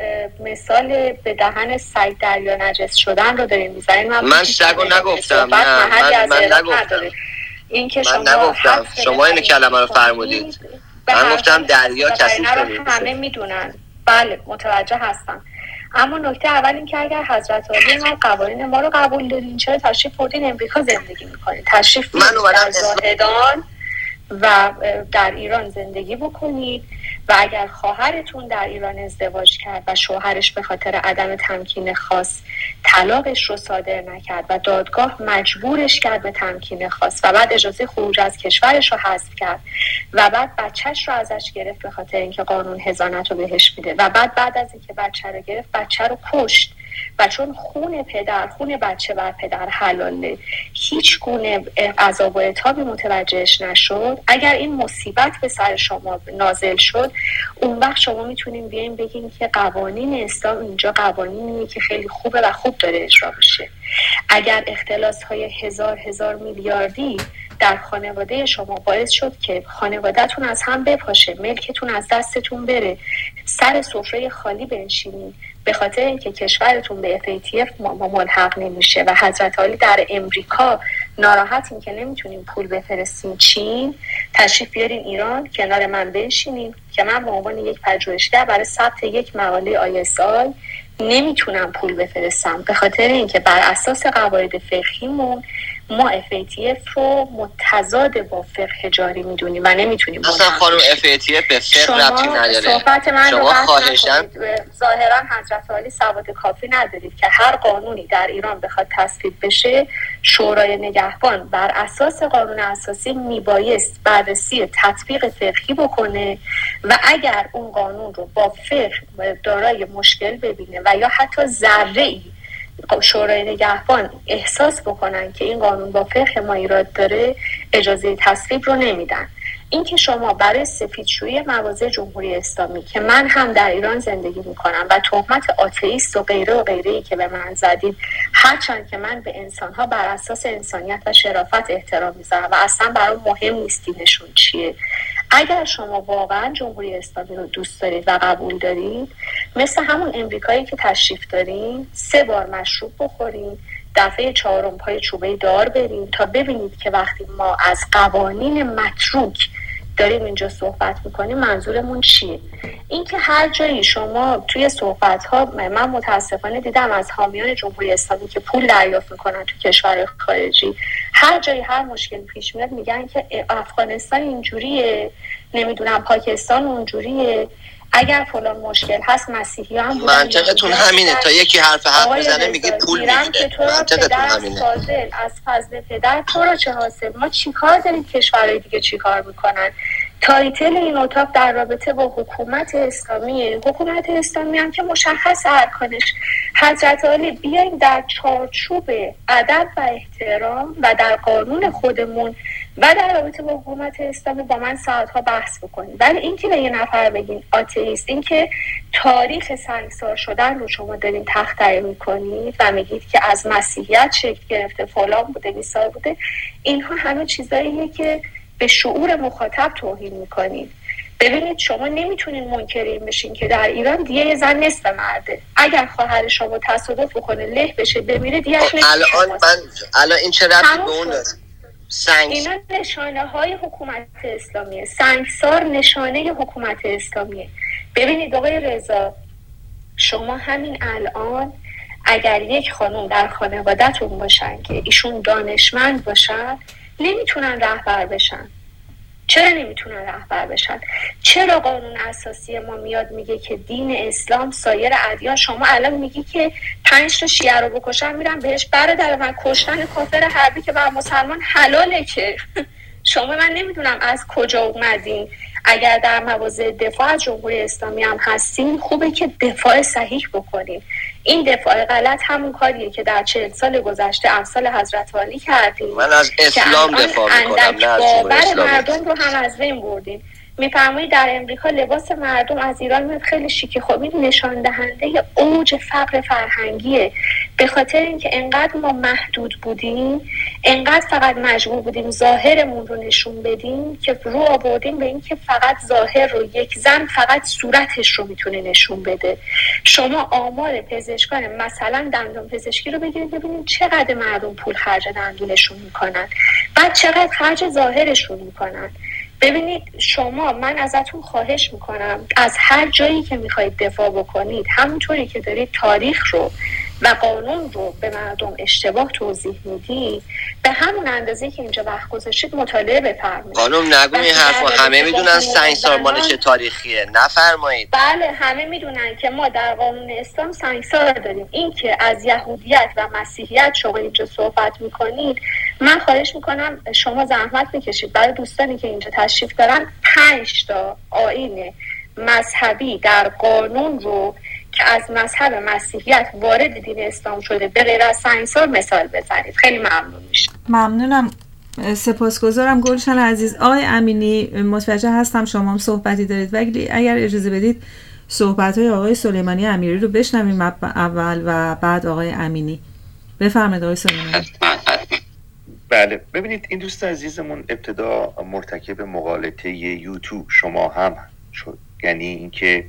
مثال به دهن سگ دریا نجس شدن رو دارین می‌زنین. من, من سگ نگفتم. من, من نگفتم. این که من نگفتم. شما این کلمه رو فرمودید. من گفتم دریا کسی همه می‌دونن. بله متوجه هستم. اما نکته اول این که اگر حضرت عالی ما قوانین ما رو قبول دارین چرا تشریف بردین؟ امریکا زندگی می‌کنین تشریف من زاهدان و در ایران زندگی بکنید و اگر خواهرتون در ایران ازدواج کرد و شوهرش به خاطر عدم تمکین خاص طلاقش رو صادر نکرد و دادگاه مجبورش کرد به تمکین خاص و بعد اجازه خروج از کشورش رو حذف کرد و بعد بچهش رو ازش گرفت به خاطر اینکه قانون هزانت رو بهش میده و بعد بعد از اینکه بچه رو گرفت بچه رو کشت. و چون خون پدر خون بچه بر پدر حلاله هیچ گونه عذاب و اتابی متوجهش نشد. اگر این مصیبت به سر شما نازل شد اون وقت شما می‌تونیم بیایم بگیم که قوانین اسلام اینجا قوانینیه که خیلی خوبه و خوب داره اجرا بشه اگر اختلاس های هزار هزار میلیاردی در خانواده شما باعث شد که خانوادهتون از هم بپاشه ملکتون از دستتون بره سر سفره خالی بنشینید به خاطر اینکه کشورتون به FATF ملحق نمیشه و حضرت عالی در امریکا ناراحتیم که نمی‌تونیم پول بفرستیم چین تشریف بیارین ایران کنار من بنشینیم که من به عنوان یک پژوهشگر برای ثبت یک مقاله آیسال نمی‌تونم پول بفرستم. به خاطر اینکه بر اساس قواعد فقهیمون ما FATF رو متضاد با فقه جاری می‌دونیم و نمی‌تونیم اصلا خانم FATF به فقه ربطی نداره. صحبت من شما خواهشن ظاهرا حضرت عالی سواد کافی ندارید که هر قانونی در ایران بخواد تصویب بشه شورای نگهبان بر اساس قانون اساسی میبایست بررسی تطبیق فقهی بکنه و اگر اون قانون رو با فقه دارای مشکل ببینه و یا حتی ذره ای شورای نگهبان احساس بکنن که این قانون با فقه ما ایراد داره اجازه تصویب رو نمیدن. اینکه شما برای سفیدشویی مواضع جمهوری اسلامی که من هم در ایران زندگی می‌کنم و تهمت آتئیست و غیره و غیره ای که به من زدید هرچند که من به انسانها بر اساس انسانیت و شرافت احترام می‌ذارم و اصلا برای مهم نیست دینشون چیه. اگر شما واقعا جمهوری اسلامی رو دوست دارید و قبول دارید مثل همون امریکایی که تشریف دارین سه بار مشروب بخورین دفعه چهارم پای چوبه دار بریم تا ببینید که وقتی ما از قوانین متروک داریم اینجا صحبت می‌کنیم منظورمون چیه؟ اینکه هر جایی شما توی صحبت ها من متاسفانه دیدم از حامیان جمهوری اسلامی که پول دریافت می‌کنن تو کشور خارجی هر جایی هر مشکل پیش میاد میگن که افغانستان اینجوریه نمی‌دونم پاکستان اونجوریه. اگر فلان مشکل هست مسیحی هم منطقتون همینه. تا یکی حرف حرف بزنه میگه پول می‌گیره. منطقتون همینه. فاضل از فضل پدر تو رو چه حاصل؟ ما چیکار داریم کشورهای دیگه چیکار می‌کنن title این اتاق در رابطه با حکومت اسلامی حکومت اسلامی هم که مشخص ارکانش حضرت عالی بیاین در چارچوب ادب و احترام و در قانون خودمون و در رابطه با حکومت اسلامی با من ساعتها بحث بکنید. ولی اینکه به یه نفر بگین آتئیست اینکه تاریخ سنگسار شدن رو شما دارین تختره می‌کنید و میگید که از مسیحیت شکل گرفته فلان بوده بیسار بوده اینها همه چیزاییه که به شعور مخاطب توهین می‌کنید. ببینید شما نمی‌تونین منکرین بشین که در ایران دیگه یه زن نصف مرده. اگر خواهر شما تصادف بکنه له بشه بمیره دیگه خب، الان من الان این چه ربطی به اون سنگ اینا نشانه های حکومت اسلامیه. سنگسار نشانه حکومت اسلامیه. ببینید آقای رضا شما همین الان اگر یک خانم در خانوادهتون باشن که ایشون دانشمند باشن نمی‌تونن رهبر بشن. چرا نمی‌تونن رهبر بشن؟ چرا قانون اساسی ما میاد میگه که دین اسلام سایر ادیان؟ شما الان میگی که پنج تا شیعه رو بکشن میرن بهش برادر من کشتن کافر حربی که بر مسلمان حلاله که. شما من نمی‌دونم از کجا اومدین. اگر در مواضع دفاع از جمهوری اسلامی هم هستین خوبه که دفاع صحیح بکنین. این دفاع غلط همون کاریه که در چهل سال گذشته امثال حضرت عالی کردیم من از اسلام دفاع می‌کنم نه مردم رو هم از بین بردیم. میفرمایید در امریکا لباس مردم از ایران میاد خیلی شیکی خب این نشان دهنده اوج فقر فرهنگیه. به خاطر اینکه انقدر ما محدود بودیم انقدر فقط مجبور بودیم ظاهرمون رو نشون بدیم که رو آوردیم به اینکه فقط ظاهر رو یک زن فقط صورتش رو می‌تونه نشون بده. شما آمار پزشکان مثلا دندان پزشکی رو بگیرید ببینید چقدر مردم پول خرج دندونشون می‌کنن بعد چقدر خرج ظاهرشون می‌کنن. ببینید شما من ازتون خواهش می‌کنم از هر جایی که می‌خواید دفاع بکنید همونطوری که دارید تاریخ رو و قانون رو به مردم اشتباه توضیح می‌دید به همون اندازه که اینجا وقت گذاشتید مطالعه بفرمایید. خانم نگو این حرف همه می‌دونن سنگسار مال چه تاریخیه. نفرمایید. بله همه می‌دونن که ما در قانون اسلام سنگسار داریم. این که از یهودیت و مسیحیت شما اینجا صحبت می‌کنید من خواهش می‌کنم شما زحمت می‌کشید. برای دوستانی که اینجا تشریف دارن پنج تا آین مذهبی در قانون رو که از مذهب مسیحیت وارد دین اسلام شده به غیر از سنگسار مثال بزنید. خیلی ممنون میشه ممنونم. سپاسگزارم گلشن عزیز. آقای امینی متوجه هستم شما هم صحبتی دارید. ولی اگر اجازه بدید صحبت های آقای سلیمانی امیری رو بشنویم اول و بعد آقای امینی. بفرمایید آقای سلیمانی. بله. ببینید این دوست عزیزمون ابتدا مرتکب مقالطه یوتیوب شما هم شد. یعنی اینکه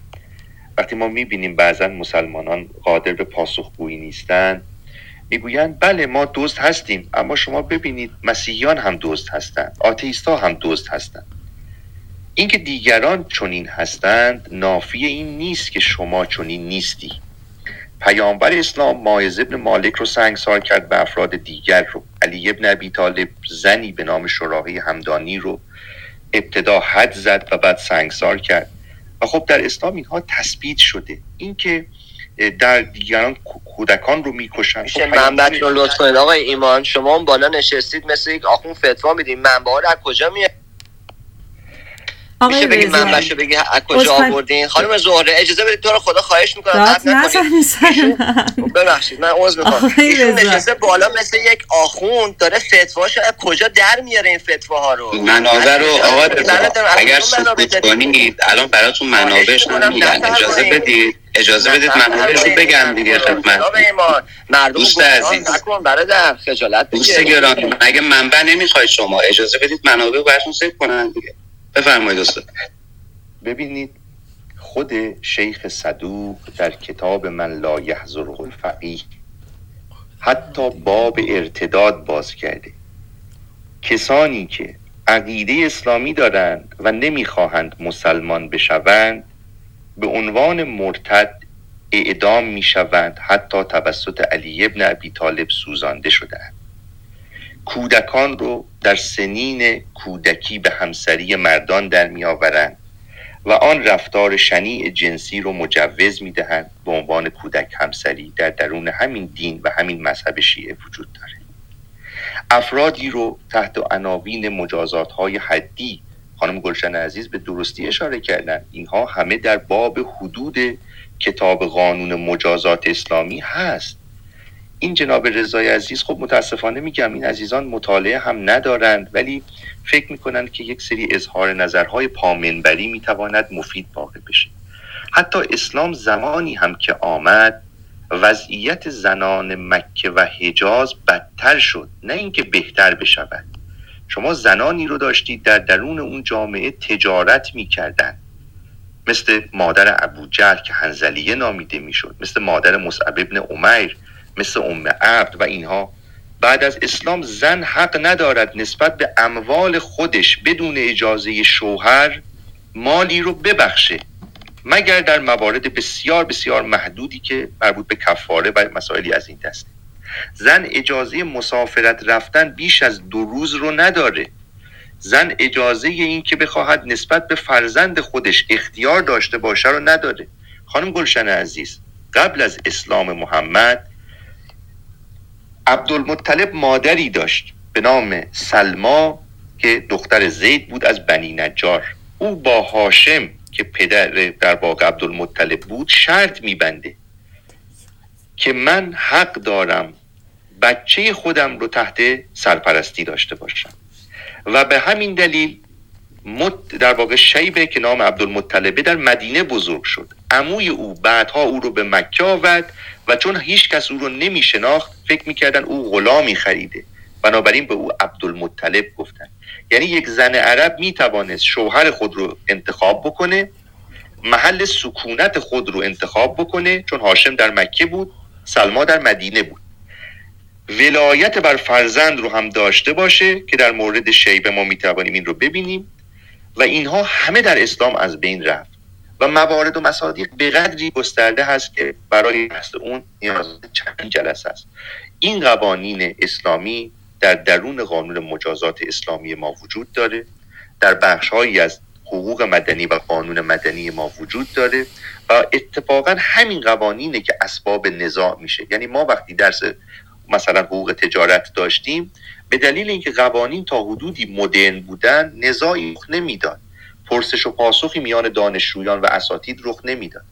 وقتی ما می‌بینیم بعضا مسلمانان قادر به پاسخگویی نیستند می‌گویند بله ما دوست هستیم اما شما ببینید مسیحیان هم دوست هستند آتیستا هم دوست هستند. اینکه دیگران چنین هستند نافی این نیست که شما چنین نیستی. پیامبر اسلام ماعز ابن مالک رو سنگسار کرد به افراد دیگر رو. علی ابن ابی طالب زنی به نام شراحی همدانی رو ابتدا حد زد و بعد سنگسار کرد. و خب در اسلام اینها تثبیت شده. اینکه در دیگران کودکان رو می‌کشن میشه خب منبع رو لطف کنید. آقای ایمان شما بالا نشستید مثل یک آخون فتوا میدین منبع از کجا میاد میشه بگید منبعشو بگی از کجا آوردین؟ خانم زهره اجازه بدید تو رو خدا خواهش می‌کنم. خب ببخشید من عذر می‌خوام. ایشون نشسته بالا مثل یک آخوند داره فتواشو از کجا در میاره این فتواها رو؟ منابع رو آقا اگر سکوت کنید الان براتون منابعش هم میگن اجازه بدید اجازه بدید منابعش رو بگم دیگه خدمت مردم دوست عزیز. نکن برادر خجالت دوست گرامی اگه منبع نمی‌خواید شما؟ اجازه بدید منابع براتون سیو کنن دیگه. بفرمایید استاد. ببینید خود شیخ صدوق در کتاب من لا یحضر الفقیه حتی باب ارتداد باز کرده. کسانی که عقیده اسلامی دارند و نمی‌خواهند مسلمان بشوند به عنوان مرتد اعدام می‌شوند حتی توسط علی ابن ابی طالب سوزانده شدند کودکان رو در سنین کودکی به همسری مردان در می آورند و آن رفتار شنیع جنسی رو مجوز می دهند به عنوان کودک همسری. در درون همین دین و همین مذهب شیعه وجود داره. افرادی رو تحت عناوین مجازات های حدی خانم گلشن عزیز به درستی اشاره کردن. اینها همه در باب حدود کتاب قانون مجازات اسلامی هست. این جناب رضای عزیز خب متاسفانه میگم این عزیزان مطالعه هم ندارند ولی فکر می‌کنند که یک سری اظهار نظرهای پامنبری می‌تواند مفید واقع بشه. حتی اسلام زمانی هم که آمد وضعیت زنان مکه و حجاز بدتر شد نه اینکه بهتر بشود. شما زنانی رو داشتید در درون اون جامعه تجارت می‌کردند مثل مادر ابو که هنزلیه نامیده می‌شد مثل مادر مصعب ابن عمیر مثل ام عبد و اینها. بعد از اسلام زن حق ندارد نسبت به اموال خودش بدون اجازه شوهر مالی رو ببخشه مگر در موارد بسیار بسیار محدودی که مربوط به کفاره و مسائلی از این دسته زن اجازه مسافرت رفتن بیش از دو روز رو نداره. زن اجازه این که بخواهد نسبت به فرزند خودش اختیار داشته باشه رو نداره. خانم گلشن عزیز قبل از اسلام محمد عبدالمطلب مادری داشت به نام سلما که دختر زید بود از بنی نجار. او با هاشم که پدر در باغ عبدالمطلب بود شرط میبنده که من حق دارم بچه خودم رو تحت سرپرستی داشته باشم. و به همین دلیل مت در واقع شیبه که نام عبدالمطلبه در مدینه بزرگ شد. عموی او بعدها او رو به مکه آورد و چون هیچ کس او رو نمی شناخت فکر می‌کردن او غلامی خریده. بنابراین به او عبدالمطلب گفتن. یعنی یک زن عرب می توانست شوهر خود رو انتخاب بکنه محل سکونت خود رو انتخاب بکنه چون هاشم در مکه بود سلما در مدینه بود. ولایت بر فرزند رو هم داشته باشه که در مورد شیبه ما می توانیم این رو ببینیم. و اینها همه در اسلام از بین رفت. و موارد و مصادیق به قدری گسترده هست که برای بحث اون نیاز چند جلسه است. این قوانین اسلامی در درون قانون مجازات اسلامی ما وجود داره. در بخشهایی از حقوق مدنی و قانون مدنی ما وجود داره و اتفاقا همین قوانینه که اسباب نزاع میشه. یعنی ما وقتی درس مثلا حقوق تجارت داشتیم به دلیل اینکه قوانین تا حدودی مدرن بودن نزاعی نمی‌داد. پرسش و پاسخی میان دانشجویان و اساتید رخ نمی‌داد.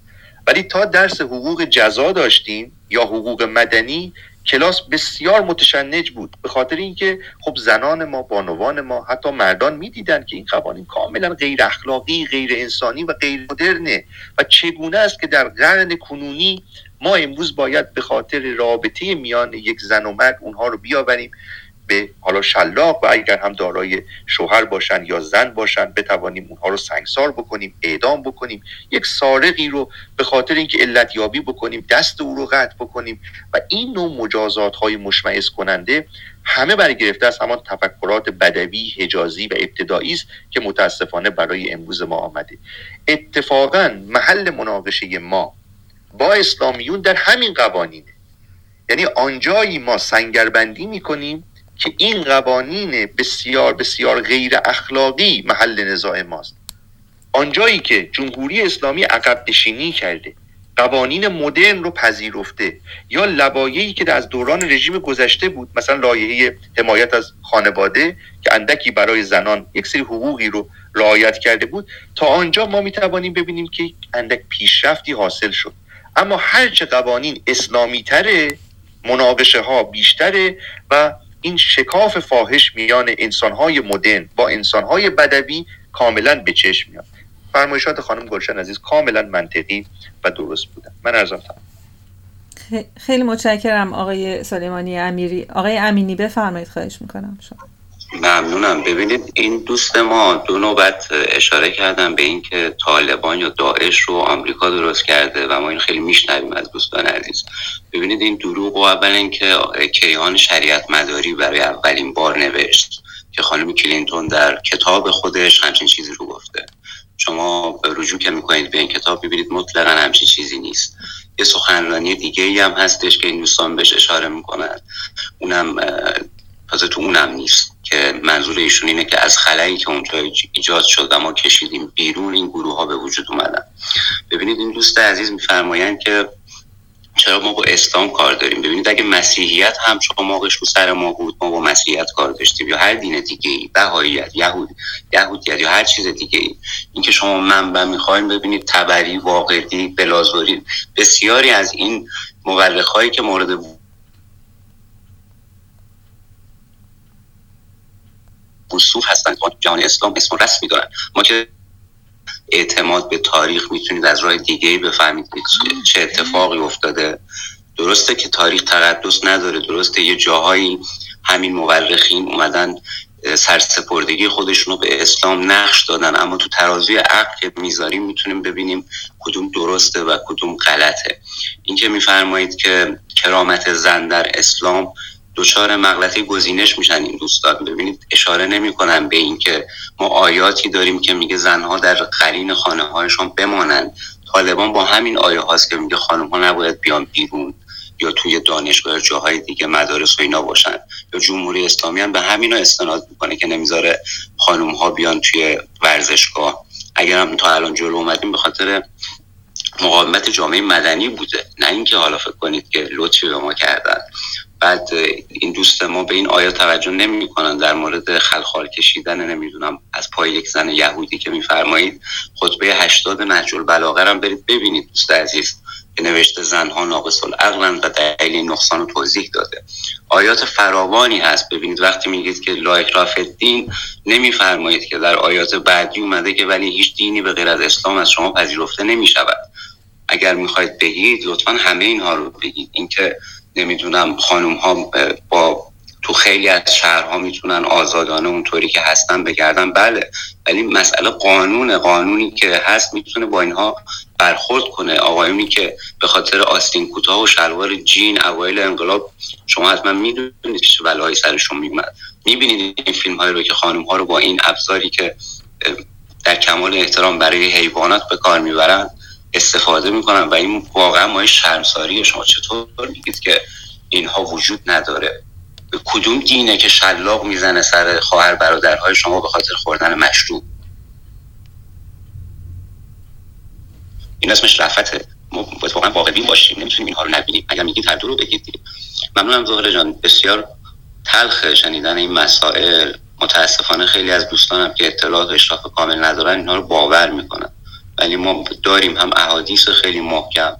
ولی تا درس حقوق جزا داشتیم یا حقوق مدنی کلاس بسیار متشنج بود. به خاطر اینکه خب زنان ما بانوان ما حتی مردان می‌دیدند که این قوانین کاملا غیر اخلاقی غیر انسانی و غیر مدرنه. و چگونه است که در قرن کنونی ما امروز باید به خاطر رابطه میان یک زن و مرد اونها رو بیاوریم؟ به حالا شلاق و اگر هم دارای شوهر باشن یا زن باشن بتوانیم اونها رو سنگسار بکنیم اعدام بکنیم یک سارقی رو به خاطر اینکه علت یابی بکنیم دست او رو قطع بکنیم و این نوع مجازات های مشمعز کننده همه برگرفته از همان تفکرات بدوی حجازی و ابتدایی است که متاسفانه برای امروز ما آمده. اتفاقا محل مناقشه ما با اسلامیون در همین قوانینه. یعنی آنجایی ما سنگربندی می‌کنیم که این قوانین بسیار بسیار غیر اخلاقی محل نزاع ماست. آنجایی که جمهوری اسلامی عقب نشینی کرده قوانین مدرن رو پذیرفته یا لبایه‌ای که از دوران رژیم گذشته بود مثلا لایحه حمایت از خانواده که اندکی برای زنان یک سری حقوقی رو رعایت کرده بود تا آنجا ما می‌توانیم ببینیم که اندک پیشرفتی حاصل شد. اما هرچه قوانین اسلامی تره مناقشه ها بیشتره و این شکاف فاحش میان انسانهای مدرن با انسانهای بدوی کاملا به چشم میاد. فرمایشات خانم گلشن عزیز کاملا منطقی و درست بودن من ارزم خیلی متشکرم آقای سلیمانی امیری. آقای امینی بفرمایید. خواهش می‌کنم. شما. ممنونم. ببینید این دوست ما دو نوبت اشاره کردن به اینکه طالبان یا داعش رو آمریکا درست کرده و ما این خیلی میشنویم از دوستان عزیز. ببینید این دروغ و اول اینکه کیهان شریعت مداری برای اولین بار نوشت که خانم کلینتون در کتاب خودش همچین چیزی رو گفته. شما رجوع که می‌کنید به این کتاب می‌بینید مطلقا همچین چیزی نیست. یه سخنرانی دیگه ای هم هستش که این دوستان بهش اشاره می‌کنن. اونم تازه تو اونم نیست. که منظور ایشون اینه که از خلایی که اونجا ایجاد شد ما کشیدیم بیرون این گروه ها به وجود اومدن. ببینید این دوست عزیز میفرمایند که چرا ما با اسلام کار داریم؟ ببینید اگه مسیحیت هم موقعش رو سر ما بود ما با مسیحیت کار داشتیم یا هر دین دیگه ای بهاییت یهود یهودیت یا هر چیز دیگه ای اینکه شما منبع می‌خواین ببینید تبری واقعی بلازوری بسیاری از این مورخ هایی که مورد وسوق هستند که جهان اسلام اسم رسمی دارن ما که اعتماد به تاریخ می‌تونید از راه دیگه بفهمید چه اتفاقی افتاده. درسته که تاریخ تقدس نداره درسته یه جاهایی همین مورخین اومدن سرسپردگی خودشون رو به اسلام نقش دادن. اما تو ترازوی عقل که می‌ذاریم می‌تونیم ببینیم کدوم درسته و کدوم غلطه. اینکه میفرمایید که کرامت زن در اسلام دچار مغلطه گزینش میشن این دوستان. ببینید اشاره نمی‌کنن به اینکه ما آیاتی داریم که میگه زنها در قرین خانه هایشان بمانند. طالبان با همین آیه هاست که میگه خانم ها نباید بیان بیرون یا توی دانشگاه جاهای دیگه مدارس و اینا باشن. یا جمهوری اسلامی هم به همینا استناد می‌کنه که نمی‌ذاره خانم ها بیان توی ورزشگاه. اگر هم تا الان جلو اومدیم به خاطر مقاومت جامعه مدنی بوده. نه اینکه حالا فکر کنید که لطفی به ما کردن. بعد این دوست ما به این آیا توجه نمی‌کنن در مورد خلخال کشیدن نمی‌دونم از پای یک زن یهودی که میفرمایید خطبه 80 نهج البلاغه هم برید ببینید دوست عزیز. که نوشته زنها ناقص العقلن و دلیل نقصان رو توضیح داده. آیات فراوانی هست ببینید وقتی میگید که لا اکراه دین نمیفرمایید که در آیات بعدی اومده که ولی هیچ دینی به غیر از اسلام از شما پذیرفته نمی‌شود. اگر می‌خواید بگید لطفا همه اینها رو بگید. اینکه نمی‌دونم خانوم ها با تو خیلی از شهرها می‌تونن آزادانه اونطوری که هستن بگردن. بله ولی مسئله قانون قانونی که هست می‌تونه با اینها برخورد کنه. آقایونی که به خاطر آستین کوتاه و شلوار جین اوایل انقلاب شما حتما می‌دونید چه بلایی سرشون میومد می‌بینید این فیلم هایی رو که خانم ها رو با این ابزاری که در کمال احترام برای حیوانات به کار می‌برن استفاده می‌کنن و این واقعا ما شرمساری شما چطور میگید که اینها وجود نداره؟ به کدوم دینه که شلاق می‌زنه سر خواهر برادرهای شما به خاطر خوردن مشروب؟ این اسمش رفته ما باید واقعا واقعی باشیم نمی‌تونیم اینها رو نبینیم. اگر میگید هر دو رو بگید ممنونم زهره جان. بسیار تلخ شنیدن این مسائل. متاسفانه خیلی از دوستانم که اطلاعات اشراف کامل ندارن اینها رو باور می‌کنن. ولی ما داریم هم احادیث خیلی محکم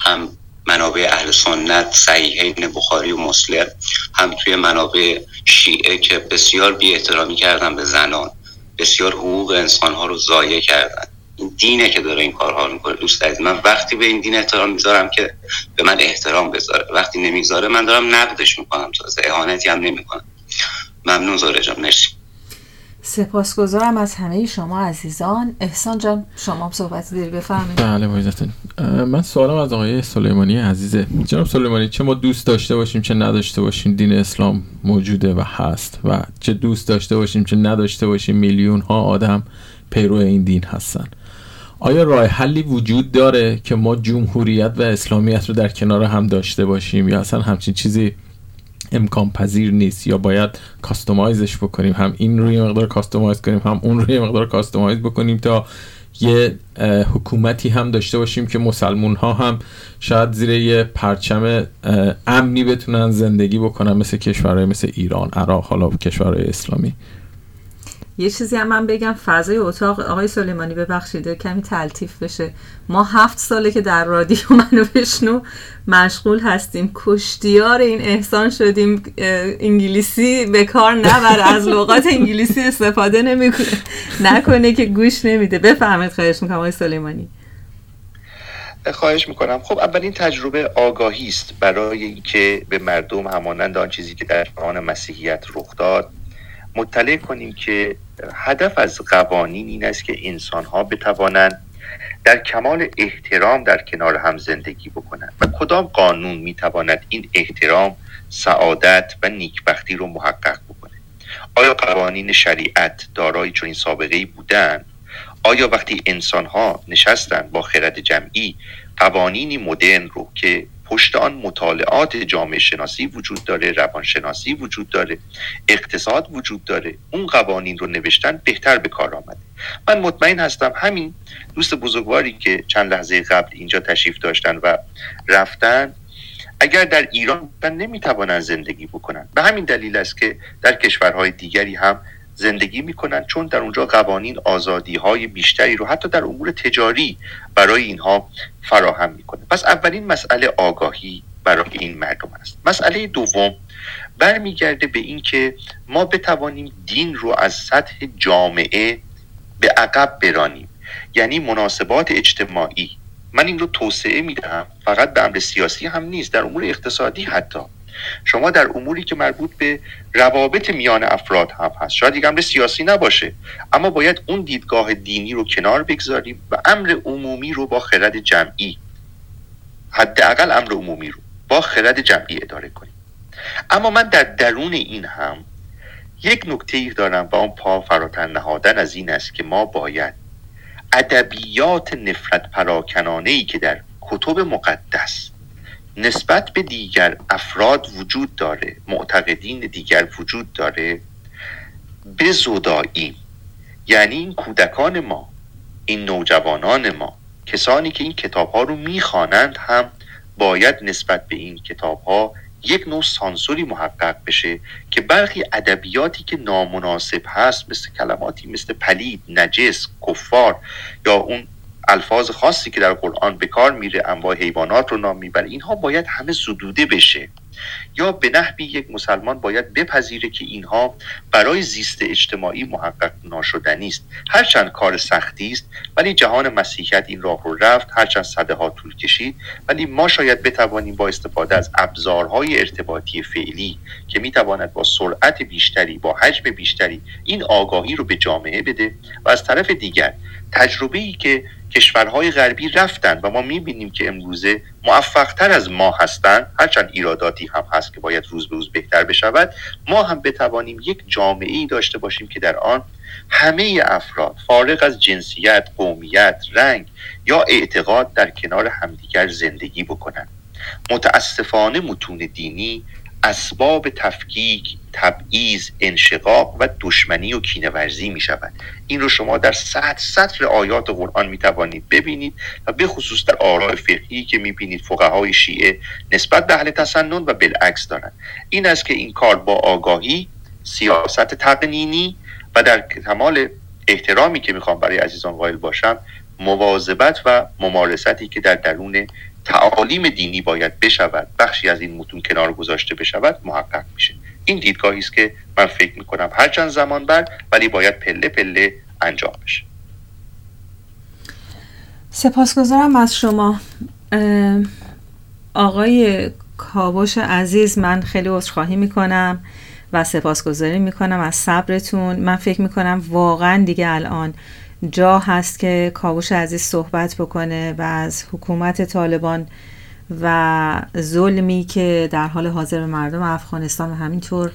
هم منابع اهل سنت صحیحین بخاری و مسلم هم توی منابع شیعه که بسیار بی احترامی کردن به زنان بسیار حقوق انسان ها رو ضایع کردن. این دینه که داره این کارها رو می‌کنه. دوست عزیز من وقتی به این دین احترام می‌ذارم که به من احترام بذاره. وقتی نمی‌ذاره من دارم نقدش می‌کنم. تازه اهانتی هم نمی‌کنم. ممنون زاره جان مرسی. سپاسگزارم از همه شما عزیزان. احسان جان شما صحبت داری بفرمایید. بله من سوالم از آقای سلیمانی عزیزه. جناب سلیمانی چه ما دوست داشته باشیم چه نداشته باشیم؟ دین اسلام موجوده و هست و چه دوست داشته باشیم چه نداشته باشیم؟ میلیون ها آدم پیرو این دین هستن. آیا راه حلی وجود داره که ما جمهوریت و اسلامیت رو در کنار هم داشته باشیم یا اصلا همچین چیزی امکان پذیر نیست یا باید کاستومایزش بکنیم. هم این روی مقدار کاستومایز کنیم هم اون روی مقدار کاستومایز بکنیم تا یه حکومتی هم داشته باشیم که مسلمون ها هم شاید زیر یه پرچم امنی بتونن زندگی بکنن مثل کشورهای مثل ایران عراق حالا کشورهای اسلامی. یه چیزی هم من بگم فضای اتاق آقای سلیمانی ببخشید کمی تلطیف بشه. ما هفت ساله که در رادیو منو بشنو مشغول هستیم. کشتیار این احسان شدیم انگلیسی به کار نبره از لغات انگلیسی استفاده نمی‌کنه نکنه که گوش نمیده. بفهمید خواهش می‌کنم آقای سلیمانی. خواهش می‌کنم. خب اولین تجربه آگاهی است برای اینکه به مردم همانند آن چیزی که در جهان مسیحیت رخ داد مطلع کنیم که هدف از قوانین این است که انسان ها بتوانند در کمال احترام در کنار هم زندگی بکنند. و کدام قانون می‌تواند این احترام سعادت و نیکبختی رو محقق بکنه؟ آیا قوانین شریعت دارای چنین سابقه ای بودند آیا وقتی انسان ها نشستند با خرد جمعی قوانینی مدرن رو که پشت آن مطالعات جامعه شناسی وجود داره روانشناسی وجود داره اقتصاد وجود داره اون قوانین رو نوشتن بهتر به کار آمده. من مطمئن هستم همین دوست بزرگواری که چند لحظه قبل اینجا تشریف داشتن و رفتن اگر در ایران نمی‌توانند زندگی بکنن. به همین دلیل است که در کشورهای دیگری هم زندگی می‌کنن چون در اونجا قوانین آزادی های بیشتری رو حتی در امور تجاری برای اینها فراهم می‌کنه. پس اولین مسئله آگاهی برای این مردم است. مسئله دوم برمیگرده به اینکه ما بتوانیم دین رو از سطح جامعه به عقب برانیم. یعنی مناسبات اجتماعی. من این رو توسعه می‌دهم فقط به امر سیاسی هم نیست در امور اقتصادی حتی. شما در اموری که مربوط به روابط میان افراد هم هست شاید یک امر سیاسی نباشه اما باید اون دیدگاه دینی رو کنار بگذاریم و امر عمومی رو با خرد جمعی حداقل امر عمومی رو با خرد جمعی اداره کنیم. اما من در درون این هم یک نکته دارم و اون پا فراتر نهادن از این است که ما باید ادبیات نفرت پراکنانه ای که در کتب مقدس نسبت به دیگر افراد وجود داره معتقدین دیگر وجود داره بزداییم یعنی این کودکان ما این نوجوانان ما کسانی که این کتاب ها رو می‌خوانند هم باید نسبت به این کتاب ها یک نوع سانسوری محقق بشه که برخی ادبیاتی که نامناسب هست مثل کلماتی مثل پلید، نجس، کفار یا اون الفاظ خاصی که در قرآن به کار میره انواع حیوانات رو نام می‌بره اینها باید همه زدوده بشه. یا به نحوی یک مسلمان باید بپذیره که اینها برای زیست اجتماعی محقق ناشدنی است. هرچند کار سختی است ولی جهان مسیحیت این راه رو رفت هرچند صده ها طول کشید ولی ما شاید بتوانیم با استفاده از ابزارهای ارتباطی فعلی که می‌تواند با سرعت بیشتری با حجم بیشتری این آگاهی رو به جامعه بده و از طرف دیگر تجربه ای که کشورهای غربی رفتن و ما می‌بینیم که امروزه موفقتر از ما هستند هرچند ایراداتی هم هست که باید روز به روز بهتر بشود ما هم بتوانیم یک جامعه ای داشته باشیم که در آن همه افراد فارغ از جنسیت، قومیت، رنگ یا اعتقاد در کنار همدیگر زندگی بکنند. متاسفانه متون دینی اسباب تفکیک تبعیض انشقاق و دشمنی و کینورزی می شود این رو شما در صد سطر آیات قرآن می توانید ببینید و به خصوص در آراء فقهی که می بینید فقهای شیعه نسبت به اهل تسنن و بالعکس دارند این است که این کار با آگاهی سیاست تقنینی و در کمال احترامی که می‌خوام برای عزیزان قائل باشم مواظبت و ممارستی که در درون تعالیم دینی باید بشود بخشی از این متون کنار گذاشته بشود محقق میشه. این دیدگاهی است که من فکر می‌کنم هرچند زمان بر ولی باید پله پله انجام بشه. سپاسگزارم از شما. آقای کاوش عزیز من خیلی عذرخواهی می‌کنم و سپاسگزاری می‌کنم از صبرتون. من فکر می‌کنم واقعا دیگه الان جا هست که کاوش عزیز صحبت بکنه و از حکومت طالبان و ظلمی که در حال حاضر به مردم افغانستان و همینطور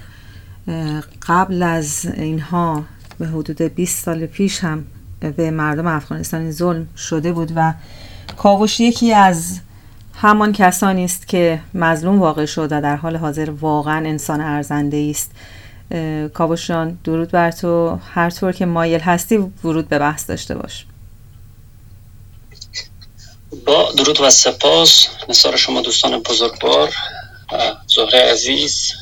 قبل از اینها به حدود 20 سال پیش هم به مردم افغانستان ظلم شده بود و کاوش یکی از همان کسانی است که مظلوم واقع شد و در حال حاضر واقعا انسان ارزنده است. کاوشان درود بر تو. هر طور که مایل هستی ورود به بحث داشته باش. با درود و سپاس نصار شما دوستان بزرگوار زهره عزیز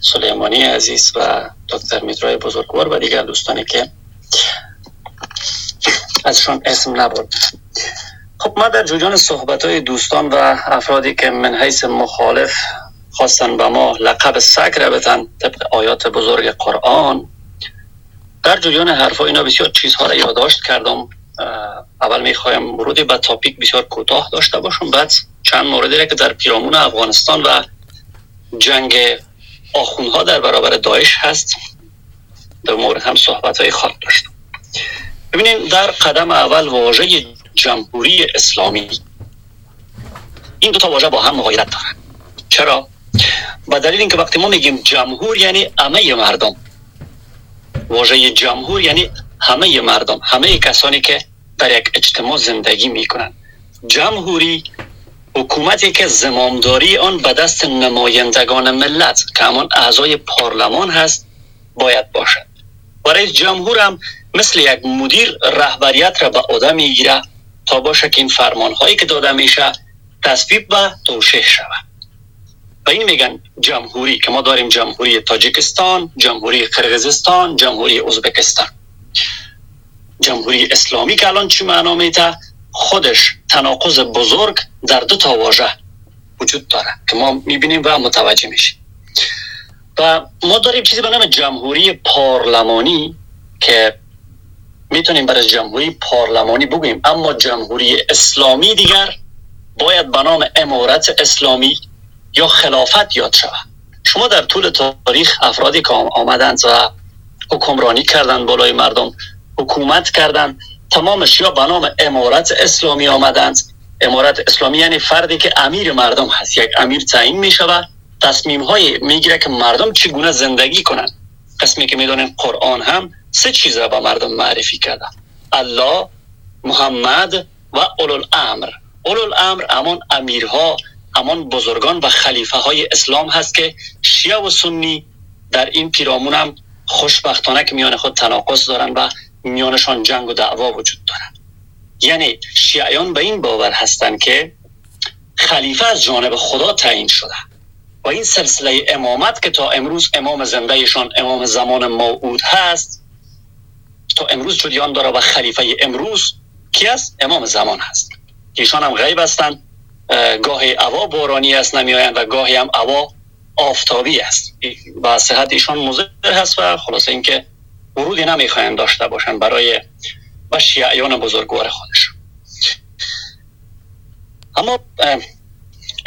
سلیمانی عزیز و دکتر میترای بزرگوار و دیگر دوستانی که ازشان اسم نبرد خب ما در جریان صحبت های دوستان و افرادی که من حیث مخالف خواستن به ما لقب سگ را بتن طبق آیات بزرگ قرآن. در جریان حرف اینا بسیار چیزها را یادداشت کردم. اول می‌خوایم ورودی به تاپیک بسیار کوتاه داشته باشم. بعد چند موردی را که در پیرامون افغانستان و جنگ آخونها در برابر داعش هست در مورد هم صحبت های خواهد داشتم ببینید در قدم اول واژه جمهوری اسلامی. این دو تا واژه با هم مغایرت دارن. چرا؟ به دلیل اینکه وقتی ما میگیم جمهور یعنی همه مردم. واژه جمهور یعنی همه مردم همه کسانی که در یک اجتماع زندگی می‌کنن. جمهوری حکومتی که زمامداری آن به دست نمایندگان ملت که همان اعضای پارلمان هست باید باشد. برای جمهور هم مثل یک مدیر رهبریت را به عهده می‌گیره تا باشه که این فرمان هایی که داده میشه تصویب و توشیح شود. و این میگن جمهوری که ما داریم جمهوری تاجیکستان جمهوری قرغیزستان جمهوری ازبکستان. جمهوری اسلامی که الان چی معنا میده؟ خودش تناقض بزرگ در دو تا واژه وجود داره که ما می‌بینیم و متوجه میشیم. و ما داریم چیزی به نام جمهوری پارلمانی که می‌تونیم برای جمهوری پارلمانی بگوییم. اما جمهوری اسلامی دیگر باید به نام امارت اسلامی یا خلافت یاد شود. شما در طول تاریخ افرادی که آمدند و حکمرانی کردند بالای مردم حکومت کردند تمامش یا به نام امارت اسلامی آمدند. امارت اسلامی یعنی فردی که امیر مردم هست یک امیر تعیین می شود. تصمیم های می‌گیره که مردم چگونه زندگی کنند. قسمی که می‌دونیم قرآن هم سه چیز را به مردم معرفی کرده. الله محمد و اولو الامر اولو الامر امان امیرها همان بزرگان و خلیفه های اسلام هست که شیعه و سنی در این پیرامون هم خوشبختانه که میان خود تناقض دارن و میانشان جنگ و دعوا وجود دارن. یعنی شیعیان به این باور هستند که خلیفه از جانب خدا تعیین شده و این سلسله امامت که تا امروز امام زندهشان امام زمان موعود هست تا امروز جریان داره و خلیفه امروز کی است؟ امام زمان هست. ایشان هم غیب هستند گاهی اوا بارانی است نمیآیند و گاهی هم اوا آفتابی است. و صحت ایشان مضر هست و خلاصه اینکه ورودی نمی‌خواهند داشته باشند برای و شیعیان بزرگوار خودش. اما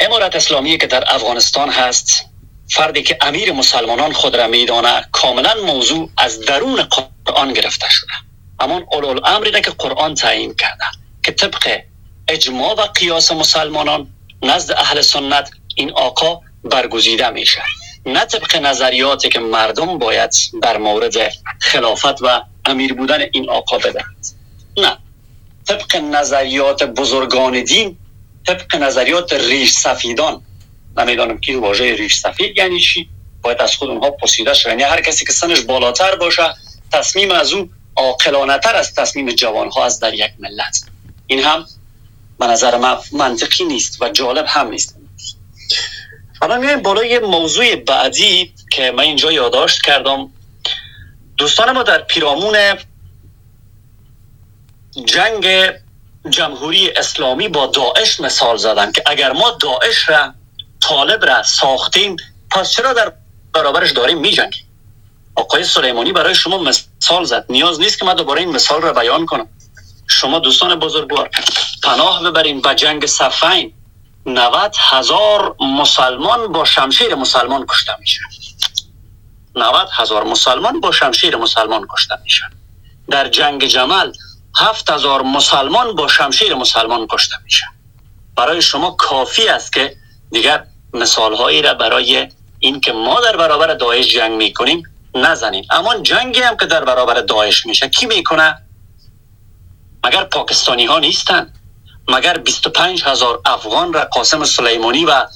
امارت اسلامی که در افغانستان هست فردی که امیر مسلمانان خود را میدانه کاملا موضوع از درون قرآن گرفته شده. اما اولو امری که قرآن تعیین کرده که طبق اجماع و قیاس مسلمانان نزد اهل سنت این آقا برگزیده میشه. نه طبق نظریاتی که مردم باید در مورد خلافت و امیر بودن این آقا بدهند. نه. طبق نظریات بزرگان دین طبق نظریات ریش سفیدان. نمی‌دانم که واژه ریش سفید یعنی چی؟ باید از خود اونها پرسیده شد یعنی هر کسی که سنش بالاتر باشه تصمیم از او عاقلانه از تصمیم جوان ها است در یک ملت. این هم به نظر من منطقی نیست و جالب هم نیست. حالا میایم بالای موضوع بعدی که من اینجا یادداشت کردم. دوستان ما در پیرامون جنگ جمهوری اسلامی با داعش مثال زدن که اگر ما داعش را طالب را ساختیم پس چرا در برابرش داریم می جنگیم آقای سلیمانی برای شما مثال زد. نیاز نیست که من دوباره این مثال را بیان کنم. شما دوستان بزرگوار پناه ببرین به جنگ صفین. 90 هزار مسلمان با شمشیر مسلمان کشته میشن 90 هزار مسلمان با شمشیر مسلمان کشته میشن در جنگ جمل هفت هزار مسلمان با شمشیر مسلمان کشته میشن برای شما کافی است که دیگر مثال هایی را برای این که ما در برابر داعش جنگ می‌کنیم نزنیم. اما جنگی هم که در برابر داعش میشه کی می‌کنه؟ مگر پاکستانی ها نیستن؟ مگر 25 هزار افغان را قاسم سلیمانی و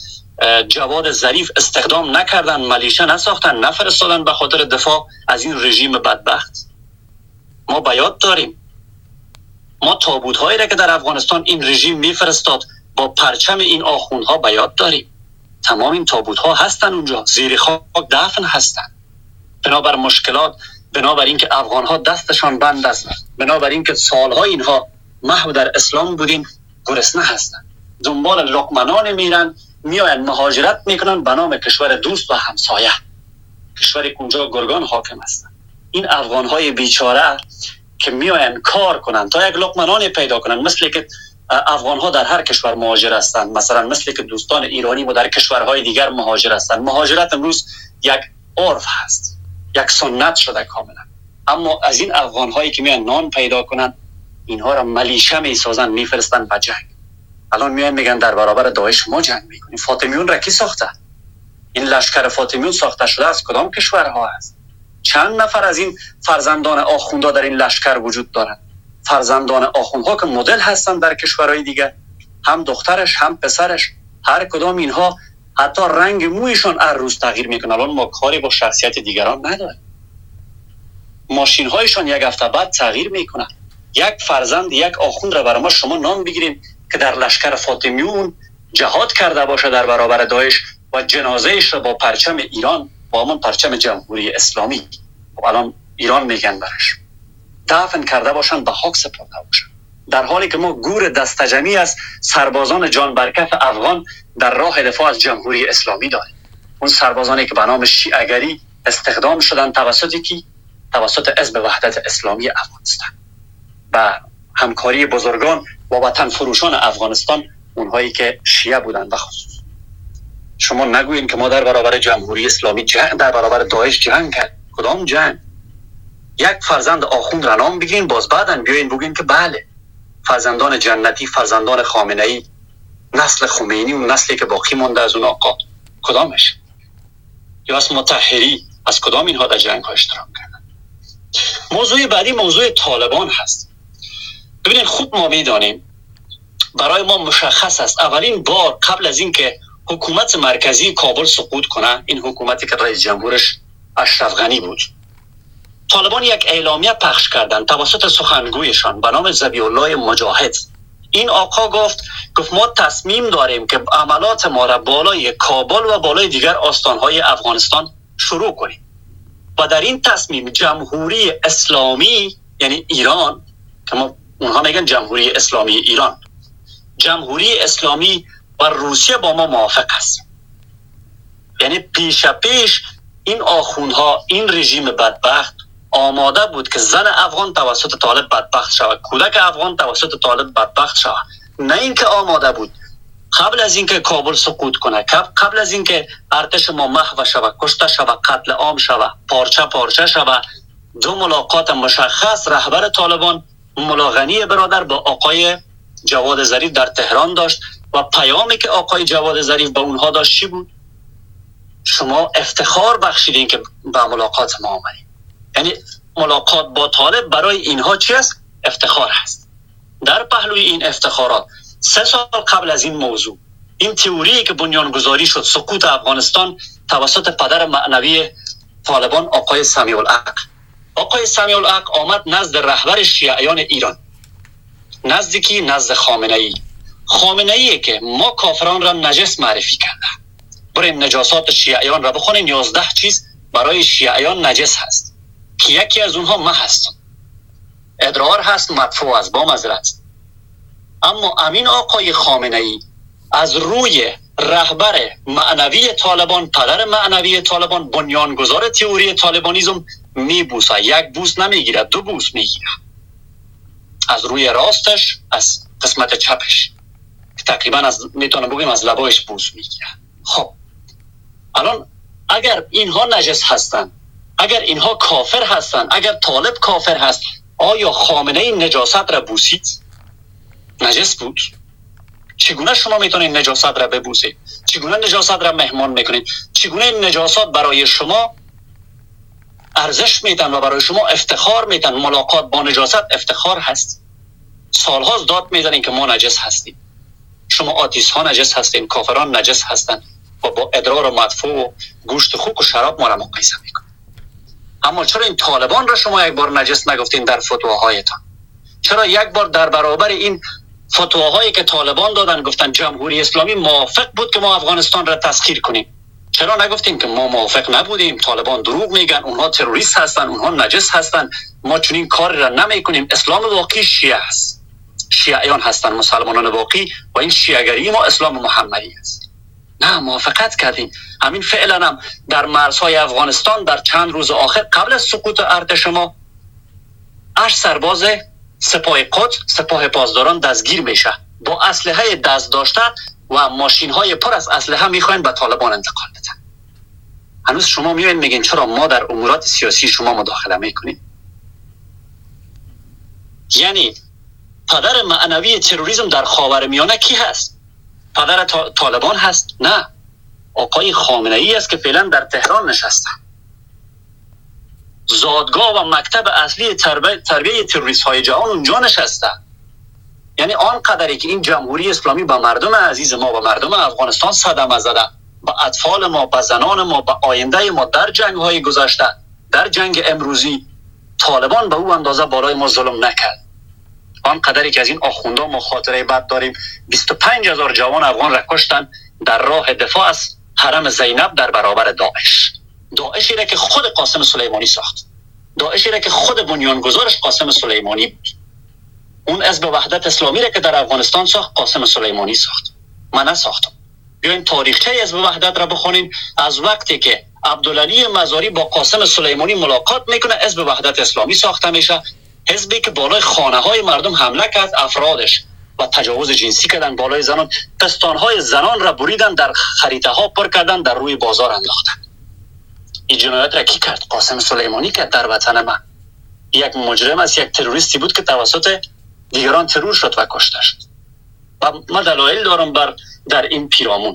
جواد ظریف استخدام نکردن ملیشه نساختن نفرستادن به خاطر دفاع از این رژیم بدبخت؟ ما بیاد داریم. ما تابوت هایی را که در افغانستان این رژیم میفرستاد با پرچم این آخوندها بیاد داریم. تمام این تابوت ها هستن اونجا. زیر خاک دفن هستن. بنابر مشکلات بنابر اینکه افغان ها دستشان بند است بنابر اینکه سالها اینها محو در اسلام بودین گرسنه هستن دنبال لقمنان میرن میاین مهاجرت می‌کنن به نام کشور دوست و همسایه. کشور کنجا گرگان حاکم هستن این افغان های بیچاره که میاین کار کنن تا یک لقمنان پیدا کنن مثل که افغان ها در هر کشور مهاجر هستند. مثلا مثل که دوستان ایرانی ما در کشورهای دیگر مهاجر هستند. مهاجرت امروز یک عرف هست. یک سنت شده کاملا. اما از این افغان هایی که میان نان پیدا کنن اینها را ملیشه می سازن میفرستن به جنگ. الان میان میگن در برابر داعش ما جنگ می‌کنیم. فاطمیون را کی ساخته؟ این لشکر فاطمیون ساخته شده از کدام کشورها است؟ چند نفر از این فرزندان آخوندا در این لشکر وجود دارند؟ فرزندان آخوندها که مدل هستن در کشورهای دیگه هم دخترش هم پسرش. هر کدام اینها حتی رنگ مویشون هر روز تغییر می‌کنه. الان ما کاری با شخصیت دیگران نداریم. ماشین هایشان یک هفته بعد تغییر می‌کنه یک فرزند یک آخوند را برای ما شما نام بگیریم که در لشکر فاطمیون جهاد کرده باشه در برابر داعش و جنازهش را با پرچم ایران با همون پرچم جمهوری اسلامی. و الان ایران میگن برش دفن کرده باشند به خاک سپرده باشند در حالی که ما گور دستجمی از سربازان جان برکت افغان در راه دفاع از جمهوری اسلامی داریم. اون سربازانی که به نام شیعگری استخدام شدن توسط کی توسط حزب وحدت اسلامی افغانستان و همکاری بزرگان با وطن فروشان افغانستان اونهایی که شیعه بودن بخصوص شما نگوین که ما در برابر جمهوری اسلامی جنگ در برابر داعش جنگ کرد کدام جنگ؟ یک فرزند آخوند را نام بگین باز بعدا بیاین بگین که بله. فرزندان جنتی فرزندان خامنه ای نسل خمینی و نسلی که باقی مونده از اون آقا. کدامش؟ یا از متحری از کدام اینها در جنگ ها اشتراک کردن؟ موضوع بعدی موضوع طالبان هست. ببینید خوب ما می‌دانیم برای ما مشخص است. اولین بار قبل از اینکه حکومت مرکزی کابل سقوط کنه این حکومتی که رئیس جمهورش اشرف غنی بود. طالبان یک اعلامیه پخش کردند توسط سخنگویشان به نام زبی الله مجاهد. این آقا گفت گفت ما تصمیم داریم که عملات ما را بالای کابل و بالای دیگر آستانهای افغانستان شروع کنیم. و در این تصمیم جمهوری اسلامی یعنی ایران که ما اونها میگن جمهوری اسلامی ایران جمهوری اسلامی و روسیه با ما موافق است. یعنی پیش پیش این آخونها این رژیم بدبخت آماده بود که زن افغان توسط طالب بدبخت شود. کودک افغان توسط طالب بدبخت شود. نه اینکه آماده بود. قبل از اینکه کابل سقوط کنه قبل از اینکه ارتش ما محو شود کشته شود قتل عام شود پارچه پارچه شود دو ملاقات مشخص رهبر طالبان ملاغنی برادر با آقای جواد ظریف در تهران داشت و پیامی که آقای جواد ظریف به اونها داشت چی بود؟ شما افتخار بخشیدین که به ملاقات ما آمدید یعنی ملاقات با طالب برای اینها چی است؟ افتخار هست در پهلوی این افتخارات سه سال قبل از این موضوع این تئوری که بنیانگذاری شد سقوط افغانستان توسط پدر معنوی طالبان آقای سمیع الحق آقای سمیع الحق آمد نزد رهبر شیعیان ایران. نزدیکی نزد خامنه ای خامنه ای که ما کافران را نجس معرفی کرده بریم نجاسات شیعیان را بخونیم. یازده چیز برای شیعیان نجس هست. که یکی از اونها ما هستم ادرار هست مدفوع از با مزرد اما امین آقای خامنه ای از روی رهبر معنوی طالبان پدر معنوی طالبان بنیانگذار تئوری طالبانیزم میبوسه. یک بوس نمی‌گیره دو بوس می‌گیره. از روی راستش از قسمت چپش. تقریبا از می‌تونم بگیم از لبایش بوس می‌گیره. خب. الان اگر اینها نجس هستند اگر اینها کافر هستند اگر طالب کافر هست آیا خامنه این نجاست را بوسید؟ نجس بود. چگونه شما می‌تونید نجاست را ببوسید؟ چگونه نجاست را مهمان می‌کنید؟ چگونه این نجاسات برای شما ارزش میدن و برای شما افتخار میدن؟ ملاقات با نجاست افتخار هست. سالها داد می‌زنین که ما نجس هستیم. شما آتیس ها نجس هستین کافران نجس هستند و با ادرار و مدفوع و گوشت خوک و شراب ما را مقایسه میکن اما چرا این طالبان را شما یک بار نجس نگفتین در فتواهایتان؟ چرا یک بار در برابر این فتواهایی که طالبان دادن گفتن جمهوری اسلامی موافق بود که ما افغانستان را تسخیر کنیم؟ چرا نگفتیم که ما موافق نبودیم؟ طالبان دروغ میگن اونها تروریست هستن اونها نجس هستن. ما چنین کاری را نمی کنیم اسلام واقعی شیعه است. شیعیان هستن مسلمانان واقعی و این شیعگری ما اسلام محمدی است. نه موافقت کردیم. همین فعلا هم در مرزهای افغانستان در چند روز آخر قبل از سقوط ارتش ما اش سرباز سپاه قدس سپاه پاسداران دستگیر میشه. با اسلحه دست داشته و ماشین های پر از اسلحه می‌خواین به طالبان انتقال بدن. هنوز شما میایین میگین چرا ما در امورات سیاسی شما مداخله می‌کنیم؟ یعنی پدر معنوی تروریسم در خاور میانه کی هست؟ پدر طالبان هست. نه. آقای خامنه ای است که فعلا در تهران نشسته. زادگاه و مکتب اصلی تربیه, تروریست های جهان اونجا نشسته. یعنی آن قدری که این جمهوری اسلامی با مردم عزیز ما و مردم افغانستان صدمه زده. با اطفال ما با زنان ما با آینده ما در جنگ های گذشته در جنگ امروزی طالبان به او اندازه بالای ما ظلم نکرد. آن قدری که از این آخونده ما خاطره بد داریم. 25 هزار جوان افغان را کشتن در راه دفاع از حرم زینب در برابر داعش. داعشی را که خود قاسم سلیمانی ساخت. داعشی را که خود بنیانگذارش قاسم سلیمانی بود. اون حزب وحدت اسلامی را که در افغانستان ساخت قاسم سلیمانی ساخت. من نساختم. بیاین تاریخچه حزب وحدت را بخونیم از وقتی که عبدالعلی مزاری با قاسم سلیمانی ملاقات می‌کنه حزب وحدت اسلامی ساخته میشه. حزبی که بالای خانه های مردم حمله کرد افرادش و تجاوز جنسی کردن بالای زنان. پستان های زنان را بریدن در خریطه ها پر کردن در روی بازار انداختن این جنایت را کی کرد؟ قاسم سلیمانی کرد در وطن من. یک مجرم است یک تروریستی بود که توسط دیگران ترور شد و کشته شد. و من دلایل دارم بر در این پیرامون.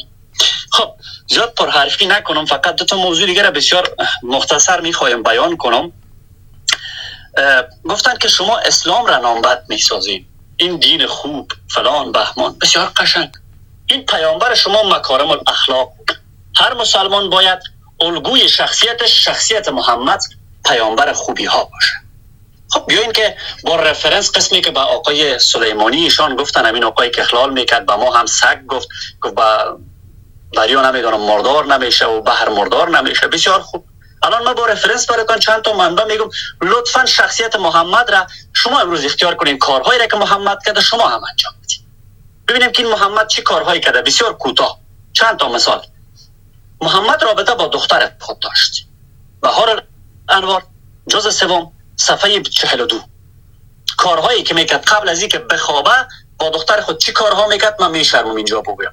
خب زیاد پرحرفی نکنم فقط دو تا موضوع دیگر بسیار مختصر می‌خوایم بیان کنم. گفتن که شما اسلام را نامبد می‌سازید این دین خوب فلان بهمان. بسیار قشنگ. این پیامبر شما مکارم الاخلاق. هر مسلمان باید الگوی شخصیتش شخصیت محمد پیامبر خوبی ها باشه. خب بیاین که با رفرنس قسمی که به آقای سلیمانی ایشان گفتن همین آقای که اخلال می‌کرد به ما هم سگ گفت گفت با دریا نمی‌دونم مردار نمیشه و بحر مردار نمیشه. بسیار خوب. الان ما با رفرنس براتون چند تا منبع میگم. لطفا شخصیت محمد را شما امروز اختیار کنین. کارهایی را که محمد کرده شما هم انجام بدید ببینیم که این محمد چه کارهایی کرده. بسیار کوتاه. چند تا مثال. محمد رابطه با دختر خود داشت. بهار انوار جز سوم صفحه 42 کارهایی که می‌کرد. قبل از اینکه بخوابه با دختر خود چی کارها می‌کرد؟ من میشرمم اینجا بگویم.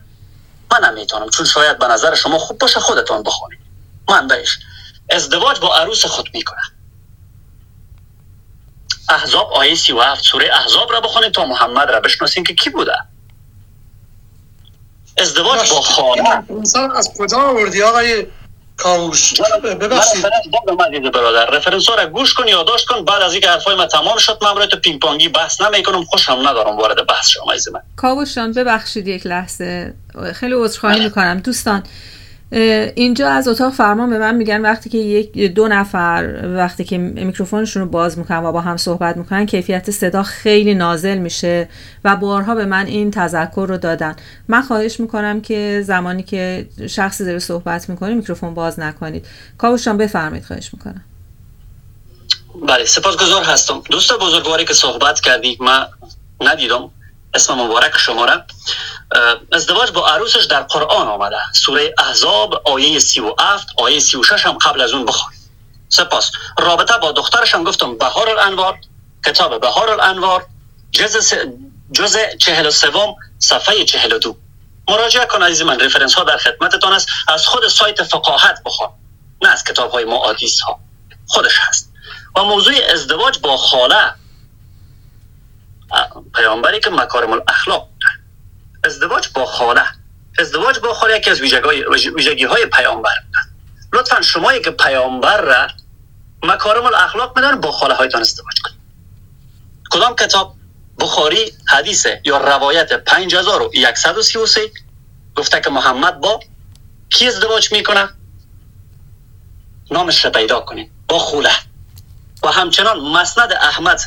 من نمی‌تونم. چون شاید به نظر شما خوب باشه خودتان بخونید. من بهش ازدواج با عروس خود می‌کنه احزاب آیه 37 سوره احزاب را بخونید تا محمد را بشناسین که کی بوده. ازدواج با خانه از کجا آوردی آقای کاوش؟ ببخشید. برادر رفرنس ها را گوش کن یادداشت کن. بعد از اینکه حرفای ما تمام شد من برای تو پینگ پونگی بحث نمی‌کنم. خوشم ندارم وارد بحث شما از من. کاوشان ببخشید یک لحظه. خیلی عذرخواهی می‌کنم. دوستان اینجا از اتاق فرمان به من میگن وقتی که یک دو نفر وقتی که میکروفونشون رو باز می‌کنن و با هم صحبت می‌کنن کیفیت صدا خیلی نازل میشه و بارها به من این تذکر رو دادن. من خواهش می‌کنم که زمانی که شخصی داره صحبت می‌کنه میکروفون باز نکنید. کاوشان بفرمایید خواهش می‌کنم. بله سپاسگزار هستم. دوست بزرگواری که صحبت کردی من ندیدم. اسم مبارک شما را ازدواج با عروسش در قرآن آمده. سوره احزاب آیه 37 آیه 36 هم قبل از اون بخون سپاس. رابطه با دخترش هم گفتم بهار الانوار کتاب بهار الانوار جز جز چهل سوم صفحه چهل دو. مراجعه کن عزیز من رفرنس ها در خدمتتان است. از خود سایت فقاهت بخون نه از کتاب های معادیس ها خودش هست. و موضوع ازدواج با خاله. پیامبری که مکارم الاخلاق ازدواج با خاله ازدواج با خاله یکی از ویژگی های پیامبر لطفا شما که پیامبر را مکارم الاخلاق میدن با خاله هایتان ازدواج کنید. کدام کتاب؟ بخاری حدیث یا روایت 5133 گفته که محمد با کی ازدواج می‌کنه؟ نامش را پیدا کنید. با خوله. و همچنان مسند احمد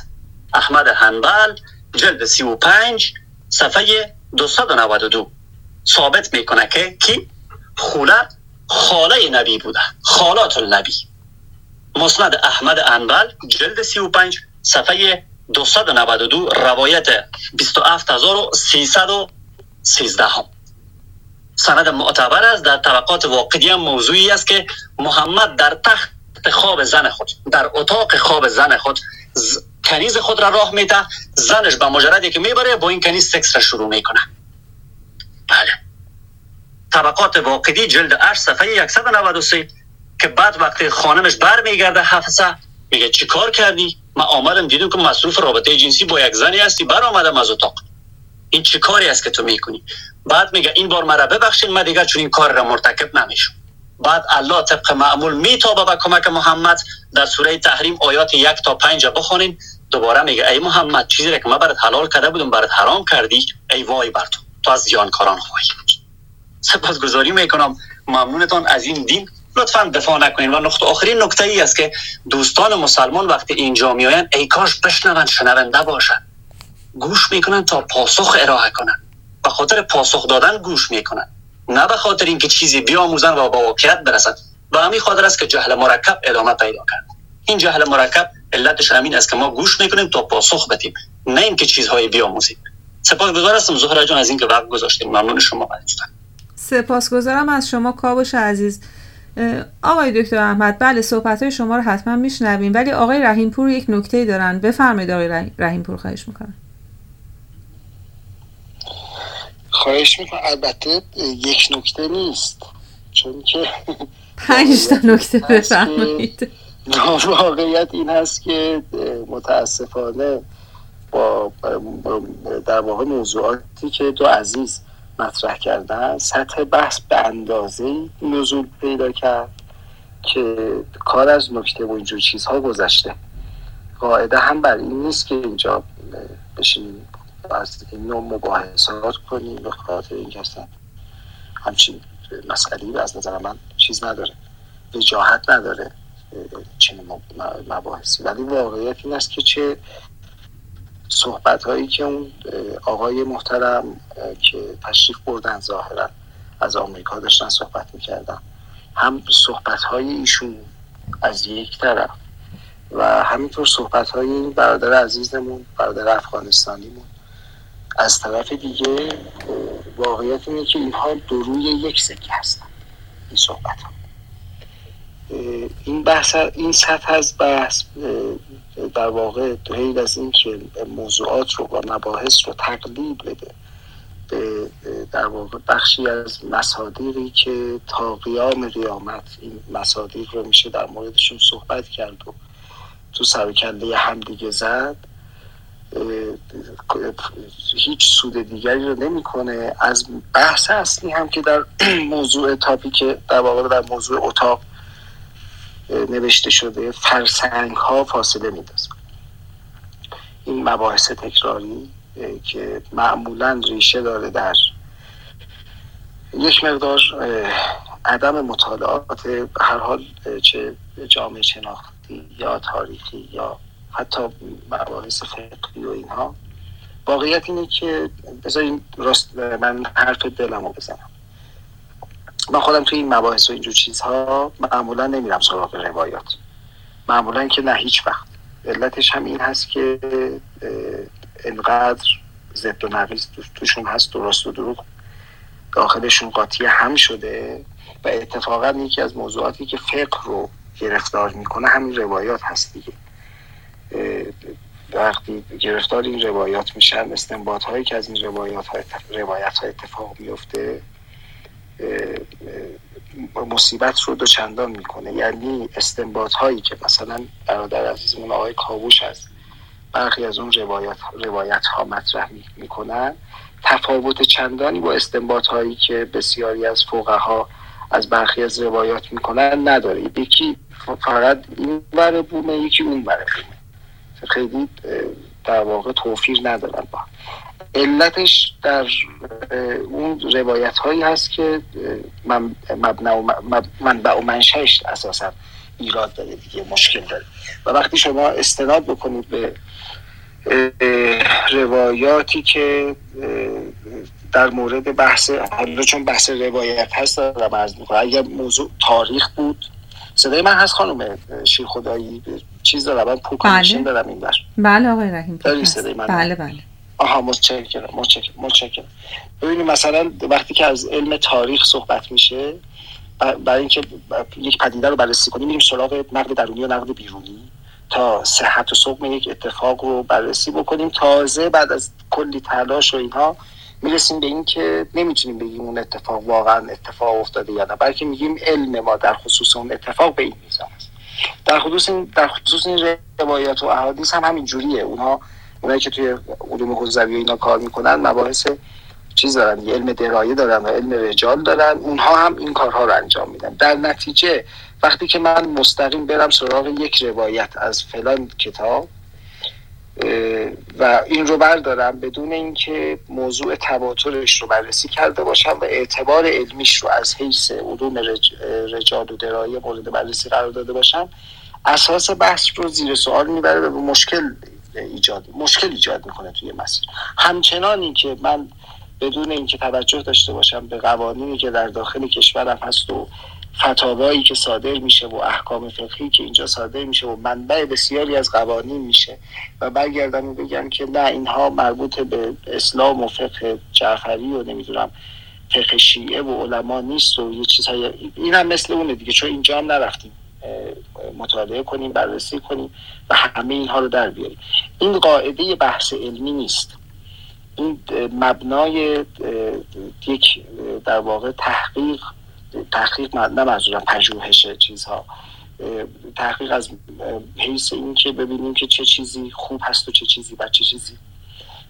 احمد هنبل جلد 35 صفحه 292 ثابت می‌کنه که کی خوله خاله نبی بوده. خالات النبی مسند احمد انبل جلد 35 صفحه 292 روایت 27313 هم سند معتبر است در طبقات واقعی هم موضوعی است که محمد در تخت خواب زن خود در اتاق خواب زن خود کنیز خود را راه میده. زنش به مجردی که می‌بره با این کنیز سکس را شروع می‌کنه. بله. طبقات واقعی جلد 8 صفحه 193 که بعد وقتی خانمش بر میگرده حفظه میگه چی کار کردی؟ من آمدم دیدم که مصروف رابطه جنسی با یک زنی هستی بر آمدم از اتاق. این چی کاری است که تو می‌کنی؟ بعد میگه این بار مرا ببخشید من دیگر چون این کار را مرتکب نمیشم. بعد الله طبق معمول میتابه به کمک محمد در سوره تحریم آیات یک تا پنج بخونین. دوباره میگه ای محمد چیزی را که من برات حلال کرده بودم برات حرام کردی ای وای بر تو. تو از زیانکاران خواهی سپاسگزاری می‌کنم. ممنونتان از این دین. لطفا دفاع نکنین. و نقطه آخرین نکته ای است که دوستان مسلمان وقتی اینجا میآیند ای کاش بشنوند شنونده باشند. گوش می‌کنن تا پاسخ ارائه کنن به خاطر پاسخ دادن گوش می‌کنن نه به خاطر اینکه چیزی بیاموزن و با واقعیت برسن و همین خاطر است که جهل مرکب ادامه پیدا کرد. این جهل مرکب علتش همین است که ما گوش می‌کنیم تا پاسخ بدیم نه اینکه چیزهایی بیاموزیم. سپاسگزار هستم زهرا جان از اینکه وقت گذاشتیم. ممنون شما عزیزان سپاسگزارم از شما کاوش عزیز. آقای دکتر احمد بله صحبت های شما رو حتما میشنویم ولی آقای رحیم پور یک نکته دارن. بفرمایید آقای رحیم پور خواهش می‌کنم. خواهش می‌کنم. البته یک نکته نیست. چون که پنج تا نکته بفرمایید. واقعیت این هست که متاسفانه با در واقع موضوعاتی که دو عزیز مطرح کردن سطح بحث به اندازه نزول پیدا کرد که کار از نکته و اینجور چیزها گذشته. قاعده هم بر این نیست که اینجا بشینیم. از این نوع مباحثات کنیم به خاطر این هستن همچین مسئله از نظر من چیز نداره. وجاهت نداره چنین مباحثی ولی واقعیت این است که چه صحبت هایی که اون آقای محترم که تشریف بردن ظاهرا از آمریکا داشتن صحبت می‌کردن. هم صحبت های ایشون از یک طرف و همینطور صحبت های این برادر عزیزمون برادر افغانستانیمون. از طرف دیگه واقعیت اینه که اینها دروی یک سکه هستن. این صحبت ها. این بحث این سطح از بحث در واقع غیر از این که موضوعات رو و مباحث رو تقلیب بده به در واقع بخشی از مصادیری که تا قیام قیامت این مصادیق رو میشه در موردشون صحبت کرد و تو هم دیگه زد. هیچ سود دیگری رو نمی‌کنه. از بحث اصلی هم که در موضوع که در واقع در موضوع اتاق نوشته شده فرسنگ ها فاصله میدازه این مباحث تکراری که معمولا ریشه داره در یک مقدار عدم مطالعات هر حال چه جامعه شناختی یا تاریخی یا حتی مباحث فقهی و اینها. واقعیت اینه که بذارین راست من حرف دلمو بزنم. من خودم توی این مباحث و اینجور چیزها معمولا نمیرم سراغ روایات. معمولا که نه هیچ وقت. علتش هم این هست که انقدر ضد و نقیز توشون هست درست و دروغ. داخلشون قاطی هم شده و اتفاقا یکی از موضوعاتی که فقه رو گرفتار می‌کنه همین روایات هست دیگه. وقتی گرفتار این روایات میشن استنباط هایی که از این روایات های روایت های اتفاق میفته مصیبت رو دوچندان می‌کنه. یعنی استنباط هایی که مثلا برادر عزیزمون آقای کاوش از برخی از اون روایت, روایت ها مطرح می‌کنن. تفاوت چندانی با استنباط هایی که بسیاری از ها از برخی از روایات می‌کنن نداره. یکی فقط این بره بومه یکی اون بره بومه. خیلی در واقع توفیر ندارن با. علتش در اون روایت هایی هست که من و منبع و منشهش اساسا ایراد داره دیگه مشکل داره. و وقتی شما استناد بکنید به روایاتی که در مورد بحث حالا چون بحث روایت هست دارم عرض می‌کنم اگر موضوع تاریخ بود صدای من هست خانم شیر خدایی چیز دارم من پول دارم این بر بله آقای رحیم من؟ بله بله. آها متشکرم متشکرم متشکرم. ببینید مثلا وقتی که از علم تاریخ صحبت میشه برای اینکه یک پدیده رو بررسی کنیم میریم سراغ نقد درونی و نقد بیرونی تا صحت و صحبم یک اتفاق رو بررسی بکنیم. تازه بعد از کلی تلاش و اینها می‌رسیم به این که نمی‌تونیم بگیم اون اتفاق واقعا اتفاق افتاده یا نه بلکه میگیم علم ما در خصوص اون اتفاق به این میزان است. در خصوص این در خصوص این روایات و احادیث هم همین جوریه. اونها اونایی که توی علوم حوزوی اینا کار می‌کنن مباحث چیز دارن علم درایه دارن و علم رجال دارن اونها هم این کارها رو انجام میدن. در نتیجه وقتی که من مستقیم برم سراغ یک روایت از فلان کتاب و این رو بردارم بدون اینکه موضوع تواترش رو بررسی کرده باشم و اعتبار علمیش رو از حیث علوم رجال و درایه مورد بررسی قرار داده باشم اساس بحث رو زیر سوال می‌بره و مشکل ایجاد مشکل ایجاد می‌کنه توی مسیر. همچنانی که من بدون اینکه توجه داشته باشم به قوانینی که در داخل کشورم هست و فتاوایی که صادر میشه و احکام فقهی که اینجا صادر میشه و منبع بسیاری از قوانین میشه و برگردم و بگم که نه اینها مربوط به اسلام و فقه جعفری و نمی‌دونم فقه شیعه و علما نیست و یه چیزهای این هم مثل اونه دیگه چون اینجا هم نرفتیم مطالعه کنیم بررسی کنیم و همه اینها رو در بیاریم. این قاعده بحث علمی نیست. این مبنای یک در واقع تحقیق تحقیق نه منظورم پژوهش چیزها تحقیق از حیث این که ببینیم که چه چیزی خوب هست و چه چیزی و چه چیزی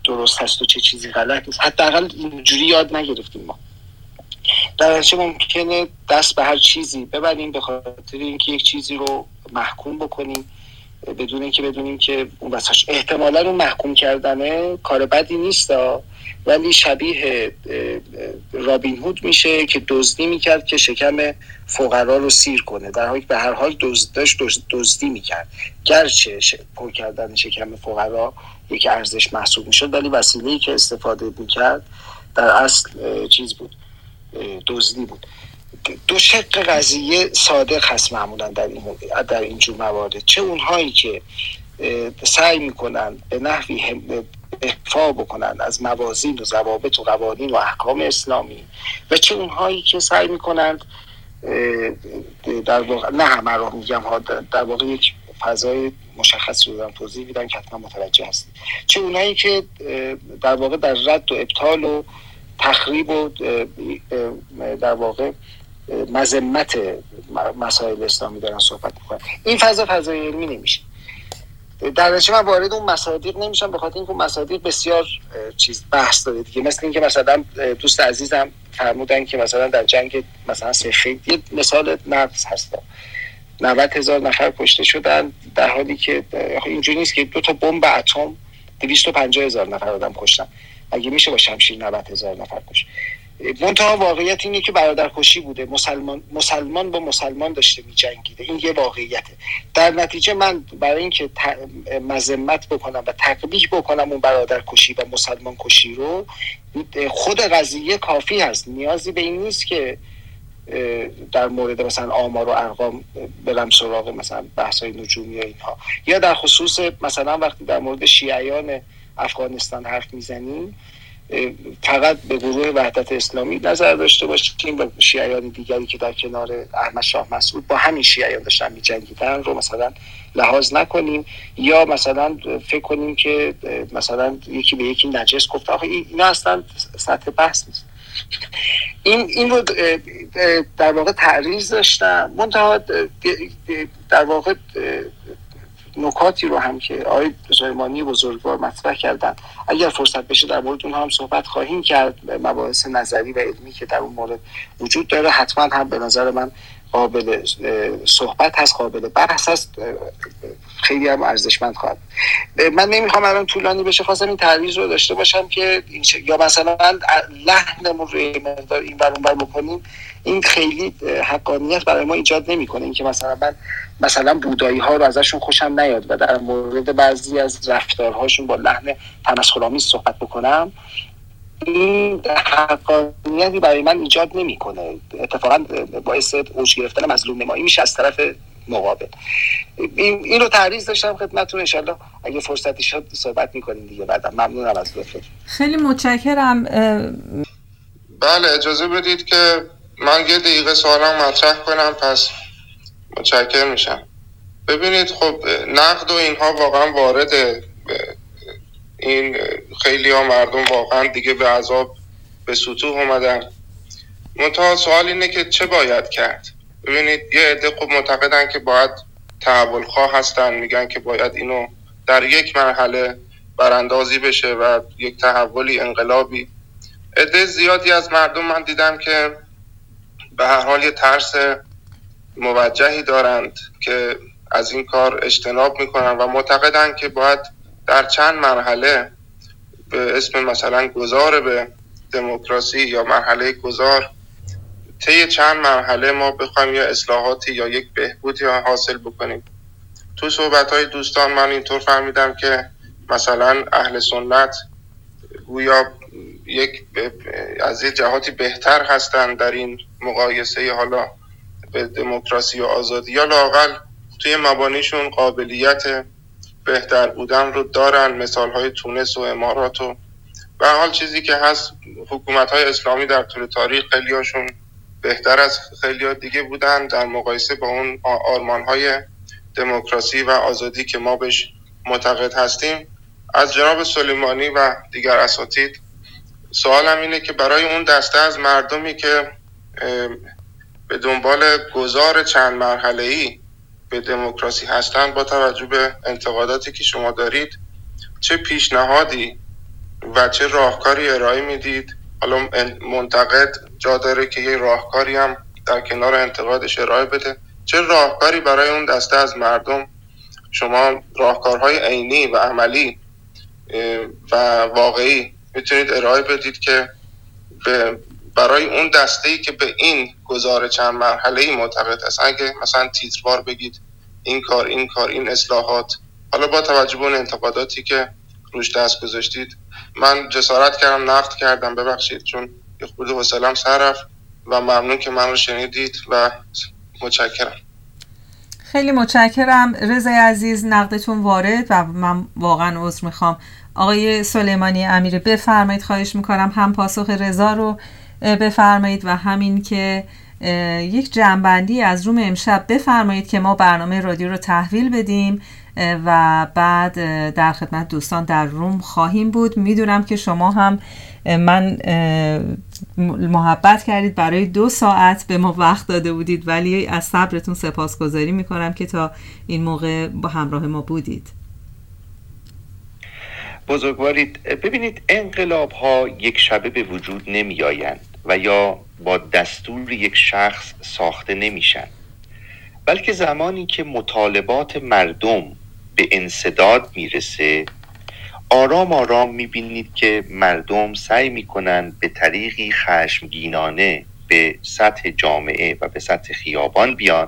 درست هست و چه چیزی غلط نیست. حداقل اینجوری یاد نگرفتیم ما. در ممکنه دست به هر چیزی ببریم به خاطر اینکه یک چیزی رو محکوم بکنیم بدون اینکه بدونیم که اون احتمالا اون محکوم کردنه کار بدی نیست ولی شبیه رابین هود میشه که دزدی می‌کرد که شکم فقرا رو سیر کنه. در حالی به هر حال دزد داشت دزدی می‌کرد. گرچه پر کردن شکم فقرا یک ارزش محسوب می‌شد ولی وسیله که استفاده می‌کرد در اصل چیز بود دزدی بود. دو شق قضیه صادق هست معمولا در این در اینجور موارد. چه اونهایی که سعی می‌کنن به نحوی افا بکنن از موازین و ضوابط و قوانین و احکام اسلامی. و چه اونهایی که سعی می‌کنند در واقع نه همه رو میگم ها در واقع یک فضای مشخص رو دارم توضیح میدم که حتما متوجه هست چه اونهایی که در واقع در رد و ابطال و تخریب و در واقع مذمت مسائل اسلامی دارن صحبت می‌کنن. این فضا فضای علمی نمیشه. در نتیجه من وارد اون مصادیق نمیشم به خاطر اینکه مصادیق بسیار چیز بحث داره دیگه. مثل اینکه مثلا دوست عزیزم فرمودن که مثلا در جنگ مثلا سفید یه مثال نفس هست. 90 هزار نفر کشته شدن در حالی که اینجوری نیست که دو تا بمب اتم 250 هزار نفر آدم کشتن. اگه میشه با شمشیر 90 هزار نفر کش منتها واقعیت اینه که برادرکشی بوده. مسلمان مسلمان با مسلمان داشته می جنگیده این یه واقعیته. در نتیجه من برای اینکه مذمت بکنم و تقبیح بکنم اون برادرکشی و مسلمان کشی رو خود قضیه کافی هست. نیازی به این نیست که در مورد مثلا آمار و ارقام برم سراغ مثلا بحث های نجومی و اینها. یا در خصوص مثلا وقتی در مورد شیعیان افغانستان حرف می‌زنیم فقط به گروه وحدت اسلامی نظر داشته باشیم و شیعیان دیگری که در کنار احمد شاه مسعود با همین شیعیان داشتن می جنگیدن رو مثلا لحاظ نکنیم یا مثلا فکر کنیم که مثلا یکی به یکی نجس گفت. آخه اینا اصلا سطح بحث نیست. این این رو در واقع تعریض داشتم. منتها در واقع نکاتی رو هم که آقای سلیمانی بزرگوار مطرح کردن. اگر فرصت بشه در مورد اونها هم صحبت خواهیم کرد. مباحث نظری و علمی که در اون مورد وجود داره حتما هم به نظر من قابل صحبت هست قابل بحث هست خیلی هم ارزشمند خواهد من نمی‌خوام الان طولانی بشه خواستم این تعریض رو داشته باشم که یا مثلا لحنمون رو این بر بکنیم. این خیلی حقانیت برای ما ایجاد نمی‌کنه. اینکه مثلا من مثلا بودایی ها رو ازشون خوشم نیاد و در مورد بعضی از رفتارهاشون با لحن تمسخرآمیز صحبت بکنم. این حقانیتی برای من ایجاد نمی‌کنه. اتفاقا باعث اوج گرفتن مظلوم نمایی میشه از طرف مقابل. این, این رو تعریض داشتم خدمتتون انشالله اگه فرصتی شد صحبت می‌کنیم دیگه بعدا. ممنونم از لطفت. خیلی متشکرم. بله اجازه بدید که من یه دقیقه سوالم مطرح کنم پس متشکر میشم. ببینید خب نقد و اینها واقعا وارده این خیلی ها مردم واقعا دیگه به عذاب به سطوح اومدن. منتها سوال اینه که چه باید کرد؟ ببینید یه عده خب معتقدن که باید تحول خواه هستن میگن که باید اینو در یک مرحله براندازی بشه و یک تحولی انقلابی. عده زیادی از مردم من دیدم که به هر حال یه ترس موجهی دارند که از این کار اجتناب می‌کنن و معتقدن که باید در چند مرحله به اسم مثلا گذار به دموکراسی یا مرحله گذار طی چند مرحله ما بخوایم یا اصلاحاتی یا یک بهبودی حاصل بکنیم. تو صحبت های دوستان من اینطور فهمیدم که مثلا اهل سنت گویا یک از یه جهاتی بهتر هستن در این مقایسه حالا به دموکراسی و آزادی. یا لاقل توی مبانیشون قابلیت بهتر بودن رو دارن. مثال های تونس و امارات و به حال چیزی که هست حکومت های اسلامی در طول تاریخ خیلیاشون بهتر از خیلی دیگه بودن. در مقایسه با اون آرمان های دموکراسی و آزادی که ما بهش معتقد هستیم. از جناب سلیمانی و دیگر اساتید سوالم اینه که برای اون دسته از مردمی که به دنبال گذار چند مرحله ای به دموکراسی هستند با توجه به انتقاداتی که شما دارید چه پیشنهادی و چه راهکاری ارائه می‌دید؟ حالا منتقد جا داره که یه راهکاری هم در کنار انتقادش ارائه بده. چه راهکاری برای اون دسته از مردم؟ شما راهکارهای عینی و عملی و واقعی می‌تونید ارائه بدید که به برای اون دسته ای که به این گزار چند مرحله ای معتقد است. اگه مثلا تیتروار بگید این کار این کار این اصلاحات. حالا با توجه به اون انتقاداتی که روش دست گذاشتید من جسارت کردم نقد کردم ببخشید چون یه خود حوصلم سر و ممنون که من رو شنیدید و متشکرم. خیلی متشکرم. رضا عزیز نقدتون وارد و من واقعا عذر می‌خوام. آقای سلیمانی امیری بفرمایید خواهش می‌کنم هم پاسخ رضا رو بفرمایید و همین که یک جنبندی از روم امشب بفرمایید که ما برنامه رادیو رو تحویل بدیم و بعد در خدمت دوستان در روم خواهیم بود. می‌دونم که شما هم من محبت کردید برای دو ساعت به ما وقت داده بودید ولی از صبرتون سپاسگزاری می‌کنم که تا این موقع با همراه ما بودید. بزرگوارید ببینید انقلاب ها یک شبه به وجود نمی آیند و یا با دستور یک شخص ساخته نمیشن. بلکه زمانی که مطالبات مردم به انصداد می‌رسه آرام آرام می‌بینید که مردم سعی می‌کنن به طریقی خشمگینانه به سطح جامعه و به سطح خیابان بیان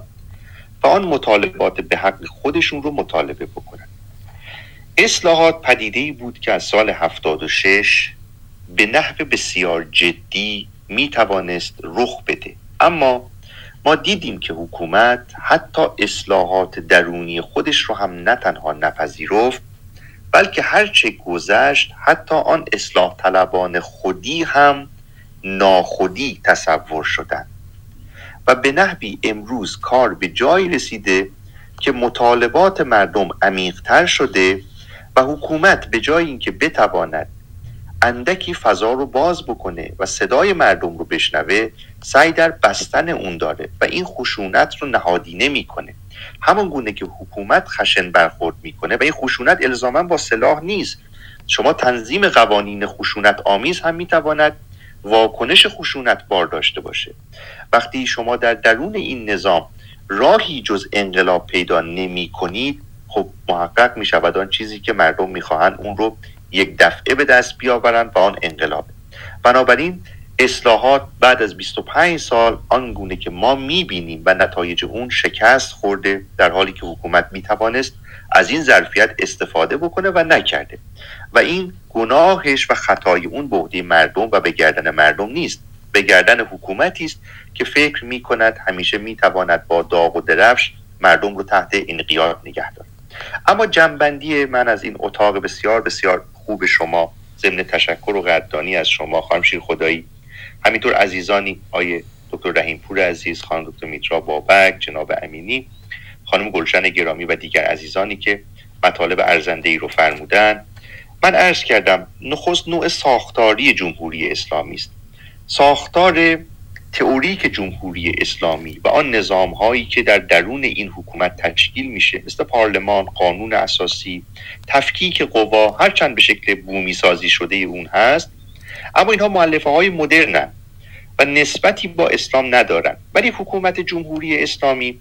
و آن مطالبات به حق خودشون رو مطالبه بکنن. اصلاحات پدیده ای بود که از سال 76 به نحو بسیار جدی می توانست رخ بده. اما ما دیدیم که حکومت حتی اصلاحات درونی خودش رو هم نه تنها نپذیرفت بلکه هرچه گذشت حتی آن اصلاح طلبان خودی هم ناخودی تصور شدند. و به نحوی امروز کار به جایی رسیده که مطالبات مردم عمیقتر شده و حکومت به جای اینکه بتواند اندکی فضا رو باز بکنه و صدای مردم رو بشنوه سعی در بستن اون داره و این خشونت رو نهادینه می‌کنه همون گونه که حکومت خشن برخورد می‌کنه و این خشونت الزاما با سلاح نیست. شما تنظیم قوانین خشونت آمیز هم می‌تواند واکنش خشونت بار داشته باشه. وقتی شما در درون این نظام راهی جز انقلاب پیدا نمی کنید خب محقق می شود آن چیزی که مردم می‌خواهند اون رو یک دفعه به دست بیاورند و آن انقلاب. بنابراین اصلاحات بعد از 25 سال آنگونه که ما می‌بینیم و نتایج اون شکست خورده در حالی که حکومت می‌توانست از این ظرفیت استفاده بکنه و نکرده. و این گناهش و خطای اون به عهده مردم و به گردن مردم نیست. به گردن حکومتی است که فکر می کند همیشه می تواند با داغ و درفش مردم رو تحت انقیاد نگه دارد. اما جنبندی من از این اتاق بسیار بسیار خوب شما ضمن تشکر و قدردانی از شما خانم شیر خدایی. همینطور عزیزانی آیه دکتر رحیم پور عزیز خانم دکتر میترا بابک جناب امینی خانم گلشن گرامی و دیگر عزیزانی که مطالب ارزنده ای رو فرمودن. من عرض کردم نخست نوع ساختاری جمهوری اسلامی است. ساختار تئوریک جمهوری اسلامی و آن نظام هایی که در درون این حکومت تشکیل میشه مثل پارلمان قانون اساسی تفکیک قوا هرچند به شکل بومی سازی شده اون هست اما اینها معلفه های مدرنن و نسبتی با اسلام ندارن ولی حکومت جمهوری اسلامی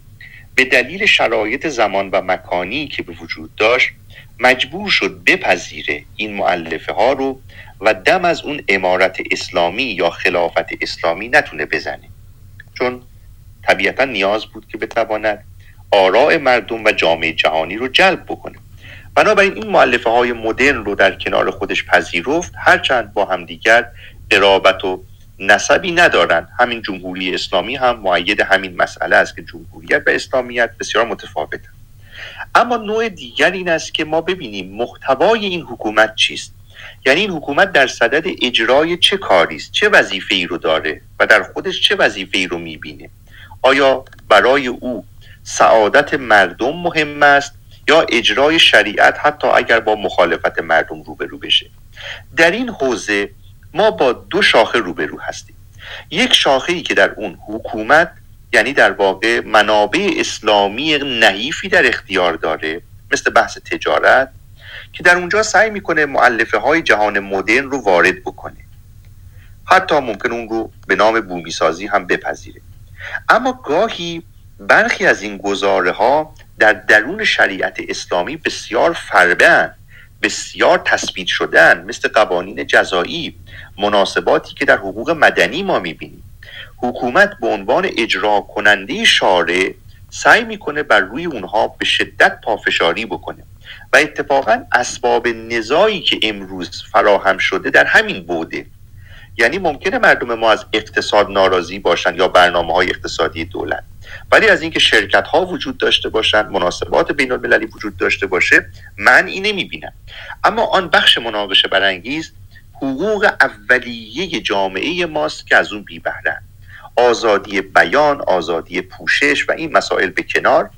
به دلیل شرایط زمان و مکانی که به وجود داشت مجبور شد بپذیره این معلفه ها رو و دم از اون امارت اسلامی یا خلافت اسلامی نتونه بزنه. چون طبیعتا نیاز بود که بتواند آراء مردم و جامعه جهانی رو جلب بکنه. بنابراین این معلفه های مدرن رو در کنار خودش پذیرفت هرچند با همدیگر قرابت و نسبی ندارند. همین جمهوری اسلامی هم معید همین مسئله است که جمهوریت و اسلامیت بسیار متفاوته اما نوع دیگر این است که ما ببینیم محتوای این حکومت چیست؟ یعنی این حکومت در صدد اجرای چه کاری است؟ چه وظیفه ای رو داره و در خودش چه وظیفه ای رو می‌بینه؟ آیا برای او سعادت مردم مهم است یا اجرای شریعت حتی اگر با مخالفت مردم روبرو بشه؟ در این حوزه ما با دو شاخه روبرو هستیم. یک شاخه ای که در اون حکومت یعنی در واقع منابع اسلامی نحیفی در اختیار داره مثل بحث تجارت که در اونجا سعی می‌کنه معلفه های جهان مدرن رو وارد بکنه. حتی ممکن اون رو به نام بومی سازی هم بپذیره. اما گاهی برخی از این گزاره ها در درون شریعت اسلامی بسیار فربن بسیار تثبیت شدن مثل قوانین جزایی مناسباتی که در حقوق مدنی ما می‌بینیم. حکومت به عنوان اجرا کننده شارع سعی می‌کنه بر روی اونها به شدت پافشاری بکنه. و اتفاقا اسباب نزایی که امروز فراهم شده در همین بوده. یعنی ممکنه مردم ما از اقتصاد ناراضی باشن یا برنامه های اقتصادی دولت. ولی از اینکه شرکت ها وجود داشته باشند مناسبات بین المللی وجود داشته باشه من اینه می‌بینم. اما آن بخش مناقشه برانگیز حقوق اولیه جامعه ماست که از اون بی آزادی بیان آزادی پوشش و این مسائل به کنار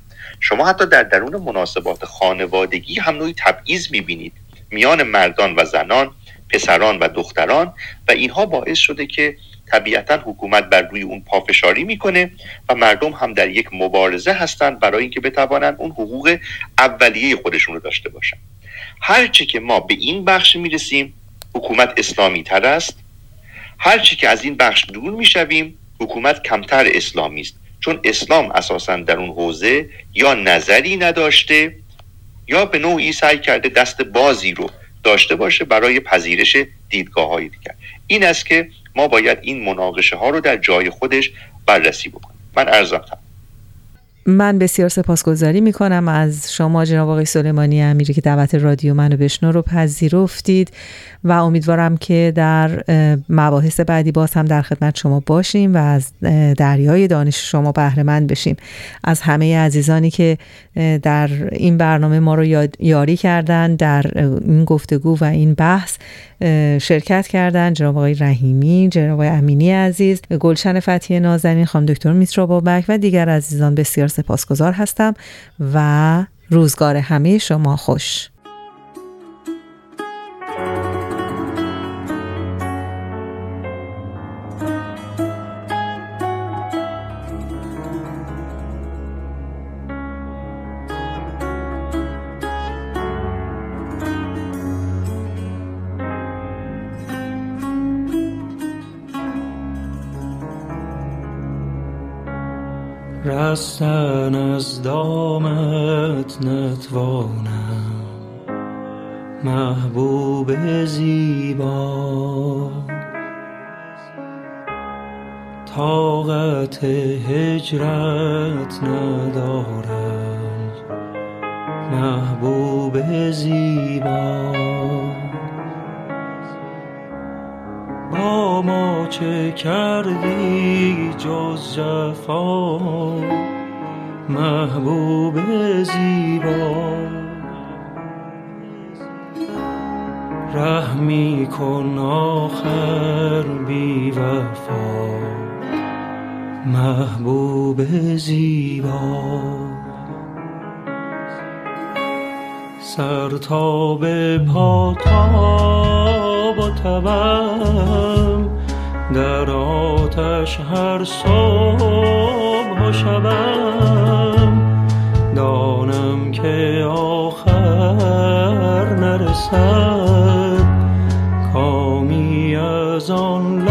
شما حتی در درون مناسبات خانوادگی هم نوعی تبعیض می‌بینید. میان مردان و زنان پسران و دختران و اینها باعث شده که طبیعتا حکومت بر روی اون پافشاری می‌کنه و مردم هم در یک مبارزه هستند برای اینکه بتوانند اون حقوق اولیه خودشون رو داشته باشن هرچه که ما به این بخش می‌رسیم حکومت اسلامی تر است. هرچی که از این بخش دور می‌شویم حکومت کمتر اسلامی است. چون اسلام اساسا در اون حوزه یا نظری نداشته یا به نوعی سعی کرده دست بازی رو داشته باشه برای پذیرش دیدگاه های دیگر. این است که ما باید این مناقشه ها رو در جای خودش بررسی بکنیم. من ارزم من بسیار سپاسگزاری می کنم از شما جناب آقای سلیمانی امیری که دعوت رادیو منو بشنو رو پذیرفتید و امیدوارم که در مباحث بعدی باز هم در خدمت شما باشیم و از دریای دانش شما بهره مند بشیم. از همه عزیزانی که در این برنامه ما رو یاری کردن در این گفتگو و این بحث شرکت کردن جناب آقای رحیمی جناب آقای امینی عزیز گلشن فتحی نازنین خانم دکتر میترا بابک و دیگر عزیزان بسیار سپاسگزار هستم و روزگار همه شما خوش. رستن از دامت نتوانم. محبوب زیبا طاقت هجرت ندارم. محبوب زیبا با ما چه کردی جز جفا؟ محبوب زیبا. رحمی کن آخر بی وفا. محبوب زیبا. سر تا به پا تاب و تبم در آتش هر صبح و شبم دانم که آخر نرسد. کامی از آن